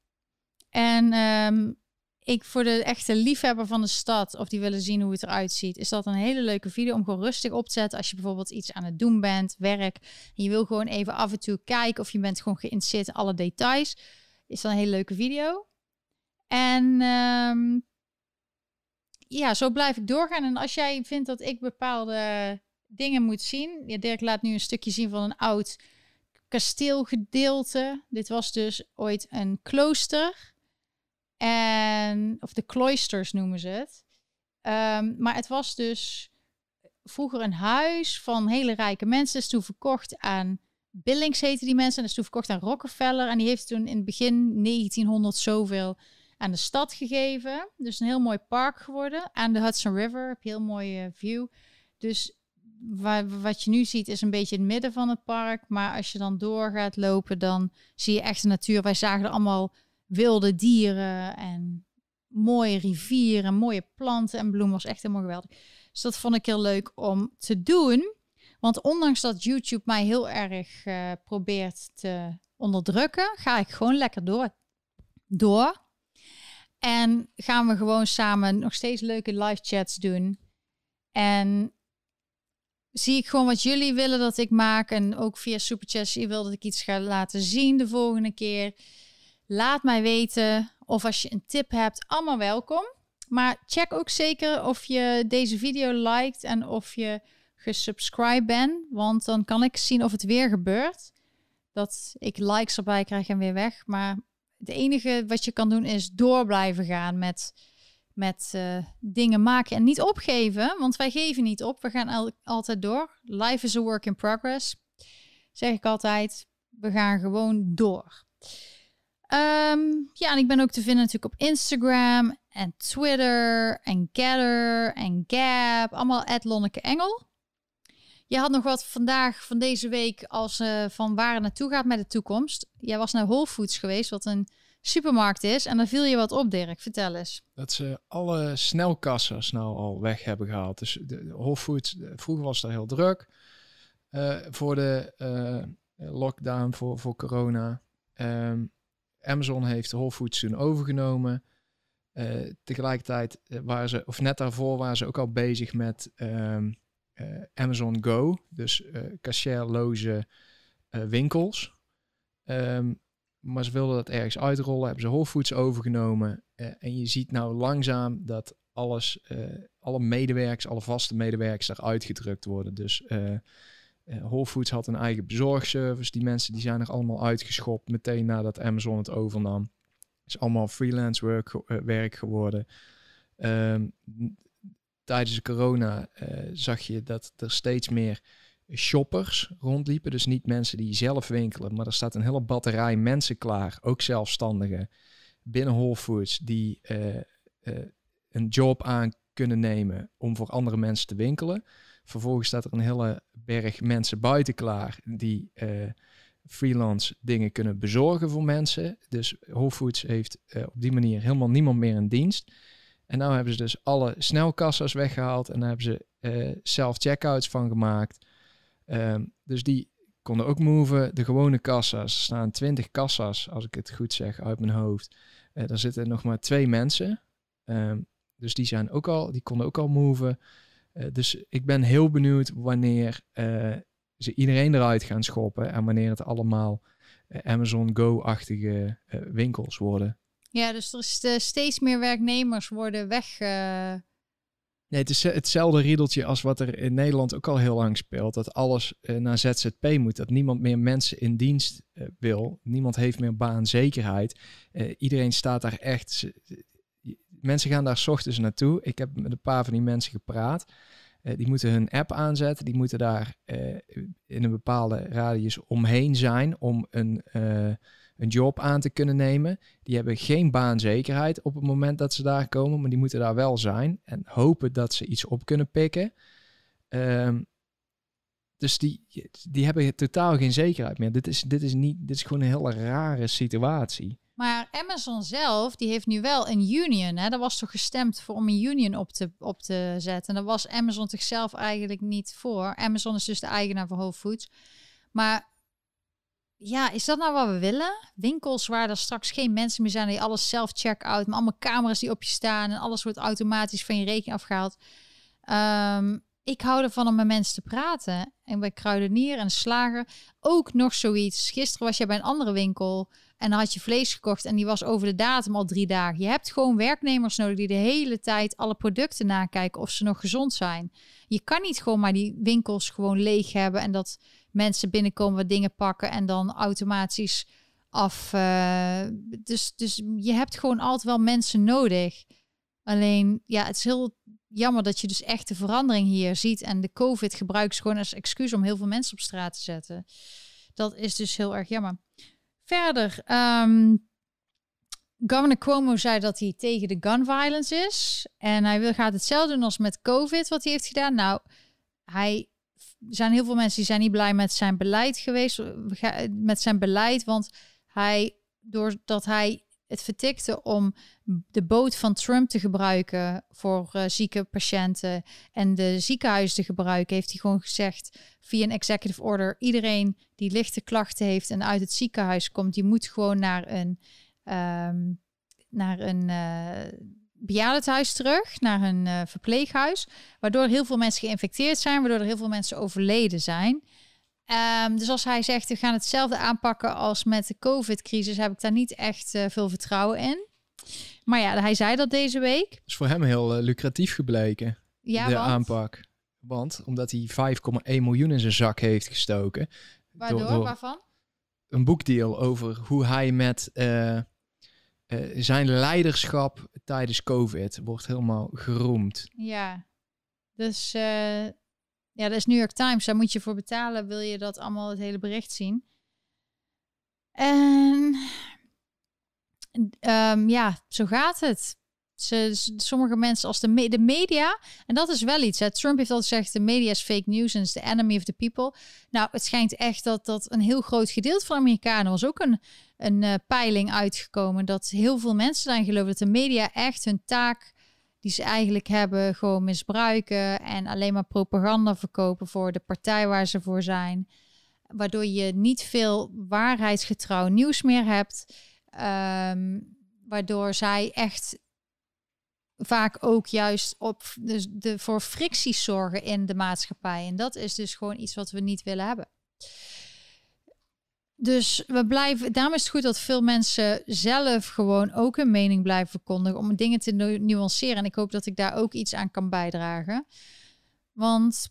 En um, ik voor de echte liefhebber van de stad, of die willen zien hoe het eruit ziet, is dat een hele leuke video om gewoon rustig op te zetten. Als je bijvoorbeeld iets aan het doen bent, werk, je wil gewoon even af en toe kijken of je bent gewoon geïnteresseerd in alle details, is dat een hele leuke video. En um, ja, zo blijf ik doorgaan. En als jij vindt dat ik bepaalde dingen moet zien. Ja, Dirk laat nu een stukje zien van een oud kasteelgedeelte. Dit was dus ooit een klooster. En, of de cloisters noemen ze het. Ehm, maar het was dus vroeger een huis van hele rijke mensen. is toen verkocht aan Billings heette die mensen. En is toen verkocht aan Rockefeller. En die heeft toen in het begin 1900 zoveel aan de stad gegeven. Dus een heel mooi park geworden. Aan de Hudson River heb heel mooie view. Dus wat je nu ziet is een beetje het midden van het park. Maar als je dan door gaat lopen, dan zie je echt de natuur. Wij zagen er allemaal wilde dieren en mooie rivieren, mooie planten en bloemen. was echt helemaal geweldig. Dus dat vond ik heel leuk om te doen. Want ondanks dat YouTube mij heel erg uh, probeert te onderdrukken, ga ik gewoon lekker door. Door. En gaan we gewoon samen nog steeds leuke live chats doen. En zie ik gewoon wat jullie willen dat ik maak. En ook via Superchats, je wil dat ik iets ga laten zien de volgende keer. Laat mij weten. Of als je een tip hebt, allemaal welkom. Maar check ook zeker of je deze video liked en of je gesubscribed bent. Want dan kan ik zien of het weer gebeurt. Dat ik likes erbij krijg en weer weg. Maar het enige wat je kan doen is door blijven gaan met, met uh, dingen maken en niet opgeven. Want wij geven niet op. We gaan al, altijd door. Life is a work in progress. Zeg ik altijd. We gaan gewoon door. Um, ja, en ik ben ook te vinden natuurlijk op Instagram en Twitter en Gather en Gap. Allemaal Lonneke Engel. Je had nog wat vandaag van deze week als uh, van waar het naartoe gaat met de toekomst. Jij was naar Whole Foods geweest, wat een supermarkt is. En daar viel je wat op, Dirk. Vertel eens.
Dat ze alle snelkassers nou al weg hebben gehaald. Dus de, Whole Foods, vroeger was dat heel druk. Uh, voor de lockdown, voor, voor corona. Um, Amazon heeft Whole Foods toen overgenomen. Uh, tegelijkertijd waren ze, of net daarvoor waren ze ook al bezig met um, uh, Amazon Go, dus uh, cashierloze winkels. Um, maar ze wilden dat ergens uitrollen, hebben ze Whole Foods overgenomen. en je ziet nou langzaam dat alles, alle medewerkers, alle vaste medewerkers daar uitgedrukt worden. Dus Whole Foods had een eigen bezorgservice. Die mensen die zijn er allemaal uitgeschopt meteen nadat Amazon het overnam. Het is allemaal freelance work, werk geworden. Um, tijdens de corona uh, zag je dat er steeds meer shoppers rondliepen. Dus niet mensen die zelf winkelen, maar er staat een hele batterij mensen klaar, ook zelfstandigen, binnen Whole Foods, die een job aan kunnen nemen om voor andere mensen te winkelen. Vervolgens staat er een hele berg mensen buiten klaar die freelance dingen kunnen bezorgen voor mensen. Dus Whole Foods heeft op die manier helemaal niemand meer in dienst. En nu hebben ze dus alle snelkassas weggehaald en daar hebben ze uh, self-checkouts van gemaakt. Um, dus die konden ook moven. De gewone kassa's, er staan 20 kassa's, als ik het goed zeg uit mijn hoofd. Uh, daar zitten nog maar twee mensen. Um, dus die, zijn ook al, die konden ook al moven. Uh, dus ik ben heel benieuwd wanneer ze iedereen eruit gaan schoppen en wanneer het allemaal Amazon Go-achtige winkels worden.
Ja, dus er is steeds meer werknemers worden weg.
Nee, het is hetzelfde riedeltje als wat er in Nederland ook al heel lang speelt. Dat alles uh, naar ZZP moet. Dat niemand meer mensen in dienst wil. Niemand heeft meer baanzekerheid. iedereen staat daar echt. Mensen gaan daar s ochtends naartoe. Ik heb met een paar van die mensen gepraat. die moeten hun app aanzetten. Die moeten daar in een bepaalde radius omheen zijn om een een job aan te kunnen nemen. Die hebben geen baanzekerheid op het moment dat ze daar komen, maar die moeten daar wel zijn en hopen dat ze iets op kunnen pikken. Ehm, dus die, die hebben totaal geen zekerheid meer. Dit is, dit is, niet, dit is gewoon een hele rare situatie.
Maar Amazon zelf, die heeft nu wel een union. Hè? Dat was toch gestemd voor om een union op te, op te zetten. En daar was Amazon zichzelf eigenlijk niet voor. Amazon is dus de eigenaar van Whole Foods. Maar ja, is dat nou wat we willen? Winkels waar er straks geen mensen meer zijn die alles zelf check-out, maar allemaal camera's die op je staan en alles wordt automatisch van je rekening afgehaald. Um, ik hou ervan om met mensen te praten. En bij kruidenier en slager ook nog zoiets. Gisteren was je bij een andere winkel en dan had je vlees gekocht en die was over de datum al drie dagen. Je hebt gewoon werknemers nodig die de hele tijd alle producten nakijken of ze nog gezond zijn. Je kan niet gewoon maar die winkels gewoon leeg hebben en dat mensen binnenkomen wat dingen pakken en dan automatisch af. Uh, dus, dus je hebt gewoon altijd wel mensen nodig. Alleen, ja, het is heel jammer dat je dus echt de verandering hier ziet. En de COVID gebruikt gewoon als excuus om heel veel mensen op straat te zetten. Dat is dus heel erg jammer. Verder, um, Governor Cuomo zei dat hij tegen de gun violence is. En hij wil, gaat hetzelfde doen als met COVID, wat hij heeft gedaan. Nou, hij er zijn heel veel mensen die zijn niet blij met zijn beleid geweest, met zijn beleid, want hij, doordat hij het vertikte om de boot van Trump te gebruiken voor uh, zieke patiënten en de ziekenhuis te gebruiken, heeft hij gewoon gezegd via een executive order: iedereen die lichte klachten heeft en uit het ziekenhuis komt, die moet gewoon naar een, um, naar een uh, bejaardenhuis terug, naar een uh, verpleeghuis, waardoor heel veel mensen geïnfecteerd zijn, waardoor er heel veel mensen overleden zijn. Um, dus als hij zegt, we gaan hetzelfde aanpakken als met de COVID-crisis, heb ik daar niet echt uh, veel vertrouwen in. Maar ja, hij zei dat deze week.
is voor hem heel uh, lucratief gebleken, ja, de aanpak. Want omdat hij 5,1 miljoen in zijn zak heeft gestoken.
Waardoor? Door, door Waarvan?
Een boekdeal over hoe hij met uh, zijn leiderschap tijdens COVID wordt helemaal geroemd.
Ja, dus ja, dat is New York Times. Daar moet je voor betalen. Wil je dat allemaal het hele bericht zien? En um, ja, zo gaat het. Ze, sommige mensen als de, de media, en dat is wel iets. Hè. Trump heeft altijd gezegd: de media is fake news en is the enemy of the people. Nou, het schijnt echt dat dat een heel groot gedeelte van Amerikanen was ook een, een uh, peiling uitgekomen. Dat heel veel mensen zijn geloven dat de media echt hun taak die ze eigenlijk hebben gewoon misbruiken en alleen maar propaganda verkopen voor de partij waar ze voor zijn. Waardoor je niet veel waarheidsgetrouw nieuws meer hebt. Ehm, waardoor zij echt vaak ook juist op dus de, voor fricties zorgen in de maatschappij. En dat is dus gewoon iets wat we niet willen hebben. Dus we blijven, daarom is het goed dat veel mensen zelf gewoon ook een mening blijven verkondigen om dingen te nuanceren. En ik hoop dat ik daar ook iets aan kan bijdragen. Want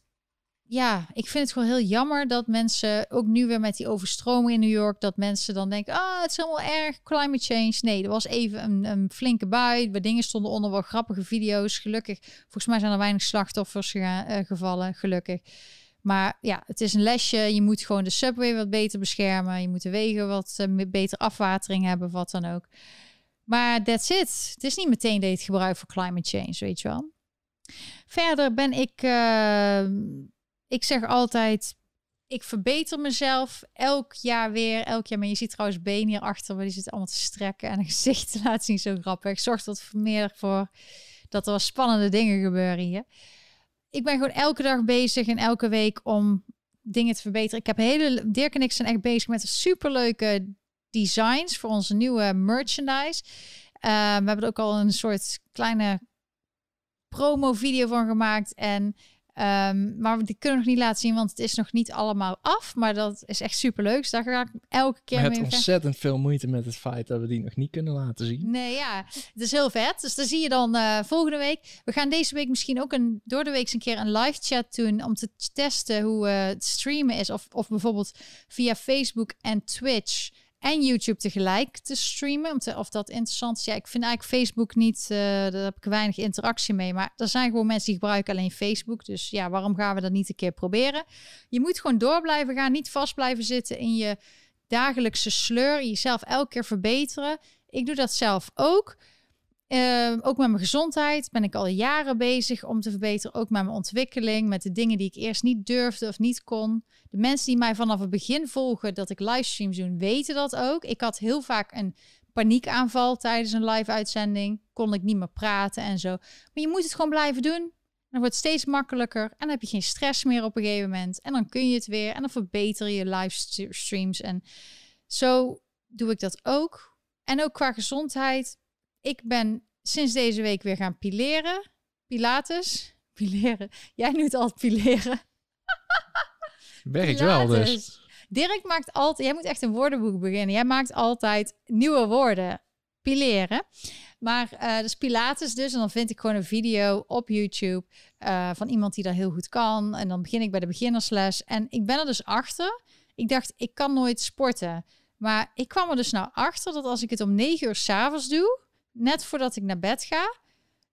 ja, ik vind het gewoon heel jammer dat mensen, ook nu weer met die overstroming in New York, dat mensen dan denken, ah, het is helemaal erg, climate change. Nee, er was even een, een flinke bui, waar dingen stonden onder, wel grappige video's, gelukkig. Volgens mij zijn er weinig slachtoffers uh, gevallen, gelukkig. Maar ja, het is een lesje. Je moet gewoon de subway wat beter beschermen. Je moet de wegen wat uh, beter afwatering hebben, wat dan ook. Maar that's it. Het is niet meteen dat je het voor climate change, weet je wel. Verder ben ik, uh, ik zeg altijd, ik verbeter mezelf elk jaar weer, elk jaar. Maar je ziet trouwens been hierachter, waar die zit allemaal te strekken en een <laughs> gezicht te laten zien, zo grappig. Zorgt dat meer voor dat er spannende dingen gebeuren hier ik ben gewoon elke dag bezig en elke week om dingen te verbeteren. Ik heb hele Dirk en ik zijn echt bezig met superleuke designs voor onze nieuwe merchandise. Uh, we hebben er ook al een soort kleine promo video van gemaakt en Um, maar die kunnen we nog niet laten zien, want het is nog niet allemaal af. Maar dat is echt super leuk. Dus daar ga ik elke keer
mee. Het ontzettend veel moeite met het feit dat we die nog niet kunnen laten zien.
Nee, ja, het is heel vet. Dus daar zie je dan uh, volgende week. We gaan deze week misschien ook een, door de week een keer een live chat doen om te testen hoe uh, het streamen is. Of, of bijvoorbeeld via Facebook en Twitch en YouTube tegelijk te streamen. Of dat interessant is. Ja, ik vind eigenlijk Facebook niet, uh, daar heb ik weinig interactie mee. Maar er zijn gewoon mensen die gebruiken alleen Facebook. Dus ja, waarom gaan we dat niet een keer proberen? Je moet gewoon door blijven gaan. Niet vast blijven zitten in je dagelijkse sleur. Jezelf elke keer verbeteren. Ik doe dat zelf ook. Uh, ook met mijn gezondheid ben ik al jaren bezig om te verbeteren. Ook met mijn ontwikkeling, met de dingen die ik eerst niet durfde of niet kon. De mensen die mij vanaf het begin volgen dat ik livestreams doe, weten dat ook. Ik had heel vaak een paniekaanval tijdens een live uitzending. Kon ik niet meer praten en zo. Maar je moet het gewoon blijven doen. Dan wordt steeds makkelijker en dan heb je geen stress meer op een gegeven moment. En dan kun je het weer en dan verbeter je livestreams. En zo doe ik dat ook. En ook qua gezondheid ik ben sinds deze week weer gaan pileren. Pilates. <laughs> Pileren. Jij noemt altijd pileren. <laughs>
Werkt wel dus.
Dirk maakt altijd... Jij moet echt een woordenboek beginnen. Jij maakt altijd nieuwe woorden. Pileren. Maar uh, dus Pilates dus. En dan vind ik gewoon een video op YouTube uh, van iemand die dat heel goed kan. En dan begin ik bij de beginnersles. En ik ben er dus achter. Ik dacht, ik kan nooit sporten. Maar ik kwam er dus nou achter dat als ik het om negen uur s'avonds doe net voordat ik naar bed ga,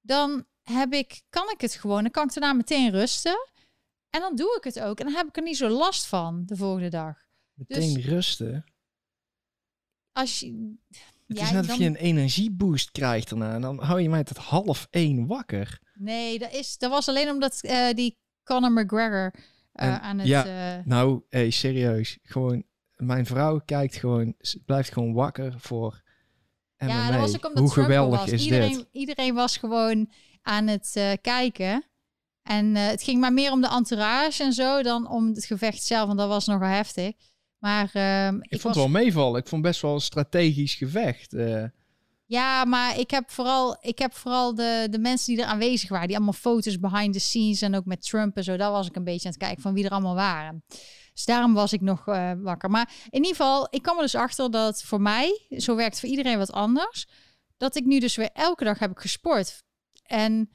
dan heb ik, kan ik het gewoon. Dan kan ik daarna meteen rusten. En dan doe ik het ook. En dan heb ik er niet zo last van de volgende dag.
Meteen dus, rusten?
Als je...
Het ja, is net dan... of je een energieboost krijgt daarna. En dan hou je mij tot half één wakker.
Nee, dat, is, dat was alleen omdat uh, die Conor McGregor uh, aan het...
Ja, uh... nou, hey, serieus. Gewoon, mijn vrouw kijkt gewoon, blijft gewoon wakker voor MMA. Ja, dat was ook omdat Hoe geweldig was. is
iedereen,
dit?
Iedereen was gewoon aan het kijken. En het ging maar meer om de entourage en zo dan om het gevecht zelf, want dat was nogal heftig. Maar uh,
ik, ik, vond het wel meevallen. Ik vond best wel een strategisch gevecht. Uh.
Ja, maar ik heb vooral, ik heb vooral de, de mensen die er aanwezig waren, die allemaal foto's behind the scenes en ook met Trump en zo, daar was ik een beetje aan het kijken van wie er allemaal waren. Dus daarom was ik nog uh, wakker. Maar in ieder geval, ik kwam er dus achter dat voor mij, zo werkt voor iedereen wat anders, dat ik nu dus weer elke dag heb ik gesport. En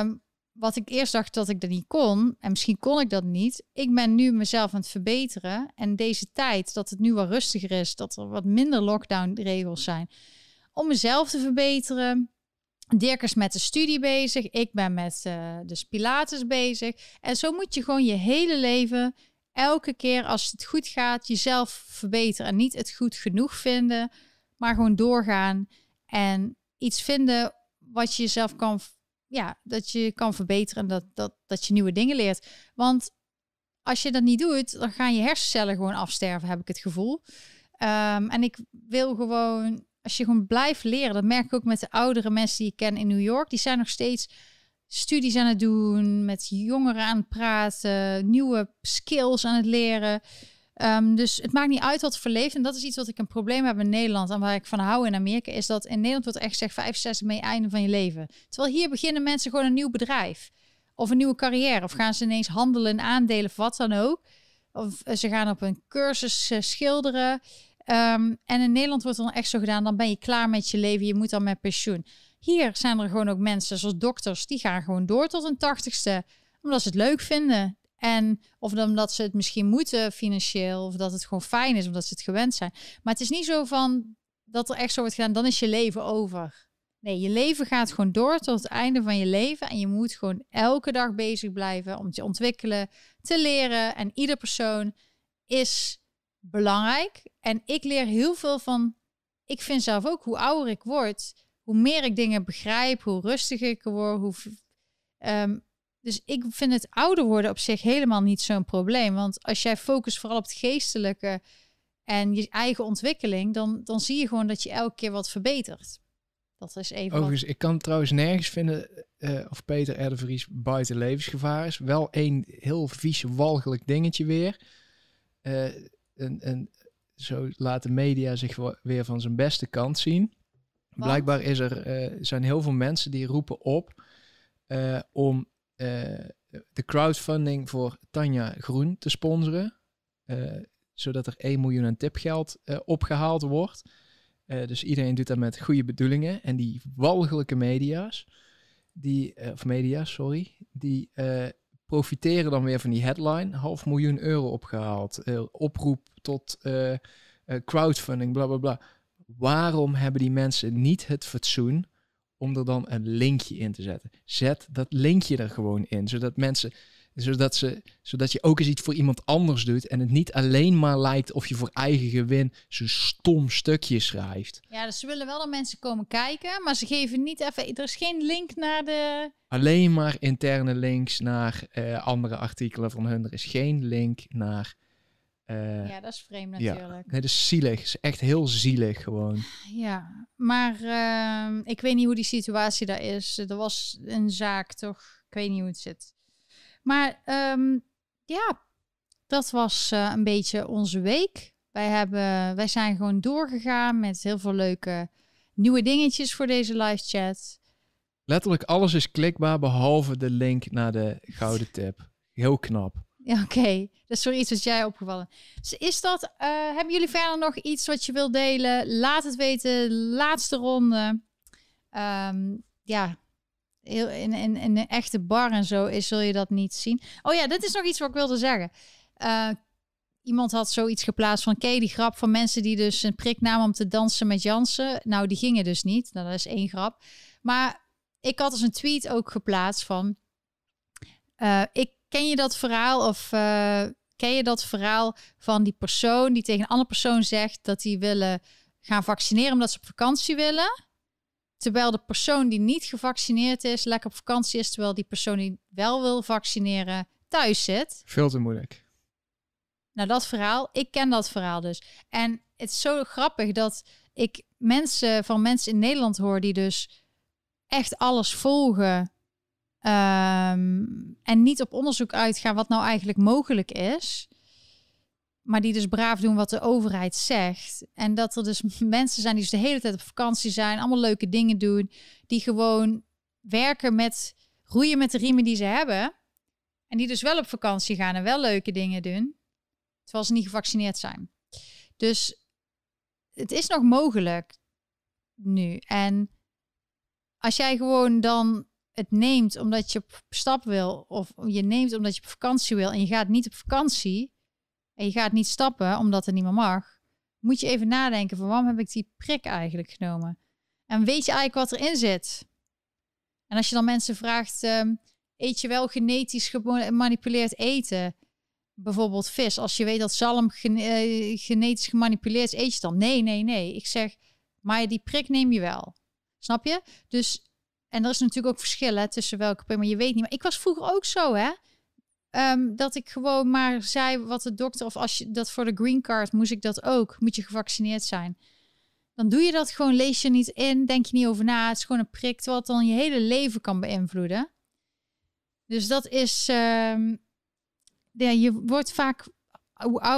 um, wat ik eerst dacht dat ik dat niet kon, en misschien kon ik dat niet. Ik ben nu mezelf aan het verbeteren. En deze tijd, dat het nu wat rustiger is, dat er wat minder lockdown-regels zijn, om mezelf te verbeteren. Dirk is met de studie bezig, ik ben met uh, de Pilates bezig. En zo moet je gewoon je hele leven, elke keer als het goed gaat, jezelf verbeteren. En niet het goed genoeg vinden, maar gewoon doorgaan en iets vinden wat je jezelf kan ja, dat je kan verbeteren en dat, dat, dat je nieuwe dingen leert. Want als je dat niet doet, dan gaan je hersencellen gewoon afsterven, heb ik het gevoel. Ehm, en ik wil gewoon, als je gewoon blijft leren, dat merk ik ook met de oudere mensen die ik ken in New York, die zijn nog steeds studies aan het doen, met jongeren aan het praten, nieuwe skills aan het leren. Ehm, dus het maakt niet uit wat verleeft. En dat is iets wat ik een probleem heb in Nederland. En waar ik van hou in Amerika. Is dat in Nederland wordt echt gezegd 65 mee einde van je leven. Terwijl hier beginnen mensen gewoon een nieuw bedrijf. Of een nieuwe carrière. Of gaan ze ineens handelen aandelen of wat dan ook. Of ze gaan op een cursus uh, schilderen. Ehm, en in Nederland wordt dan echt zo gedaan. Dan ben je klaar met je leven. Je moet dan met pensioen. Hier zijn er gewoon ook mensen zoals dokters. Die gaan gewoon door tot een tachtigste. Omdat ze het leuk vinden. En of omdat ze het misschien moeten financieel, of dat het gewoon fijn is, omdat ze het gewend zijn. Maar het is niet zo van dat er echt zo wordt gedaan, dan is je leven over. Nee, je leven gaat gewoon door tot het einde van je leven. En je moet gewoon elke dag bezig blijven om te ontwikkelen, te leren. En ieder persoon is belangrijk. En ik leer heel veel van. Ik vind zelf ook hoe ouder ik word, hoe meer ik dingen begrijp, hoe rustiger ik word, hoe. Um, dus ik vind het ouder worden op zich helemaal niet zo'n probleem. Want als jij focust vooral op het geestelijke en je eigen ontwikkeling, dan, dan zie je gewoon dat je elke keer wat verbetert. Dat is even.
Overigens, ik kan trouwens nergens vinden uh, of Peter R. buiten levensgevaar is. Wel een heel vies, walgelijk dingetje weer. Uh, en, en zo laat de media zich weer van zijn beste kant zien. Blijkbaar is er, uh, zijn heel veel mensen die roepen op om eh, de crowdfunding voor Tanja Groen te sponsoren. Eh, zodat er 1 miljoen aan tipgeld uh, opgehaald wordt. dus iedereen doet dat met goede bedoelingen. En die walgelijke media's, die, of media, sorry, die profiteren dan weer van die headline. Half miljoen euro opgehaald. oproep tot crowdfunding, bla bla bla. Waarom hebben die mensen niet het fatsoen om er dan een linkje in te zetten. Zet dat linkje er gewoon in, zodat mensen, zodat, ze, zodat je ook eens iets voor iemand anders doet en het niet alleen maar lijkt of je voor eigen gewin zo'n stom stukje schrijft.
Ja, dus ze willen wel dat mensen komen kijken, maar ze geven niet even, er is geen link naar de...
Alleen maar interne links naar uh, andere artikelen van hun. Er is geen link naar
uh, ja, dat is vreemd natuurlijk. Ja.
Nee, dat is zielig. is echt heel zielig gewoon.
Ja, maar uh, ik weet niet hoe die situatie daar is. Er was een zaak, toch? Ik weet niet hoe het zit. Maar um, ja, dat was uh, een beetje onze week. Wij, hebben, wij zijn gewoon doorgegaan met heel veel leuke nieuwe dingetjes voor deze live chat.
Letterlijk alles is klikbaar behalve de link naar de gouden tip. Heel knap.
Ja, oké. Dat is voor iets wat jij opgevallen. Dus is dat, uh, hebben jullie verder nog iets wat je wilt delen? Laat het weten. Laatste ronde. Um, ja, in, in, een echte bar en zo is, zul je dat niet zien. Oh ja, dit is nog iets wat ik wilde zeggen. Uh, iemand had zoiets geplaatst van, ken die grap van mensen die dus een prik namen om te dansen met Jansen? Nou, die gingen dus niet. Nou, dat is één grap. Maar ik had dus een tweet ook geplaatst van... Uh, ik ken je dat verhaal of uh, ken je dat verhaal van die persoon die tegen een andere persoon zegt dat die willen gaan vaccineren omdat ze op vakantie willen? Terwijl de persoon die niet gevaccineerd is, lekker op vakantie is, terwijl die persoon die wel wil vaccineren thuis zit.
Veel te moeilijk.
Nou, dat verhaal, ik ken dat verhaal dus. En het is zo grappig dat ik mensen van mensen in Nederland hoor die dus echt alles volgen. Ehm, en niet op onderzoek uitgaan wat nou eigenlijk mogelijk is. Maar die dus braaf doen wat de overheid zegt. En dat er dus mensen zijn die dus de hele tijd op vakantie zijn, allemaal leuke dingen doen. Die gewoon werken met, roeien met de riemen die ze hebben. En die dus wel op vakantie gaan en wel leuke dingen doen. Terwijl ze niet gevaccineerd zijn. Dus het is nog mogelijk nu. En als jij gewoon dan het neemt omdat je op stap wil, of je neemt omdat je op vakantie wil en je gaat niet op vakantie en je gaat niet stappen omdat het niet meer mag, moet je even nadenken van waarom heb ik die prik eigenlijk genomen? En weet je eigenlijk wat erin zit? En als je dan mensen vraagt, ehm, eet je wel genetisch gemanipuleerd eten? Bijvoorbeeld vis. Als je weet dat zalm eh, genetisch gemanipuleerd is, eet je dan? Nee, nee, nee. Ik zeg, maar die prik neem je wel. Snap je? Dus, en er is natuurlijk ook verschillen tussen welke maar je weet niet. Maar ik was vroeger ook zo, hè? Ehm, dat ik gewoon maar zei wat de dokter, of als je dat voor de green card moest ik dat ook, moet je gevaccineerd zijn. Dan doe je dat gewoon, lees je niet in, denk je niet over na. Het is gewoon een prik wat dan je hele leven kan beïnvloeden. Dus dat is, um, ja, je wordt vaak,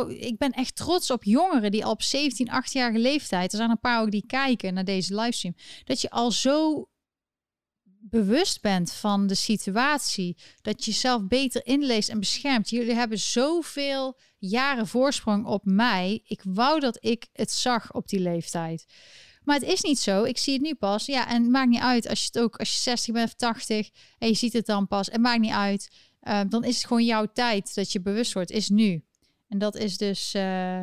ik ben echt trots op jongeren die al op 17, 18-jarige leeftijd, er zijn een paar ook die kijken naar deze livestream, dat je al zo bewust bent van de situatie, dat je jezelf beter inleest en beschermt. Jullie hebben zoveel jaren voorsprong op mij. Ik wou dat ik het zag op die leeftijd. Maar het is niet zo. Ik zie het nu pas. Ja, en het maakt niet uit als je het ook als je 60 bent of 80 en je ziet het dan pas. Het maakt niet uit. Uh, dan is het gewoon jouw tijd dat je bewust wordt. Is nu. En dat is dus. Uh,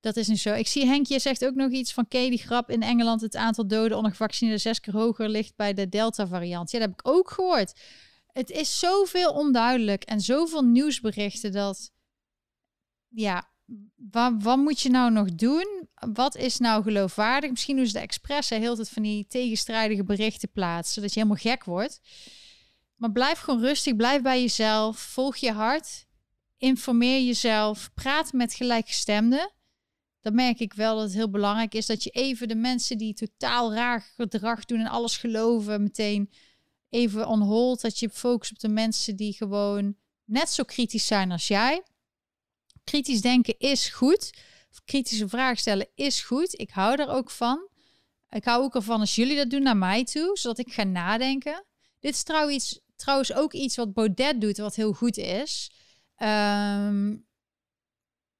dat is niet zo. Ik zie Henkje zegt ook nog iets van Katie grap in Engeland. Het aantal doden onder gevaccineerden zes keer hoger ligt bij de Delta-variant. Ja, dat heb ik ook gehoord. Het is zoveel onduidelijk en zoveel nieuwsberichten dat. Ja, wat, wat moet je nou nog doen? Wat is nou geloofwaardig? Misschien doen de expres heel tijd van die tegenstrijdige berichten plaatsen, zodat je helemaal gek wordt. Maar blijf gewoon rustig, blijf bij jezelf, volg je hart, informeer jezelf, praat met gelijkgestemden dan merk ik wel dat het heel belangrijk is dat je even de mensen die totaal raar gedrag doen en alles geloven, meteen even on hold. Dat je focust op de mensen die gewoon net zo kritisch zijn als jij. Kritisch denken is goed. Kritische vragen stellen is goed. Ik hou er ook van. Ik hou ook ervan als jullie dat doen naar mij toe, zodat ik ga nadenken. Dit is trouwens, trouwens ook iets wat Baudet doet, wat heel goed is. Um,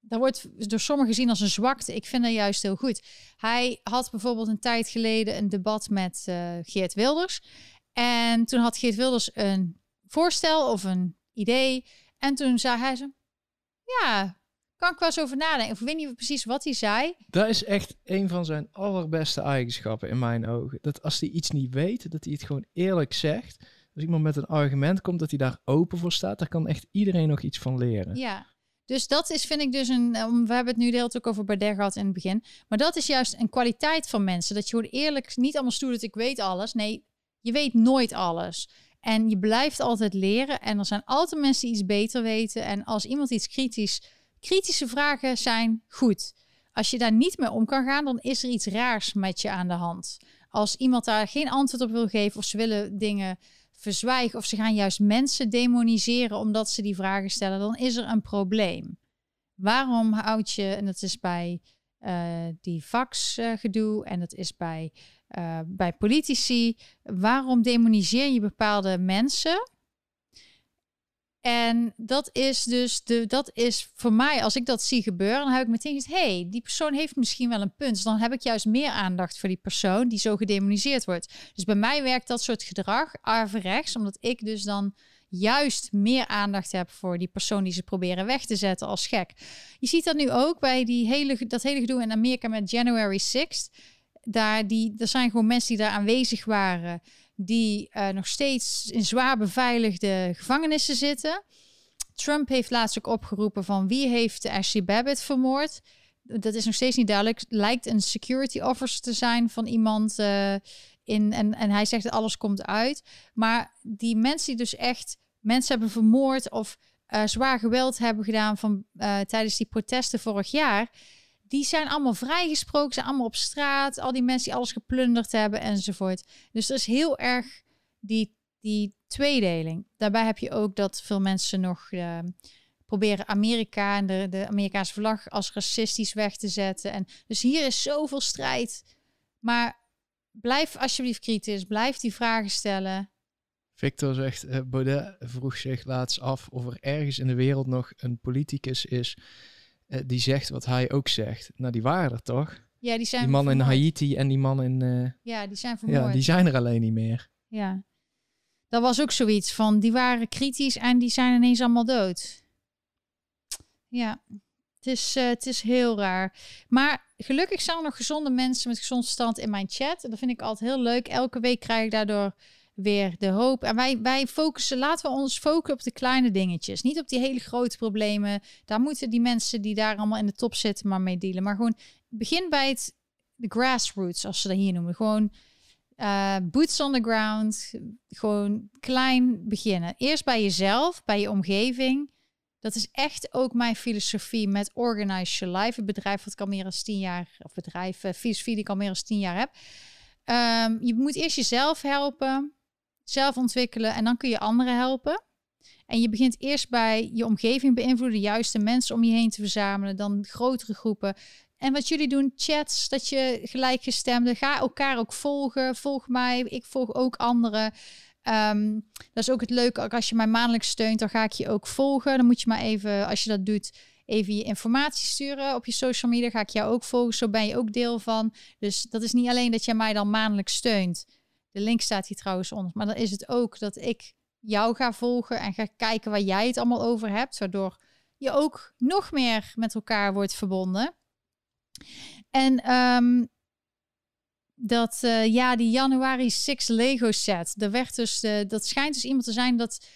dat wordt door sommigen gezien als een zwakte. Ik vind dat juist heel goed. Hij had bijvoorbeeld een tijd geleden een debat met uh, Geert Wilders. En toen had Geert Wilders een voorstel of een idee. En toen zei hij zo, ja, kan ik wel eens over nadenken. Of weet niet precies wat hij zei.
Dat is echt een van zijn allerbeste eigenschappen in mijn ogen. Dat als hij iets niet weet, dat hij het gewoon eerlijk zegt. Als iemand met een argument komt, dat hij daar open voor staat. Daar kan echt iedereen nog iets van leren.
Ja, dus dat is, vind ik dus een. We hebben het nu de hele tijd ook over Baudet gehad in het begin. Maar dat is juist een kwaliteit van mensen. Dat je wordt eerlijk, niet allemaal stoer dat ik weet alles. Nee, je weet nooit alles. En je blijft altijd leren. En er zijn altijd mensen die iets beter weten. En als iemand iets kritisch. Kritische vragen zijn goed. Als je daar niet mee om kan gaan, dan is er iets raars met je aan de hand. Als iemand daar geen antwoord op wil geven of ze willen dingen verzwijgen of ze gaan juist mensen demoniseren omdat ze die vragen stellen, dan is er een probleem. Waarom houd je, en dat is bij uh, die vaxgedoe uh, en dat is bij, uh, bij politici, waarom demoniseer je bepaalde mensen? En dat is dus de, dat is voor mij, als ik dat zie gebeuren, dan heb ik meteen gezegd: hey, die persoon heeft misschien wel een punt. Dus dan heb ik juist meer aandacht voor die persoon die zo gedemoniseerd wordt. Dus bij mij werkt dat soort gedrag averechts, omdat ik dus dan juist meer aandacht heb voor die persoon die ze proberen weg te zetten als gek. Je ziet dat nu ook bij die hele, dat hele gedoe in Amerika met January 6th. Daar die, er zijn gewoon mensen die daar aanwezig waren, die uh, nog steeds in zwaar beveiligde gevangenissen zitten. Trump heeft laatst ook opgeroepen van wie heeft Ashley Babbitt vermoord. Dat is nog steeds niet duidelijk. Lijkt een security officer te zijn van iemand uh, in. En, en hij zegt alles komt uit. Maar die mensen die dus echt mensen hebben vermoord of uh, zwaar geweld hebben gedaan van, tijdens die protesten vorig jaar. Die zijn allemaal vrijgesproken, zijn allemaal op straat. Al die mensen die alles geplunderd hebben enzovoort. Dus er is heel erg die, die tweedeling. Daarbij heb je ook dat veel mensen nog uh, proberen Amerika en de, de Amerikaanse vlag als racistisch weg te zetten. En dus hier is zoveel strijd. Maar blijf alsjeblieft kritisch. Blijf die vragen stellen.
Victor zegt, uh, Baudet vroeg zich laatst af of er ergens in de wereld nog een politicus is uh, die zegt wat hij ook zegt. Nou, die waren er toch?
Ja, die zijn
Die man in Haiti en die man in... Uh,
ja, die zijn vermoord.
Ja, die zijn er alleen niet meer.
Ja. Dat was ook zoiets van, die waren kritisch en die zijn ineens allemaal dood. Ja, het is, het is heel raar. Maar gelukkig zijn er nog gezonde mensen met gezond verstand in mijn chat. En dat vind ik altijd heel leuk. Elke week krijg ik daardoor weer de hoop. En wij, wij focussen, laten we ons focussen op de kleine dingetjes. Niet op die hele grote problemen. Daar moeten die mensen die daar allemaal in de top zitten maar mee dealen. Maar gewoon begin bij het de grassroots, als ze dat hier noemen. Gewoon uh, boots on the ground. Gewoon klein beginnen. Eerst bij jezelf, bij je omgeving. Dat is echt ook mijn filosofie met Organize Your Life. Een bedrijf wat ik al meer dan tien jaar, of bedrijf, uh, filosofie die ik al meer dan tien jaar heb. Um, je moet eerst jezelf helpen zelf ontwikkelen en dan kun je anderen helpen. En je begint eerst bij je omgeving beïnvloeden, de juiste mensen om je heen te verzamelen, dan grotere groepen. En wat jullie doen, chats, dat je gelijkgestemden, ga elkaar ook volgen. Volg mij, ik volg ook anderen. Um, dat is ook het leuke, als je mij maandelijks steunt, dan ga ik je ook volgen. Dan moet je maar even, als je dat doet, even je informatie sturen op je social media. Ga ik jou ook volgen, zo ben je ook deel van. Dus dat is niet alleen dat jij mij dan maandelijks steunt. De link staat hier trouwens onder. Maar dan is het ook dat ik jou ga volgen en ga kijken waar jij het allemaal over hebt. Waardoor je ook nog meer met elkaar wordt verbonden. En um, dat, uh, ja, die januari 6 Lego set. Er werd dus, uh, dat schijnt dus iemand te zijn dat.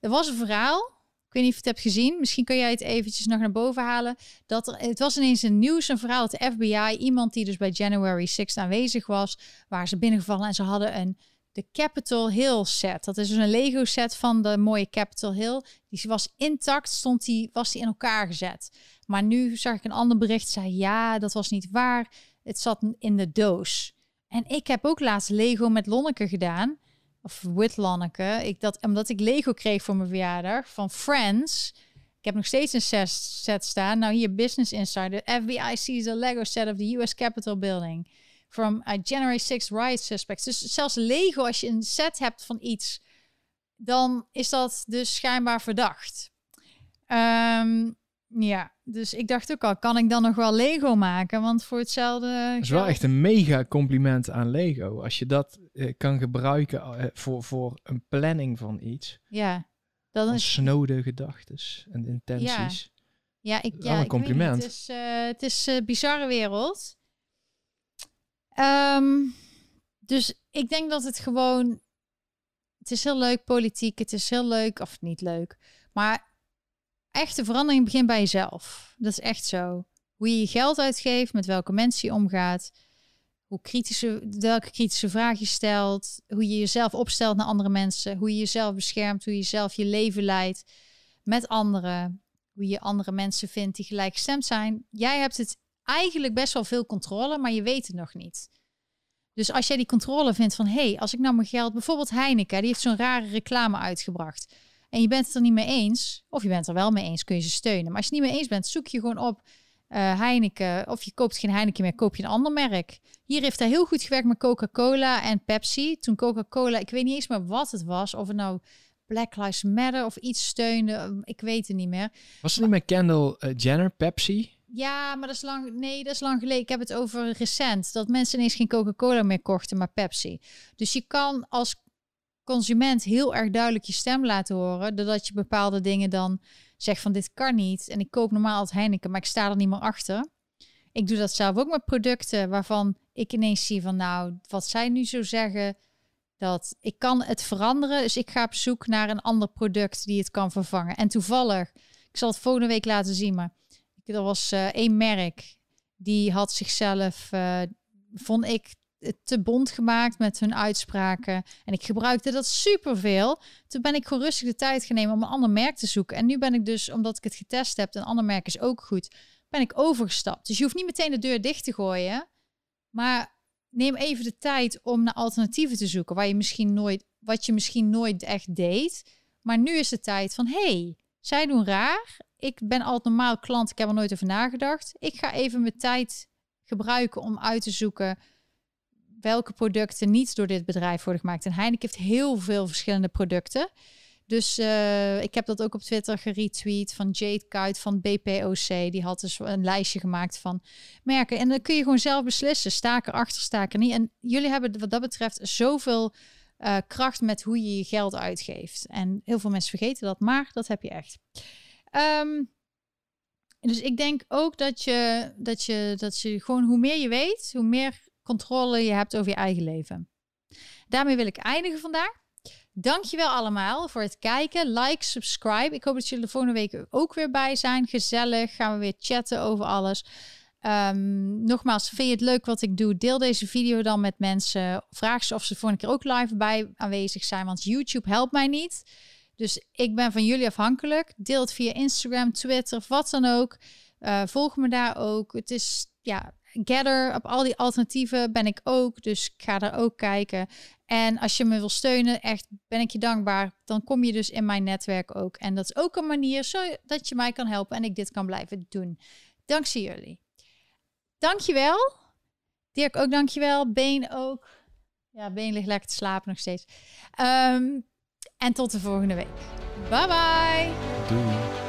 Er was een verhaal ik weet niet of je het hebt gezien. Misschien kun jij het eventjes nog naar boven halen. Dat er, het was ineens een nieuws, een verhaal de FBI, iemand die dus bij January 6 aanwezig was, waar ze binnengevallen en ze hadden een de Capitol Hill set. Dat is dus een Lego set van de mooie Capitol Hill. Die was intact, stond die, was die in elkaar gezet. Maar nu zag ik een ander bericht, zei ja, dat was niet waar. Het zat in de doos. En ik heb ook laatst Lego met Lonneke gedaan of with Lanneke. Ik dat, omdat ik Lego kreeg voor mijn verjaardag van Friends. Ik heb nog steeds een set, set staan. Nou hier, Business Insider. FBI sees a Lego set of the US Capitol building. From a January 6 riot suspects. Dus zelfs Lego, als je een set hebt van iets, dan is dat dus schijnbaar verdacht. Um, ja, dus ik dacht ook al, kan ik dan nog wel Lego maken? Want voor hetzelfde.
Dat is wel echt een mega compliment aan Lego. Als je dat eh, kan gebruiken eh, voor, voor een planning van iets.
Ja, dan
is. Snode gedachten en intenties.
Ja, ja ik. Ja, een compliment. Niet, het is, het is een bizarre wereld. Um, dus ik denk dat het gewoon. Het is heel leuk politiek. Het is heel leuk, of niet leuk. Maar echte verandering begint bij jezelf. Dat is echt zo. Hoe je je geld uitgeeft, met welke mensen je omgaat, hoe kritische, welke kritische vraag je stelt, hoe je jezelf opstelt naar andere mensen, hoe je jezelf beschermt, hoe je zelf je leven leidt met anderen, hoe je andere mensen vindt die gelijkgestemd zijn. Jij hebt het eigenlijk best wel veel controle, maar je weet het nog niet. Dus als jij die controle vindt van, hé, hey, als ik nou mijn geld, bijvoorbeeld Heineken, die heeft zo'n rare reclame uitgebracht en je bent het er niet mee eens, of je bent er wel mee eens, kun je ze steunen. Maar als je het niet mee eens bent, zoek je gewoon op uh, Heineken. Of je koopt geen Heineken meer, koop je een ander merk. Hier heeft hij heel goed gewerkt met Coca-Cola en Pepsi. Toen Coca-Cola, ik weet niet eens meer wat het was. Of het nou Black Lives Matter of iets steunde. Ik weet het niet meer.
Was het niet met Kendall uh, Jenner, Pepsi?
Ja, maar dat is lang. Nee, dat is lang geleden. Ik heb het over recent. Dat mensen ineens geen Coca-Cola meer kochten, maar Pepsi. Dus je kan als consument heel erg duidelijk je stem laten horen. Doordat je bepaalde dingen dan zegt van dit kan niet. En ik koop normaal als Heineken, maar ik sta er niet meer achter. Ik doe dat zelf ook met producten waarvan ik ineens zie van nou, wat zij nu zo zeggen, dat ik kan het veranderen. Dus ik ga op zoek naar een ander product die het kan vervangen. En toevallig, ik zal het volgende week laten zien, maar er was uh, één merk die had zichzelf, uh, vond ik, te bond gemaakt met hun uitspraken. En ik gebruikte dat superveel. Toen ben ik gewoon rustig de tijd genomen om een ander merk te zoeken. En nu ben ik dus, omdat ik het getest heb, een ander merk is ook goed, ben ik overgestapt. Dus je hoeft niet meteen de deur dicht te gooien. Maar neem even de tijd om naar alternatieven te zoeken waar je misschien nooit, wat je misschien nooit echt deed. Maar nu is de tijd van hey, zij doen raar. Ik ben altijd normaal klant, ik heb er nooit over nagedacht. Ik ga even mijn tijd gebruiken om uit te zoeken welke producten niet door dit bedrijf worden gemaakt. En Heineken heeft heel veel verschillende producten. Dus uh, ik heb dat ook op Twitter geretweet van Jade Kuit van BPOC. Die had dus een lijstje gemaakt van merken. En dan kun je gewoon zelf beslissen. Staken achter, staken niet. En jullie hebben wat dat betreft zoveel uh, kracht met hoe je je geld uitgeeft. En heel veel mensen vergeten dat, maar dat heb je echt. Um, dus ik denk ook dat je, dat, je, dat je gewoon hoe meer je weet, hoe meer controle je hebt over je eigen leven. Daarmee wil ik eindigen vandaag. Dankjewel allemaal voor het kijken. Like, subscribe. Ik hoop dat jullie de volgende week ook weer bij zijn. Gezellig. Gaan we weer chatten over alles. Um, nogmaals, vind je het leuk wat ik doe? Deel deze video dan met mensen. Vraag ze of ze de volgende keer ook live bij aanwezig zijn. Want YouTube helpt mij niet. Dus ik ben van jullie afhankelijk. Deel het via Instagram, Twitter, wat dan ook. Uh, volg me daar ook. Het is ja, Gather, op al die alternatieven ben ik ook. Dus ik ga daar ook kijken. En als je me wil steunen, echt ben ik je dankbaar. Dan kom je dus in mijn netwerk ook. En dat is ook een manier zodat je mij kan helpen en ik dit kan blijven doen. Dankzij jullie. Dankjewel. Dirk ook dankjewel. Been ook. Ja, Been ligt lekker te slapen nog steeds. Um, en tot de volgende week. Bye bye. Doei.